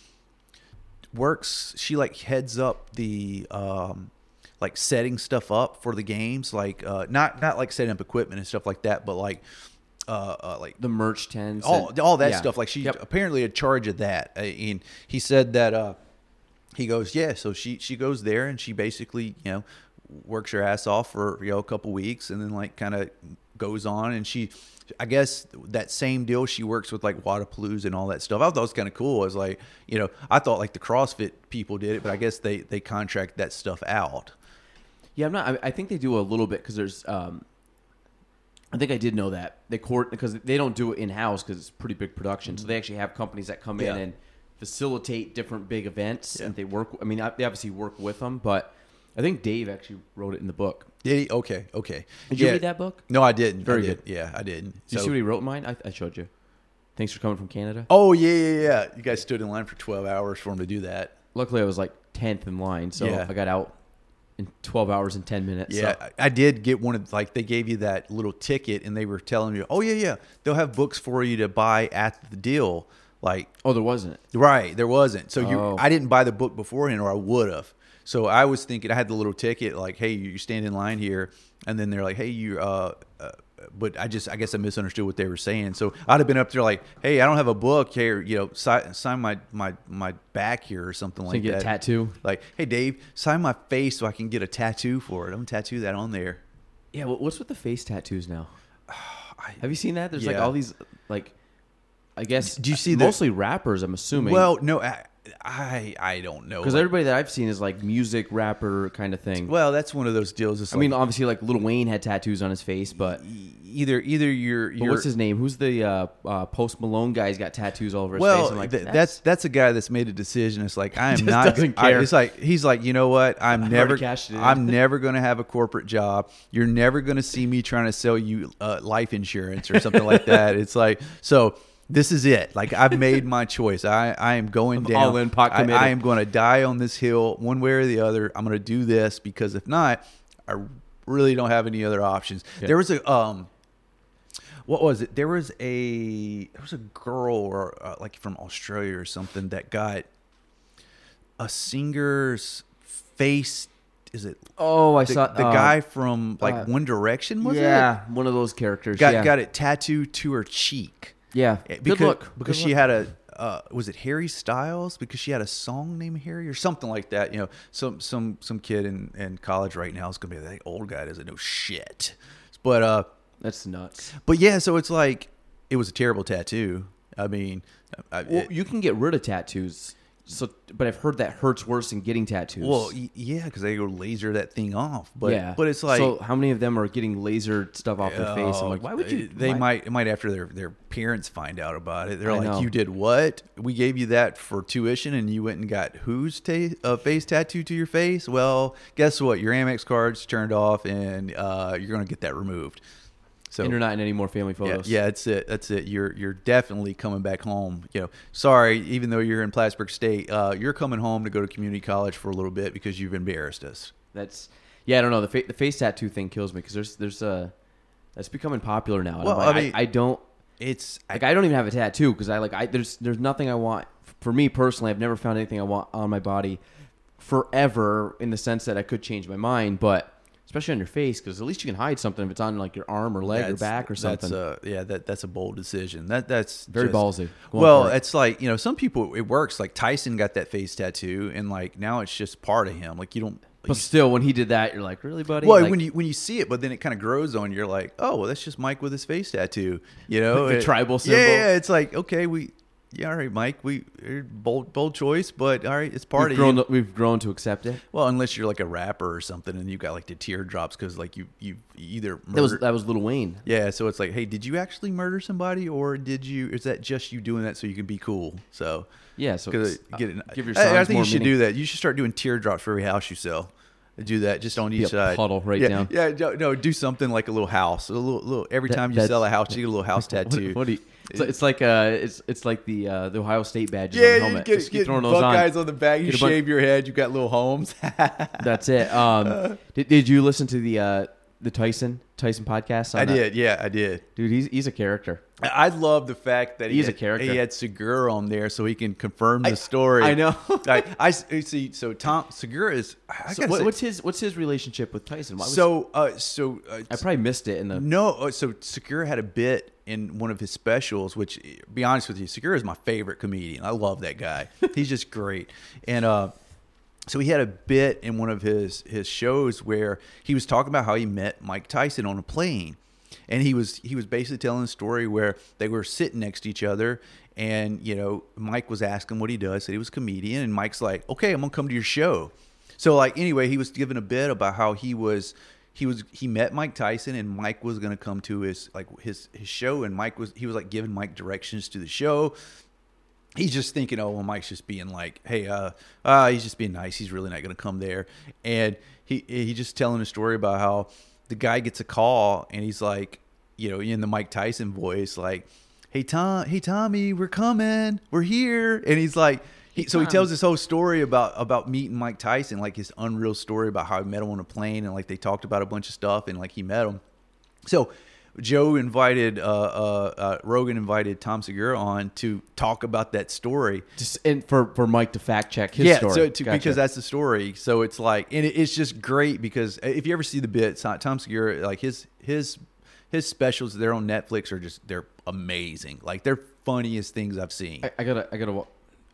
works. She like heads up the um, like setting stuff up for the games, like uh, not not like setting up equipment and stuff like that, but like uh, uh like The merch tents. all and- all that yeah. stuff. Like she's Yep. apparently in charge of that. Uh, And he said that uh, he goes, yeah. So she she goes there and she basically you know works her ass off for you know a couple weeks and then like kind of goes on and she. I guess that same deal she works with like Wodapalooza and all that stuff. I thought it was kind of cool. I was like, you know, I thought like the CrossFit people did it, but I guess they they contract that stuff out. Yeah, I'm not. I, I think they do a little bit because there's. Um, I think I did know that they court because they don't do it in house because it's pretty big production. So they actually have companies that come Yeah. in and facilitate different big events, Yeah. and they work. I mean, they obviously work with them, but I think Dave actually wrote it in the book. Did he? Okay, okay. Did you Yeah. read that book? No, I didn't. Very I did. good. Yeah, I didn't. Did you see what he wrote mine? I, I showed you. Thanks for coming from Canada. Oh yeah, yeah, yeah. You guys stood in line for twelve hours for him to do that. Luckily, I was like tenth in line, so Yeah. I got out in twelve hours and ten minutes. Yeah, so- I I did get one of like they gave you that little ticket and they were telling you, oh yeah, yeah, they'll have books for you to buy at the deal. Like Oh, there wasn't. right, there wasn't. So you, Oh. I didn't buy the book beforehand, or I would have. So I was thinking I had the little ticket, like, hey, you stand in line here, and then they're like, hey, you. Uh, uh, but I just, I guess I misunderstood what they were saying. So I'd have been up there like, hey, I don't have a book here, you know, sign, sign my my my back here or something So like you get that. a tattoo. Like, hey, Dave, sign my face so I can get a tattoo for it. I'm gonna tattoo that on there. Yeah, what's with the face tattoos now? (sighs) Have you seen that? There's like all these like I guess Do you see the- mostly rappers, I'm assuming. Well, no, I, I, I don't know. because Like, everybody that I've seen is like music rapper kind of thing. well, that's one of those deals. I mean, obviously like Lil Wayne had tattoos on his face, but, either either you're, you're what's his name? Who's the uh, uh, Post Malone guy? He's got tattoos all over his well, face. I'm like, th- that's that's a guy that's made a decision. It's like I'm (laughs) Just not. doesn't I- care. it's like he's like, you know what? I'm (laughs) I've never. I'm never going to have a corporate job. You're never going to see me trying to sell you uh, life insurance or something like that. (laughs) It's like so. This is it. Like I've made my choice. I, I am going down. all in, pot I, committed. I am going to die on this hill one way or the other. I'm going to do this because if not, I really don't have any other options. Yeah. There was a um, what was it? There was a there was a girl or uh, like from Australia or something that got a singer's face. Is it oh, I the, saw the uh, guy from like uh, One Direction? Was it? yeah, one of those characters. Got yeah. got it tattooed to her cheek. Yeah, Eh, good because look. because Good she had a uh, was it Harry Styles because she had a song named Harry or something like that. You know, some some some kid in, in college right now is gonna be like, that old guy doesn't know shit. But uh, That's nuts. but yeah, so it's like it was a terrible tattoo. I mean, I, Well, it- you can get rid of tattoos. So, but I've heard that hurts worse than getting tattoos. well, y- yeah, because they go laser that thing off. But yeah, but it's like so. How many of them are getting lasered stuff off their face? I'm oh, like, why would you? They why- might it might after their their parents find out about it. They're I like, know. you did what? We gave you that for tuition, and you went and got whose ta- uh, face tattoo to your face? Well, guess what? Your Amex card's turned off, and uh, you're gonna get that removed. So and you're not in any more family photos. yeah, that's it. That's it. You're you're definitely coming back home. You know, sorry, even though you're in Plattsburgh State, uh, you're coming home to go to community college for a little bit because you've embarrassed us. that's yeah. I don't know. The fa- the face tattoo thing kills me because there's there's a that's becoming popular now. Well, like, I mean- I, don't It's like I don't even have a tattoo because I like I there's there's nothing I want for me personally. I've never found anything I want on my body forever in the sense that I could change my mind, but especially on your face because at least you can hide something if it's on like your arm or leg or back or something. That's a, yeah, that that's a bold decision. That that's Very just- ballsy. Going Well, it. it's like you know, some people it works. Like Tyson got that face tattoo, and like now it's just part of him. Like you don't. but still, when he did that, you're like, really, buddy? well, Like, when you when you see it, but then it kind of grows on you. You're like, oh, well, that's just Mike with his face tattoo. You (laughs) know, the It- tribal Yeah, symbol. Yeah, it's like okay, we. Yeah, all right, Mike. We er, bold, bold choice, but all right, it's part we've of grown, you. to, we've grown to accept it. Well, unless you're like a rapper or something, and you got like the teardrops because like you you either That was that was Lil Wayne. yeah. So it's like, hey, did you actually murder somebody, or did you? Is that just you doing that so you can be cool? So Yeah, so get it, give your I, I think more you should meaning. do that. You should start doing teardrops for every house you sell. do that just on each side. puddle right yeah, down. Yeah, no, no, do something like a little house. A little, little. Every That- time you sell a house, you get a little house (laughs) What- tattoo. What, do you, it's, like- it's like uh, it's it's like the uh, the Ohio State badges on yeah, the you get, Just keep get throwing those on. Buckeyes on. the back. You Get a bunch- shave your head. You got little homes. (laughs) That's it. Um, did, did you listen to the uh, the Tyson Tyson podcast? On I that? did. Yeah, I did. dude. He's he's a character. I I love the fact that he He's a character. He had Segura on there so he can confirm the story. I know. (laughs) I, I see. So Tom Segura is. I So what, what's his what's his relationship with Tyson? Why was- so uh, so uh, I probably missed it in the. no. uh, So Segura had a bit in one of his specials, which, be honest with you, Segura is my favorite comedian. I love that guy. (laughs) He's just great. And uh, so he had a bit in one of his his shows where he was talking about how he met Mike Tyson on a plane, and he was he was basically telling a story where they were sitting next to each other, and you know Mike was asking what he does, said he was a comedian, and Mike's like, okay, I'm gonna come to your show. So like anyway, he was giving a bit about how he was he was he met Mike Tyson and Mike was gonna come to his like his his show and Mike was he was like giving Mike directions to the show. He's just thinking, oh well, Mike's just being like, hey, uh, uh, he's just being nice. He's really not gonna come there. And he he just telling a story about how the guy gets a call and he's like, you know, in the Mike Tyson voice, like, hey Tom, hey Tommy, we're coming, we're here, and he's like. He, so he tells this whole story about about meeting Mike Tyson, like his unreal story about how he met him on a plane, and like they talked about a bunch of stuff, and like he met him. So Joe invited uh, uh, uh, Rogan invited Tom Segura on to talk about that story. Just and for for Mike to fact check his yeah, story. so to, Gotcha. because that's the story. So it's like, and it, it's just great because if you ever see the bits, Tom Segura, like his his his specials, they're on Netflix, are just they're amazing. Like they're funniest things I've seen. I, I gotta I gotta wa-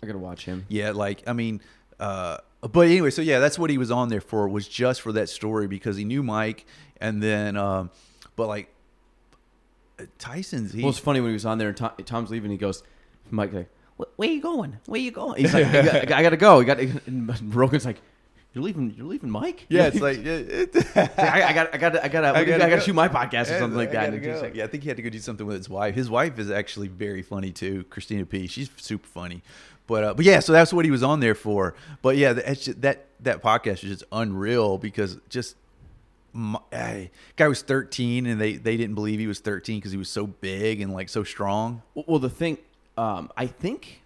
I gotta watch him. Yeah, like I mean, uh, but anyway, so yeah, that's what he was on there for was just for that story because he knew Mike, and then, um, but like Tyson's, he, Well, it's funny when he was on there and Tom, Tom's leaving. He goes, Mike, like, "Wh- where you going? Where you going? He's like, I, got, I gotta go. He got (laughs) and Rogan's like, you're leaving. You're leaving, Mike. yeah, it's (laughs) like, it, He's like, I, I got I got I got I got gotta go. shoot my podcast or something like that. Like, yeah, I think he had to go do something with his wife. His wife is actually very funny too, Christina P. She's super funny. But uh, but yeah, so that's what he was on there for. But yeah, just, that that podcast is just unreal because just my, eh, guy was 13 and they they didn't believe he was 13 because he was so big and like so strong. Well, the thing, um, I think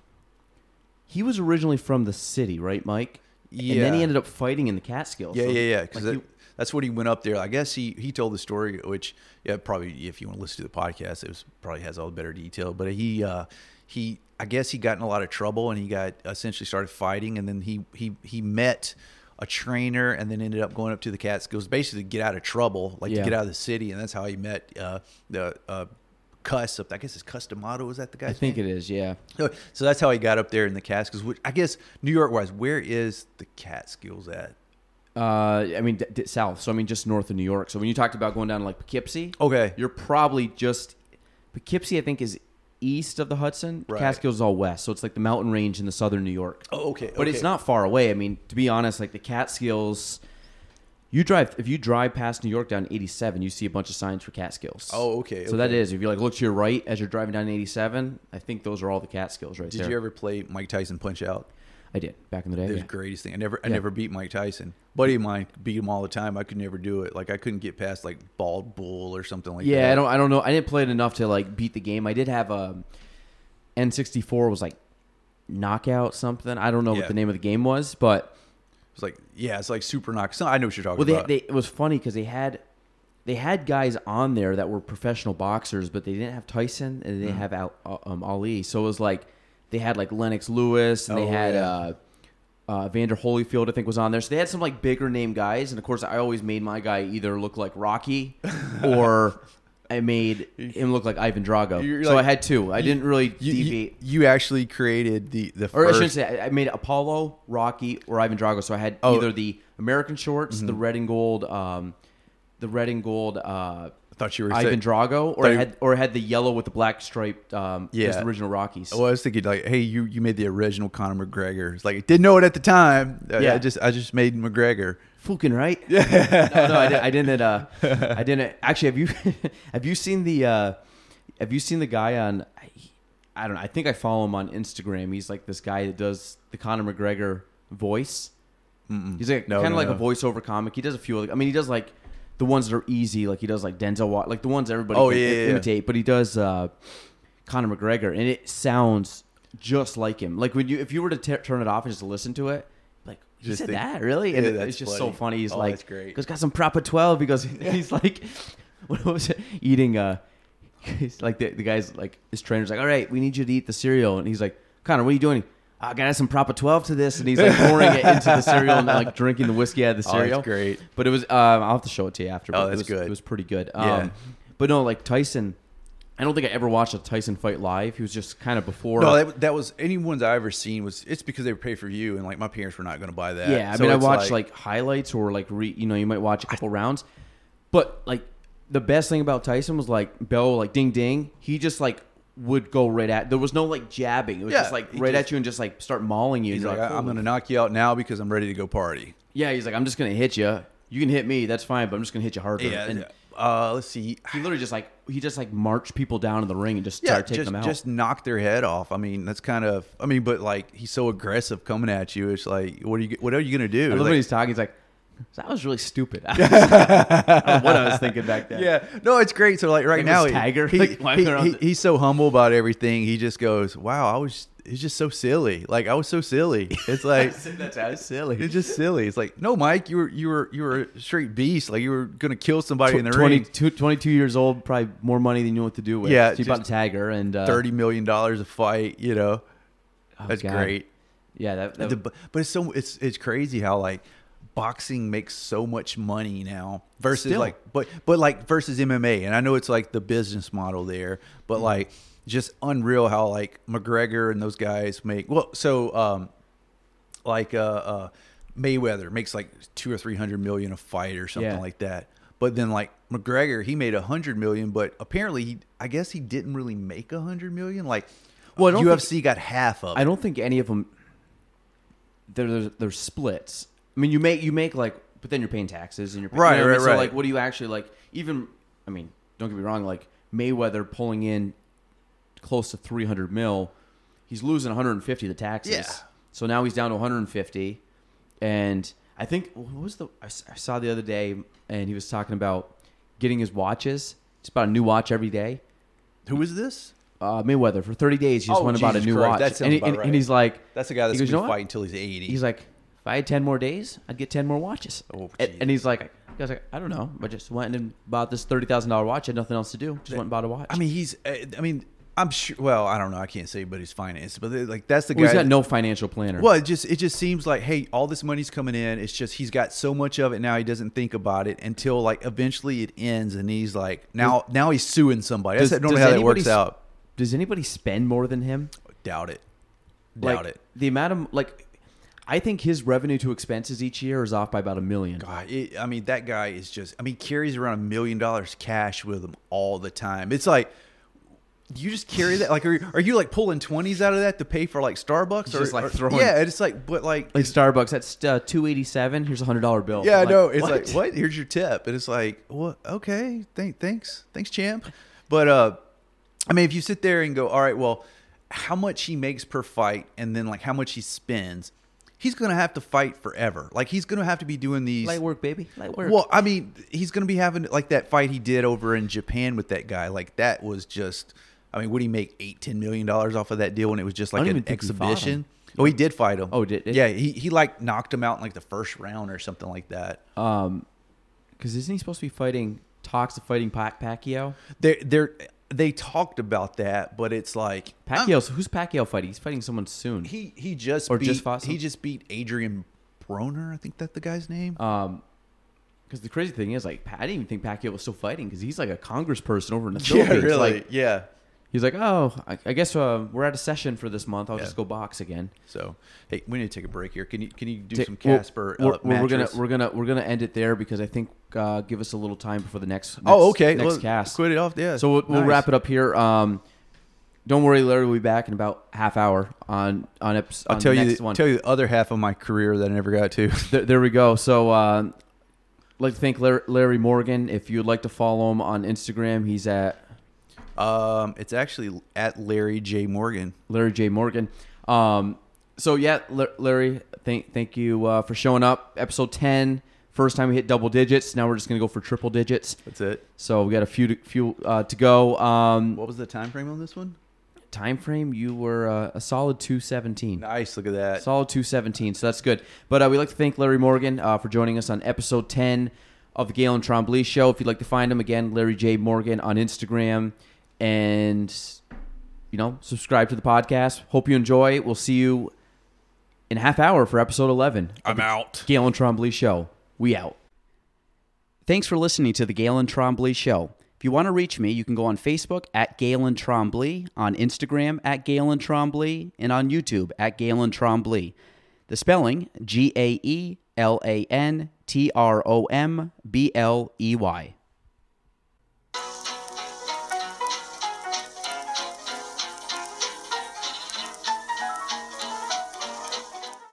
he was originally from the city, right, Mike? Yeah. And then he ended up fighting in the Catskills. Yeah, So, yeah, yeah. like, Because he- that's what he went up there. I guess he he told the story, which yeah, probably if you want to listen to the podcast, it was probably has all the better detail. But he uh, he I guess he got in a lot of trouble and he got essentially started fighting, and then he he he met a trainer and then ended up going up to the Catskills basically to get out of trouble, like Yeah. to get out of the city, and that's how he met uh, the uh, Cuss up. I guess it's Cus D'Amato. Is that the guy's I think name? it is. Yeah. So, so that's how he got up there in the Catskills. Which I guess New York wise, where is the Catskills at? Uh, I mean, d- d- south. So I mean, just north of New York. So when you talked about going down to like Poughkeepsie, Okay. you're probably just Poughkeepsie. I think is east of the Hudson. Right. Catskills is all west. So it's like the mountain range in the southern New York. Oh, okay. But it's not far away. I mean, to be honest, like the Catskills, you drive if you drive past New York down 87, you see a bunch of signs for Catskills. Oh, okay, So that okay. is if you like look to your right as you're driving down 87, I think those are all the Catskills right Did there. you ever play Mike Tyson Punch Out? I did back in the day. It was yeah. the greatest thing. I never, I Yeah. never beat Mike Tyson. Buddy of mine beat him all the time. I could never do it. Like I couldn't get past like bald bull or something like that. Yeah, I don't. I don't know. I didn't play it enough to like beat the game. I did have a N64 was like knockout something. I don't know Yeah. what the name of the game was, but It's like yeah, it's like super knock. I know what you're talking well, they, about. they it was funny because they had they had guys on there that were professional boxers, but they didn't have Tyson and they didn't Mm. have Al, uh, um, Ali. So it was like they had like Lennox Lewis and they Oh, had. yeah. Uh, uh, Vander Holyfield, I think, was on there. So they had some like bigger name guys, and of course, I always made my guy either look like Rocky, (laughs) or I made him look like Ivan Drago. You're so like- I had two. I didn't really you, you, deviate. you actually created the the or I shouldn't say. I made Apollo, Rocky, or Ivan Drago. So I had Oh. Mm-hmm. either the American shorts, the red and gold, um, the red and gold uh, thought you were Ivan Drago, or had or had the yellow with the black striped, um, Yeah. original Rockies. Well, I was thinking like, hey, you you made the original Conor McGregor. It's like I didn't know it at the time. Yeah. I just I just made McGregor. Fucking right. Yeah. (laughs) no, no, I, I didn't. Uh, I didn't. Actually, have you (laughs) have you seen the uh, have you seen the guy on? I don't know. I think I follow him on Instagram. He's like this guy that does the Conor McGregor voice. He's like No, kind of no, like a voiceover comic. He does a few. Like, I mean, he does like the ones that are easy. Like he does like Denzel, Wa- like the ones everybody Oh, can yeah, yeah, yeah. imitate. But he does uh, Conor McGregor, and it sounds just like him. Like when you if you were to t- turn it off and just listen to it. Like he Just said think- that really, and Yeah, it- it's just funny. so funny. He's Oh, like, that's great. He's got some proper twelve. He goes, (laughs) he's like, (laughs) what was it? Eating uh, (laughs) he's like the, the guy's like his trainer's like, all right, we need you to eat the cereal, and he's like, Conor, what are you doing? I got some proper twelve to this, and he's like pouring it into the cereal and like drinking the whiskey out of the Oh, that's cereal. great. But it was um, I'll have to show it to you after. Oh, but that's it was, good. It was pretty good. Yeah. Um, but no, like Tyson, I don't think I ever watched a Tyson fight live. He was just kind of before. No, that, that was any ones I ever seen was it's because they were pay for view and like my parents were not going to buy that. Yeah, I So mean, I it's watched like, highlights or like re, you know, you might watch a couple rounds, but like the best thing about Tyson was like Bell, like ding ding, he just like would go right at. There was no like jabbing. It was Yeah, just like he right just- at you and just like start mauling you. he's and like, you're I'm "Holy going to knock you out now because I'm ready to go party. Yeah, he's like, I'm just gonna hit you. You can hit me, that's fine, but I'm just gonna hit you harder. Yeah. and uh, let's see. he literally just like he just like marched people down in the ring and just Yeah, started taking just them out. just knock their head off. I mean, that's kind of. I mean, but like he's so aggressive coming at you. It's like, what are you? What are you going to do? I love Like- when he's talking. He's like, that was really stupid. (laughs) I what I was (laughs) thinking back then. Yeah, no, it's great. So like right now, Tiger, he, like, he- he- the- he's so humble about everything. He just goes, "Wow, I was." It's just so silly. Like I was so silly. It's (laughs) like that's how silly. it's just silly. It's like, no, Mike, you were you were you were a straight beast. Like you were gonna kill somebody in the 20 ring. 22 years old, probably more money than you know what to do with. Yeah, so you bought a tagger and uh, Thirty million dollars a fight. You know, oh, that's God. great. Yeah, that, that The- but it's so it's it's crazy how like boxing makes so much money now versus Still. like but but like versus MMA and I know it's like the business model there but like just unreal how like McGregor and those guys make well so um like uh uh Mayweather makes like 2 or 300 million a fight or something Yeah. like that but then like McGregor he made a 100 million but apparently he I guess he didn't really make a 100 million like Well, UFC got half of it. I don't think any of them. There, there's, there's splits. I mean, you make you make like, but then you're paying taxes and you're paying, Right, you know what I right. So right. like, what do you actually like? Even, I mean, don't get me wrong. Like Mayweather pulling in close to 300 mil, he's losing 150 the taxes. Yeah. So now he's down to 150, and I think what was the I I saw the other day, and he was talking about getting his watches. It's about a new watch every day Who is this? uh, Mayweather for 30 days. He just Oh, went about a new Christ, watch, and, he- about and, right. and he's like, That's the guy that's goes, going "You to know fight until he's 80. he's like, if I had 10 more days, I'd get 10 more watches. Oh, and, and he's like, I was like, I don't know. I just went and bought this thirty thousand dollar watch. I Had nothing else to do. Just went and bought a watch. I mean, he's. uh, I mean, I'm sure. Well, I don't know. I can't say, but he's financed. But like, that's the Well, guy. he's got no financial planner. well, it just it just seems like, hey, all this money's coming in. It's just he's got so much of it now. He doesn't think about it until like eventually it ends, and he's like, now now he's suing somebody. That's Does- normally how that works out. Does anybody spend more than him? Doubt it. Doubt like, it. The amount of like, I think his revenue to expenses each year is off by about a million. God, it, I mean, that guy is just. I mean, carries around a million dollars cash with him all the time. It's like. You just carry that like are you, are you like pulling twenties out of that to pay for like Starbucks or just, like, or- throwing- yeah it's like but like Like Starbucks, that's uh, two eighty seven. Here's a hundred dollar bill. Yeah, I I'm know. It's what? like, what? Here's your tip. And it's like, what? Okay, thank, thanks, thanks, champ. But uh, I mean, if you sit there and go, all right, well, how much he makes per fight, and then like how much he spends, he's gonna have to fight forever. Like he's gonna have to be doing these. light work, baby, light work. Well, I mean, he's gonna be having like that fight he did over in Japan with that guy. Like that was just. I mean, would he make eight, ten million dollars off of that deal when it was just like an he exhibition? Oh, he did fight him. Oh, did- did- yeah? He he like knocked him out in like the first round or something like that. Um, because isn't he supposed to be fighting? Talks of fighting Pac- Pacquiao. They they they talked about that, but it's like Pacquiao. who's Pacquiao fighting? He's fighting someone soon. he he just Or beat, just fought he just beat Adrian Broner. I think that's the guy's name. Um, because the crazy thing is, like, I didn't even think Pacquiao was still fighting because he's like a congressperson over in the (laughs) Philippines. yeah, really. Like, yeah. He's like, oh, I, I guess uh, we're at a session for this month. I'll Yeah. just go box again. So hey, we need to take a break here. Can you can you do Ta- some Casper? We're, uh, we're, we're gonna we're gonna we're gonna end it there because I think uh, give us a little time before the next. oh okay. next Well, cast. Quit it off. Yeah. So we'll, we'll wrap it up here. Um, don't worry, Larry will be back in about half hour on on, eps- I'll tell you next the, one. tell you the other half of my career that I never got to. (laughs) There, there we go. So, uh, I'd like to thank Larry, Larry Morgan. If you'd like to follow him on Instagram, he's at um, it's actually at Larry J Morgan. Larry J Morgan. Um, so yeah, L- Larry, thank thank you uh, for showing up. Episode ten, first time we hit double digits. Now we're just gonna go for triple digits. That's it. So we got a few to, few uh, to go. Um, What was the time frame on this one? time frame, you were uh, a solid two seventeen. Nice. Look at that. Solid 217, so that's good. But uh, we'd like to thank Larry Morgan uh, for joining us on episode 10 of the Gaelan Trombley Show. If you'd like to find him, again, Larry J. Morgan on Instagram. And, you know, subscribe to the podcast. Hope you enjoy. We'll see you in a half hour for episode 11. I'm out. Gaelan Trombley Show. We out. Thanks for listening to the Gaelan Trombley Show. If you want to reach me, you can go on Facebook at Gaelan Trombley, on Instagram at Gaelan Trombley, and on YouTube at Gaelan Trombley. The spelling G A E L A N T R O M B L E Y.